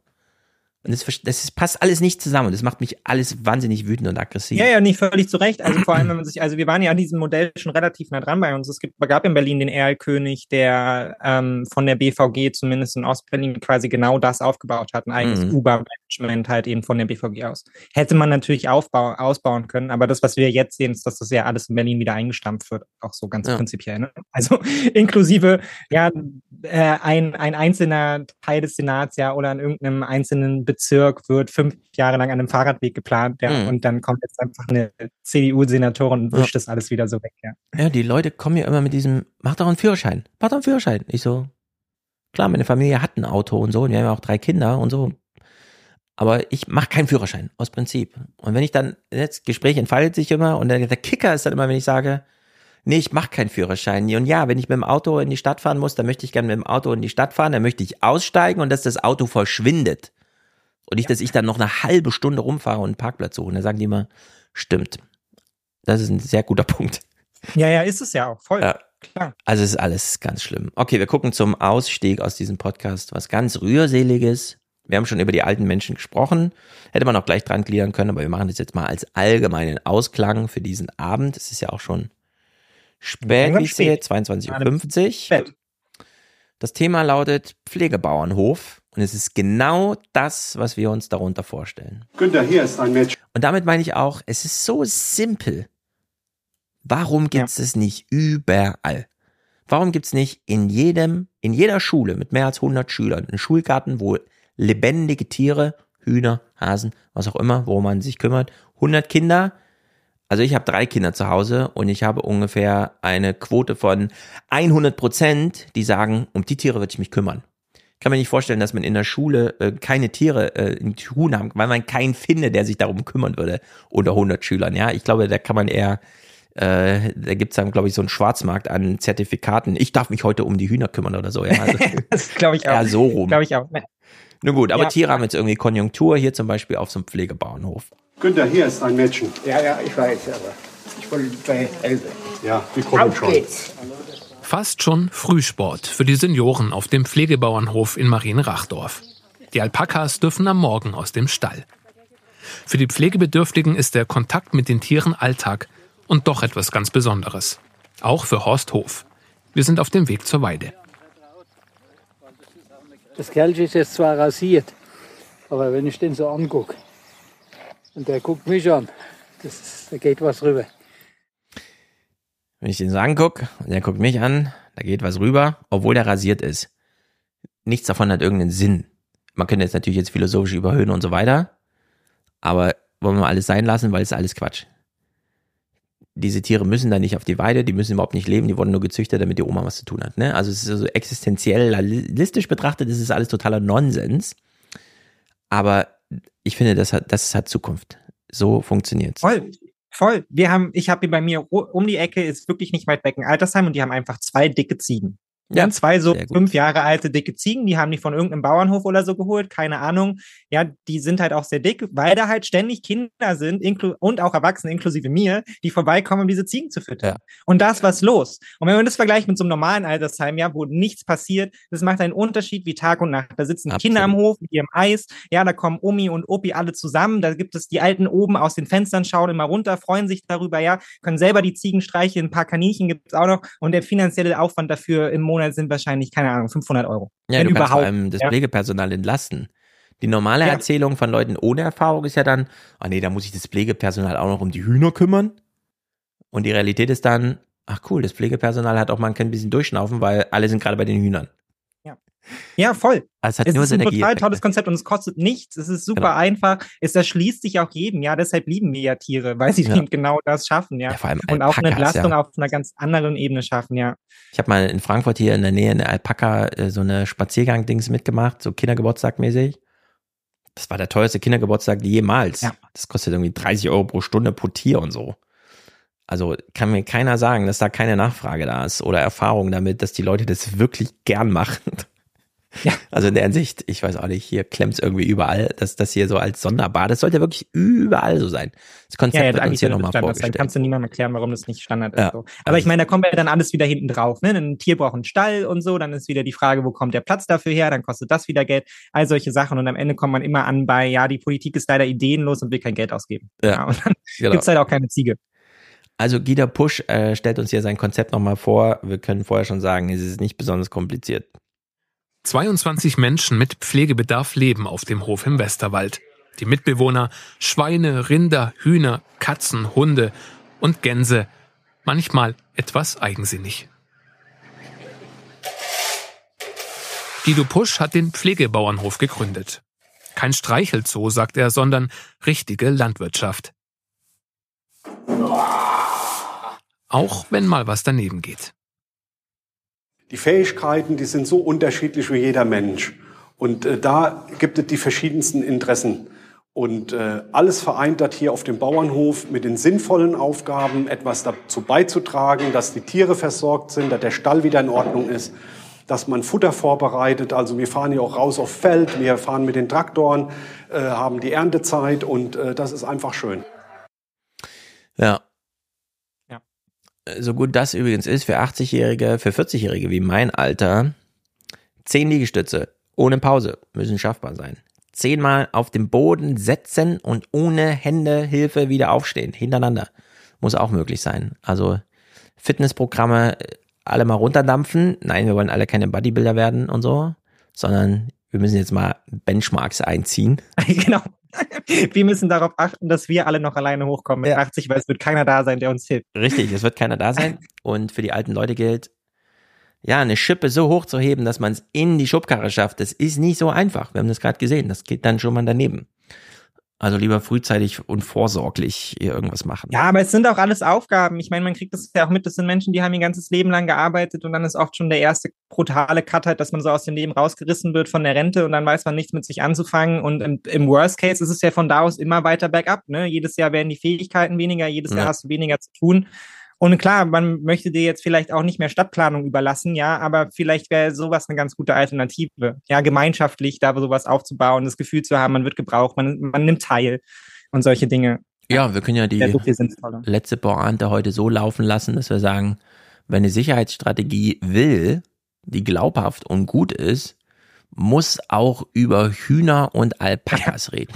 Und das, das passt alles nicht zusammen. Das macht mich alles wahnsinnig wütend und aggressiv. Ja, ja, nicht völlig zu Recht. Also vor allem, wenn man sich, also wir waren ja an diesem Modell schon relativ nah dran bei uns. Es gibt, gab in Berlin den Erlkönig, der ähm, von der BVG zumindest in Ostberlin quasi genau das aufgebaut hat, ein eigenes mhm. Uber Management halt eben von der BVG aus. Hätte man natürlich aufbau, ausbauen können, aber das, was wir jetzt sehen, ist, dass das ja alles in Berlin wieder eingestampft wird, auch so ganz Ja. prinzipiell. Ne? Also inklusive ja äh, ein, ein einzelner Teil des Senats ja oder in irgendeinem einzelnen Bezirk wird fünf Jahre lang an einem Fahrradweg geplant, ja, Mhm. und dann kommt jetzt einfach eine CDU-Senatorin und Ja. wischt das alles wieder so weg, ja. Ja, die Leute kommen ja immer mit diesem, mach doch einen Führerschein, mach doch einen Führerschein. Ich so, klar, meine Familie hat ein Auto und so und wir haben ja auch drei Kinder und so. Aber ich mache keinen Führerschein, aus Prinzip. Und wenn ich dann, das Gespräch entfaltet sich immer und der, der Kicker ist dann immer, wenn ich sage, nee, ich mache keinen Führerschein. Und ja, wenn ich mit dem Auto in die Stadt fahren muss, dann möchte ich gerne mit dem Auto in die Stadt fahren, dann möchte ich aussteigen und dass das Auto verschwindet. Und nicht, dass ich dann noch eine halbe Stunde rumfahre und einen Parkplatz suche. Und dann sagen die immer, stimmt. Das ist ein sehr guter Punkt. Ja, ja, ist es ja auch, voll. Ja. Klar. Also es ist alles ganz schlimm. Okay, wir gucken zum Ausstieg aus diesem Podcast. Was ganz rührseliges. Wir haben schon über die alten Menschen gesprochen. Hätte man auch gleich dran gliedern können, aber wir machen das jetzt mal als allgemeinen Ausklang für diesen Abend. Es ist ja auch schon spät, ich sehe, spät. 22.50 Uhr. Das Thema lautet Pflegebauernhof. Und es ist genau das, was wir uns darunter vorstellen. Günther, hier ist ein Mädchen. Und damit meine ich auch, es ist so simpel. Warum gibt es es nicht überall? Warum gibt es nicht in jedem, in jeder Schule mit mehr als 100 Schülern einen Schulgarten, wo lebendige Tiere, Hühner, Hasen, was auch immer, wo man sich kümmert, 100 Kinder? Also ich habe drei Kinder zu Hause und ich habe ungefähr eine Quote von 100 Prozent, die sagen, um die Tiere würde ich mich kümmern. Ich kann mir nicht vorstellen, dass man in der Schule äh, keine Tiere äh, in tun haben, weil man keinen findet, der sich darum kümmern würde unter 100 Schülern. Ja, ich glaube, da kann man eher, äh, da gibt's dann, glaube ich, so einen Schwarzmarkt an Zertifikaten. Ich darf mich heute um die Hühner kümmern oder so. Ja, also, das glaube ich auch. Ja, so rum. Glaube ich auch. Nun gut, aber Ja. Tiere haben jetzt irgendwie Konjunktur, hier zum Beispiel auf so einem Pflegebauernhof. Günther, hier ist ein Mädchen. Ja, ja, ich weiß, aber ich wollte bei helfen. Ja, die kommen Auf schon. geht's. Fast schon Frühsport für die Senioren auf dem Pflegebauernhof in Marienrachdorf. Die Alpakas dürfen am Morgen aus dem Stall. Für die Pflegebedürftigen ist der Kontakt mit den Tieren Alltag und doch etwas ganz Besonderes. Auch für Horst Hof. Wir sind auf dem Weg zur Weide. Das Kerl ist jetzt zwar rasiert, aber wenn ich den so angucke und der guckt mich an, das, da geht was rüber. Wenn ich den so angucke und der guckt mich an, da geht was rüber, obwohl der rasiert ist. Nichts davon hat irgendeinen Sinn. Man könnte jetzt natürlich jetzt philosophisch überhöhen und so weiter, aber wollen wir alles sein lassen, weil es ist alles Quatsch. Diese Tiere müssen da nicht auf die Weide, die müssen überhaupt nicht leben, die wurden nur gezüchtet, damit die Oma was zu tun hat. Ne? Also es ist so existenziell, realistisch betrachtet, ist es alles totaler Nonsens. Aber ich finde, das hat, das hat Zukunft. So funktioniert's. Voll. Voll. Wir haben, ich habe hier bei mir um die Ecke, ist wirklich nicht weit weg, ein Altersheim und die haben einfach zwei dicke Ziegen. Ja, Ja, zwei so fünf Jahre alte dicke Ziegen, die haben die von irgendeinem Bauernhof oder so geholt, keine Ahnung. Ja, die sind halt auch sehr dick, weil da halt ständig Kinder sind und auch Erwachsene, inklusive mir, die vorbeikommen, um diese Ziegen zu füttern. Und da ist was los. Und wenn man das vergleicht mit so einem normalen Altersheim, ja, wo nichts passiert, das macht einen Unterschied wie Tag und Nacht. Da sitzen Kinder am Hof mit ihrem Eis, ja, da kommen Omi und Opi alle zusammen, da gibt es die Alten oben aus den Fenstern, schauen immer runter, freuen sich darüber, ja, können selber die Ziegen streicheln, ein paar Kaninchen gibt es auch noch. Und der finanzielle Aufwand dafür im Monat sind wahrscheinlich, keine Ahnung, 500 Euro. Ja, Wenn du kannst vor überhaupt. allem das ja. Pflegepersonal entlasten. Die normale Ja. Erzählung von Leuten ohne Erfahrung ist ja dann, ah nee, da muss ich das Pflegepersonal auch noch um die Hühner kümmern. Und die Realität ist dann, ach cool, das Pflegepersonal hat auch mal ein bisschen durchschnaufen, weil alle sind gerade bei den Hühnern. Ja, voll. Also es hat es ist ein total tolles Konzept und es kostet nichts. Es ist super Genau. einfach. Es erschließt sich auch jedem. Ja, deshalb lieben wir ja Tiere, weil sie Ja. eben genau das schaffen. Ja, vor allem und auch eine Entlastung ja. auf einer ganz anderen Ebene schaffen. Ja. Ich habe mal in Frankfurt hier in der Nähe eine Alpaka, äh, so eine Spaziergang-Dings mitgemacht, so Kindergeburtstag-mäßig. Das war der teuerste Kindergeburtstag jemals. Das kostet irgendwie 30 Euro pro Stunde pro Tier und so. Also kann mir keiner sagen, dass da keine Nachfrage da ist oder Erfahrung damit, dass die Leute das wirklich gern machen. Also in der Hinsicht, ich weiß auch nicht, hier klemmt's irgendwie überall, dass das hier so als Sonderbar, das sollte wirklich überall so sein. Das Konzept ja, ja, wird uns hier nochmal vorgestellt. Kannst du niemandem erklären, warum das nicht Standard ist. Ja. So. Aber ich meine, da kommt ja dann alles wieder hinten drauf. Ne? Ein Tier braucht einen Stall und so, dann ist wieder die Frage, wo kommt der Platz dafür her, dann kostet das wieder Geld, all solche Sachen. Und am Ende kommt man immer an bei, ja, die Politik ist leider ideenlos und will kein Geld ausgeben. Ja, und dann genau. gibt's halt auch keine Ziege. Also Gita Pusch äh, stellt uns hier sein Konzept nochmal vor. Wir können vorher schon sagen, es ist nicht besonders kompliziert. 22 Menschen mit Pflegebedarf leben auf dem Hof im Westerwald. Die Mitbewohner Schweine, Rinder, Hühner, Katzen, Hunde und Gänse, manchmal etwas eigensinnig. Guido Pusch hat den Pflegebauernhof gegründet. Kein Streichelzoo, sagt er, sondern richtige Landwirtschaft. Auch wenn mal was daneben geht. Die Fähigkeiten, die sind so unterschiedlich wie jeder Mensch. Und äh, da gibt es die verschiedensten Interessen. Und äh, alles vereint das hier auf dem Bauernhof mit den sinnvollen Aufgaben, etwas dazu beizutragen, dass die Tiere versorgt sind, dass der Stall wieder in Ordnung ist, dass man Futter vorbereitet. Also wir fahren hier auch raus auf Feld, wir fahren mit den Traktoren, äh, haben die Erntezeit und äh, das ist einfach schön. Ja. ja. So gut das übrigens ist für 80-Jährige, für 40-Jährige wie mein Alter, zehn Liegestütze ohne Pause müssen schaffbar sein zehnmal auf dem Boden setzen und ohne Hände Hilfe wieder aufstehen, hintereinander. Muss auch möglich sein. Also Fitnessprogramme äh, alle mal runterdampfen. Nein, wir wollen alle keine Bodybuilder werden und so, sondern wir müssen jetzt mal Benchmarks einziehen. genau. Wir müssen darauf achten, dass wir alle noch alleine hochkommen mit ja. 80, weil es wird keiner da sein, der uns hilft. Richtig, es wird keiner da sein. Und für die alten Leute gilt, ja, eine Schippe so hoch zu heben, dass man es in die Schubkarre schafft, das ist nicht so einfach. Wir haben das gerade gesehen. Das geht dann schon mal daneben. Also lieber frühzeitig und vorsorglich hier irgendwas machen. Ja, aber es sind auch alles Aufgaben. Ich meine, man kriegt das ja auch mit, das sind Menschen, die haben ihr ganzes Leben lang gearbeitet und dann ist oft schon der erste brutale Cut halt, dass man so aus dem Leben rausgerissen wird von der Rente und dann weiß man nichts mit sich anzufangen. Und im, im Worst Case ist es ja von da aus immer weiter bergab. Ne? Jedes Jahr werden die Fähigkeiten weniger, jedes ja. Jahr hast du weniger zu tun. Und klar, man möchte dir jetzt vielleicht auch nicht mehr Stadtplanung überlassen, ja, aber vielleicht wäre sowas eine ganz gute Alternative. Ja, gemeinschaftlich da sowas aufzubauen, das Gefühl zu haben, man wird gebraucht, man, man nimmt teil und solche Dinge. Ja, wir können ja die letzte Pointe heute so laufen lassen, dass wir sagen, wenn eine Sicherheitsstrategie will, die glaubhaft und gut ist, muss auch über Hühner und Alpakas reden.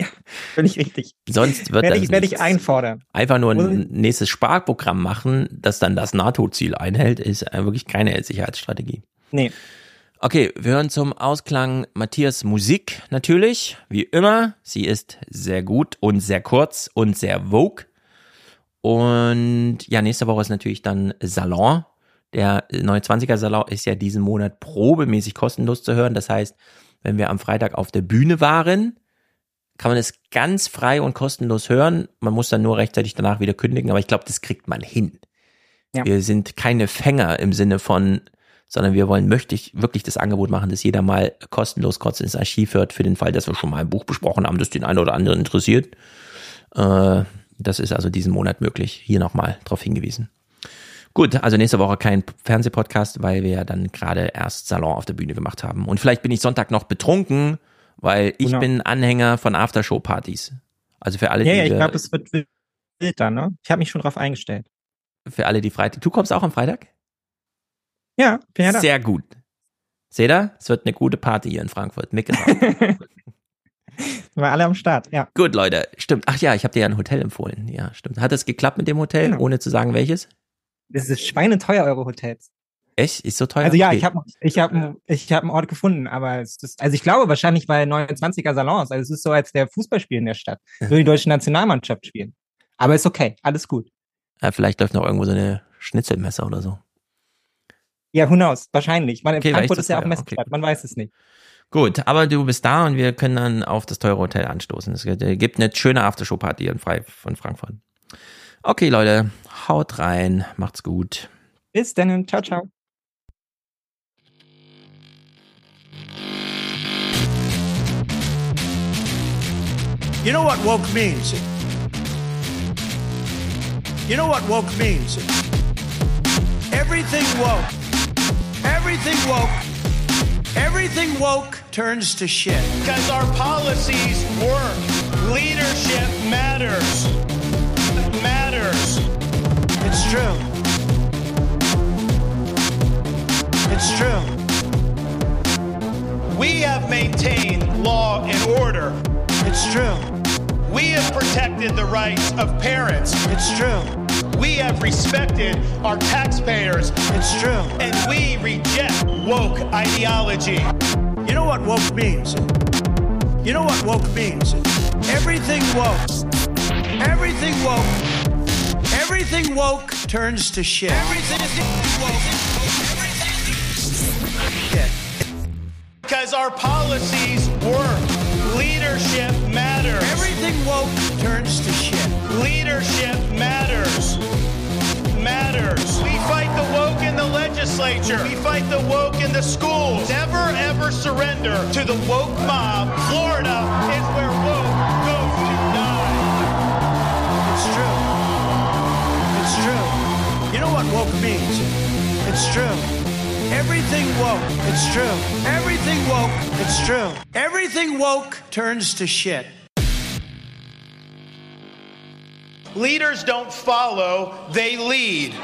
Ja, völlig richtig. Sonst wird werde ich, werde ich einfordern. Einfach nur ein nächstes Sparprogramm machen, das dann das NATO-Ziel einhält, ist wirklich keine Sicherheitsstrategie. Nee. Okay, wir hören zum Ausklang Matthias Musik natürlich, wie immer. Sie ist sehr gut und sehr kurz und sehr vogue. Und ja, nächste Woche ist natürlich dann Salon. Der neue 20er Salon ist ja diesen Monat probemäßig kostenlos zu hören. Das heißt, wenn wir am Freitag auf der Bühne waren, kann man es ganz frei und kostenlos hören. Man muss dann nur rechtzeitig danach wieder kündigen, aber ich glaube, das kriegt man hin. Ja. Wir sind keine Fänger im Sinne von, sondern wir wollen möchte ich wirklich das Angebot machen, dass jeder mal kostenlos kurz ins Archiv hört, für den Fall, dass wir schon mal ein Buch besprochen haben, das den einen oder anderen interessiert. Äh, das ist also diesen Monat möglich. Hier nochmal drauf hingewiesen. Gut, also nächste Woche kein Fernsehpodcast, weil wir ja dann gerade erst Salon auf der Bühne gemacht haben. Und vielleicht bin ich Sonntag noch betrunken weil ich genau. bin Anhänger von Aftershow-Partys. Also für alle, ja, die. Ja, ich glaube, es wird wild dann, ne? Ich habe mich schon drauf eingestellt. Für alle, die Freitag. Du kommst auch am Freitag? Ja, bin ja da. Sehr gut. Seht ihr? Es wird eine gute Party hier in Frankfurt. Mitgebracht. Wir alle am Start, ja. Gut, Leute. Stimmt. Ach ja, ich habe dir ja ein Hotel empfohlen. Ja, stimmt. Hat es geklappt mit dem Hotel, genau. ohne zu sagen welches? Das ist schweineteuer, eure Hotels. Echt? Ist so teuer? Also ja, okay. ich habe ich hab, ich hab einen Ort gefunden, aber es ist, also ich glaube wahrscheinlich bei 29er Salons. Also es ist so, als der Fußballspiel in der Stadt. Würde die deutsche Nationalmannschaft spielen. Aber ist okay, alles gut. Ja, vielleicht läuft noch irgendwo so eine Schnitzelmesser oder so. Ja, who knows? Wahrscheinlich. Man, okay, Frankfurt ist ja auch Messestadt, okay. man weiß es nicht. Gut, aber du bist da und wir können dann auf das teure Hotel anstoßen. Es gibt eine schöne Aftershow-Party in von Frankfurt. Okay, Leute, haut rein, macht's gut. Bis dann, ciao, ciao. You know what woke means? You know what woke means? Everything woke. Everything woke. Everything woke turns to shit. Because our policies work. Leadership matters. It matters. It's true. It's true. We have maintained law and order. It's true. We have protected the rights of parents. It's true. We have respected our taxpayers. It's true. And we reject woke ideology. You know what woke means? You know what woke means? Everything woke. Everything woke. Everything woke turns to shit. Everything woke. Because our policies work. Leadership matters. Everything woke turns to shit. Leadership matters. Matters. We fight the woke in the legislature. We fight the woke in the schools. Never ever surrender to the woke mob. Florida is where woke goes to die. It's true. It's true. You know what woke means? It's true. Everything woke. It's true. Everything woke. It's true. Everything woke turns to shit. Leaders don't follow, they lead.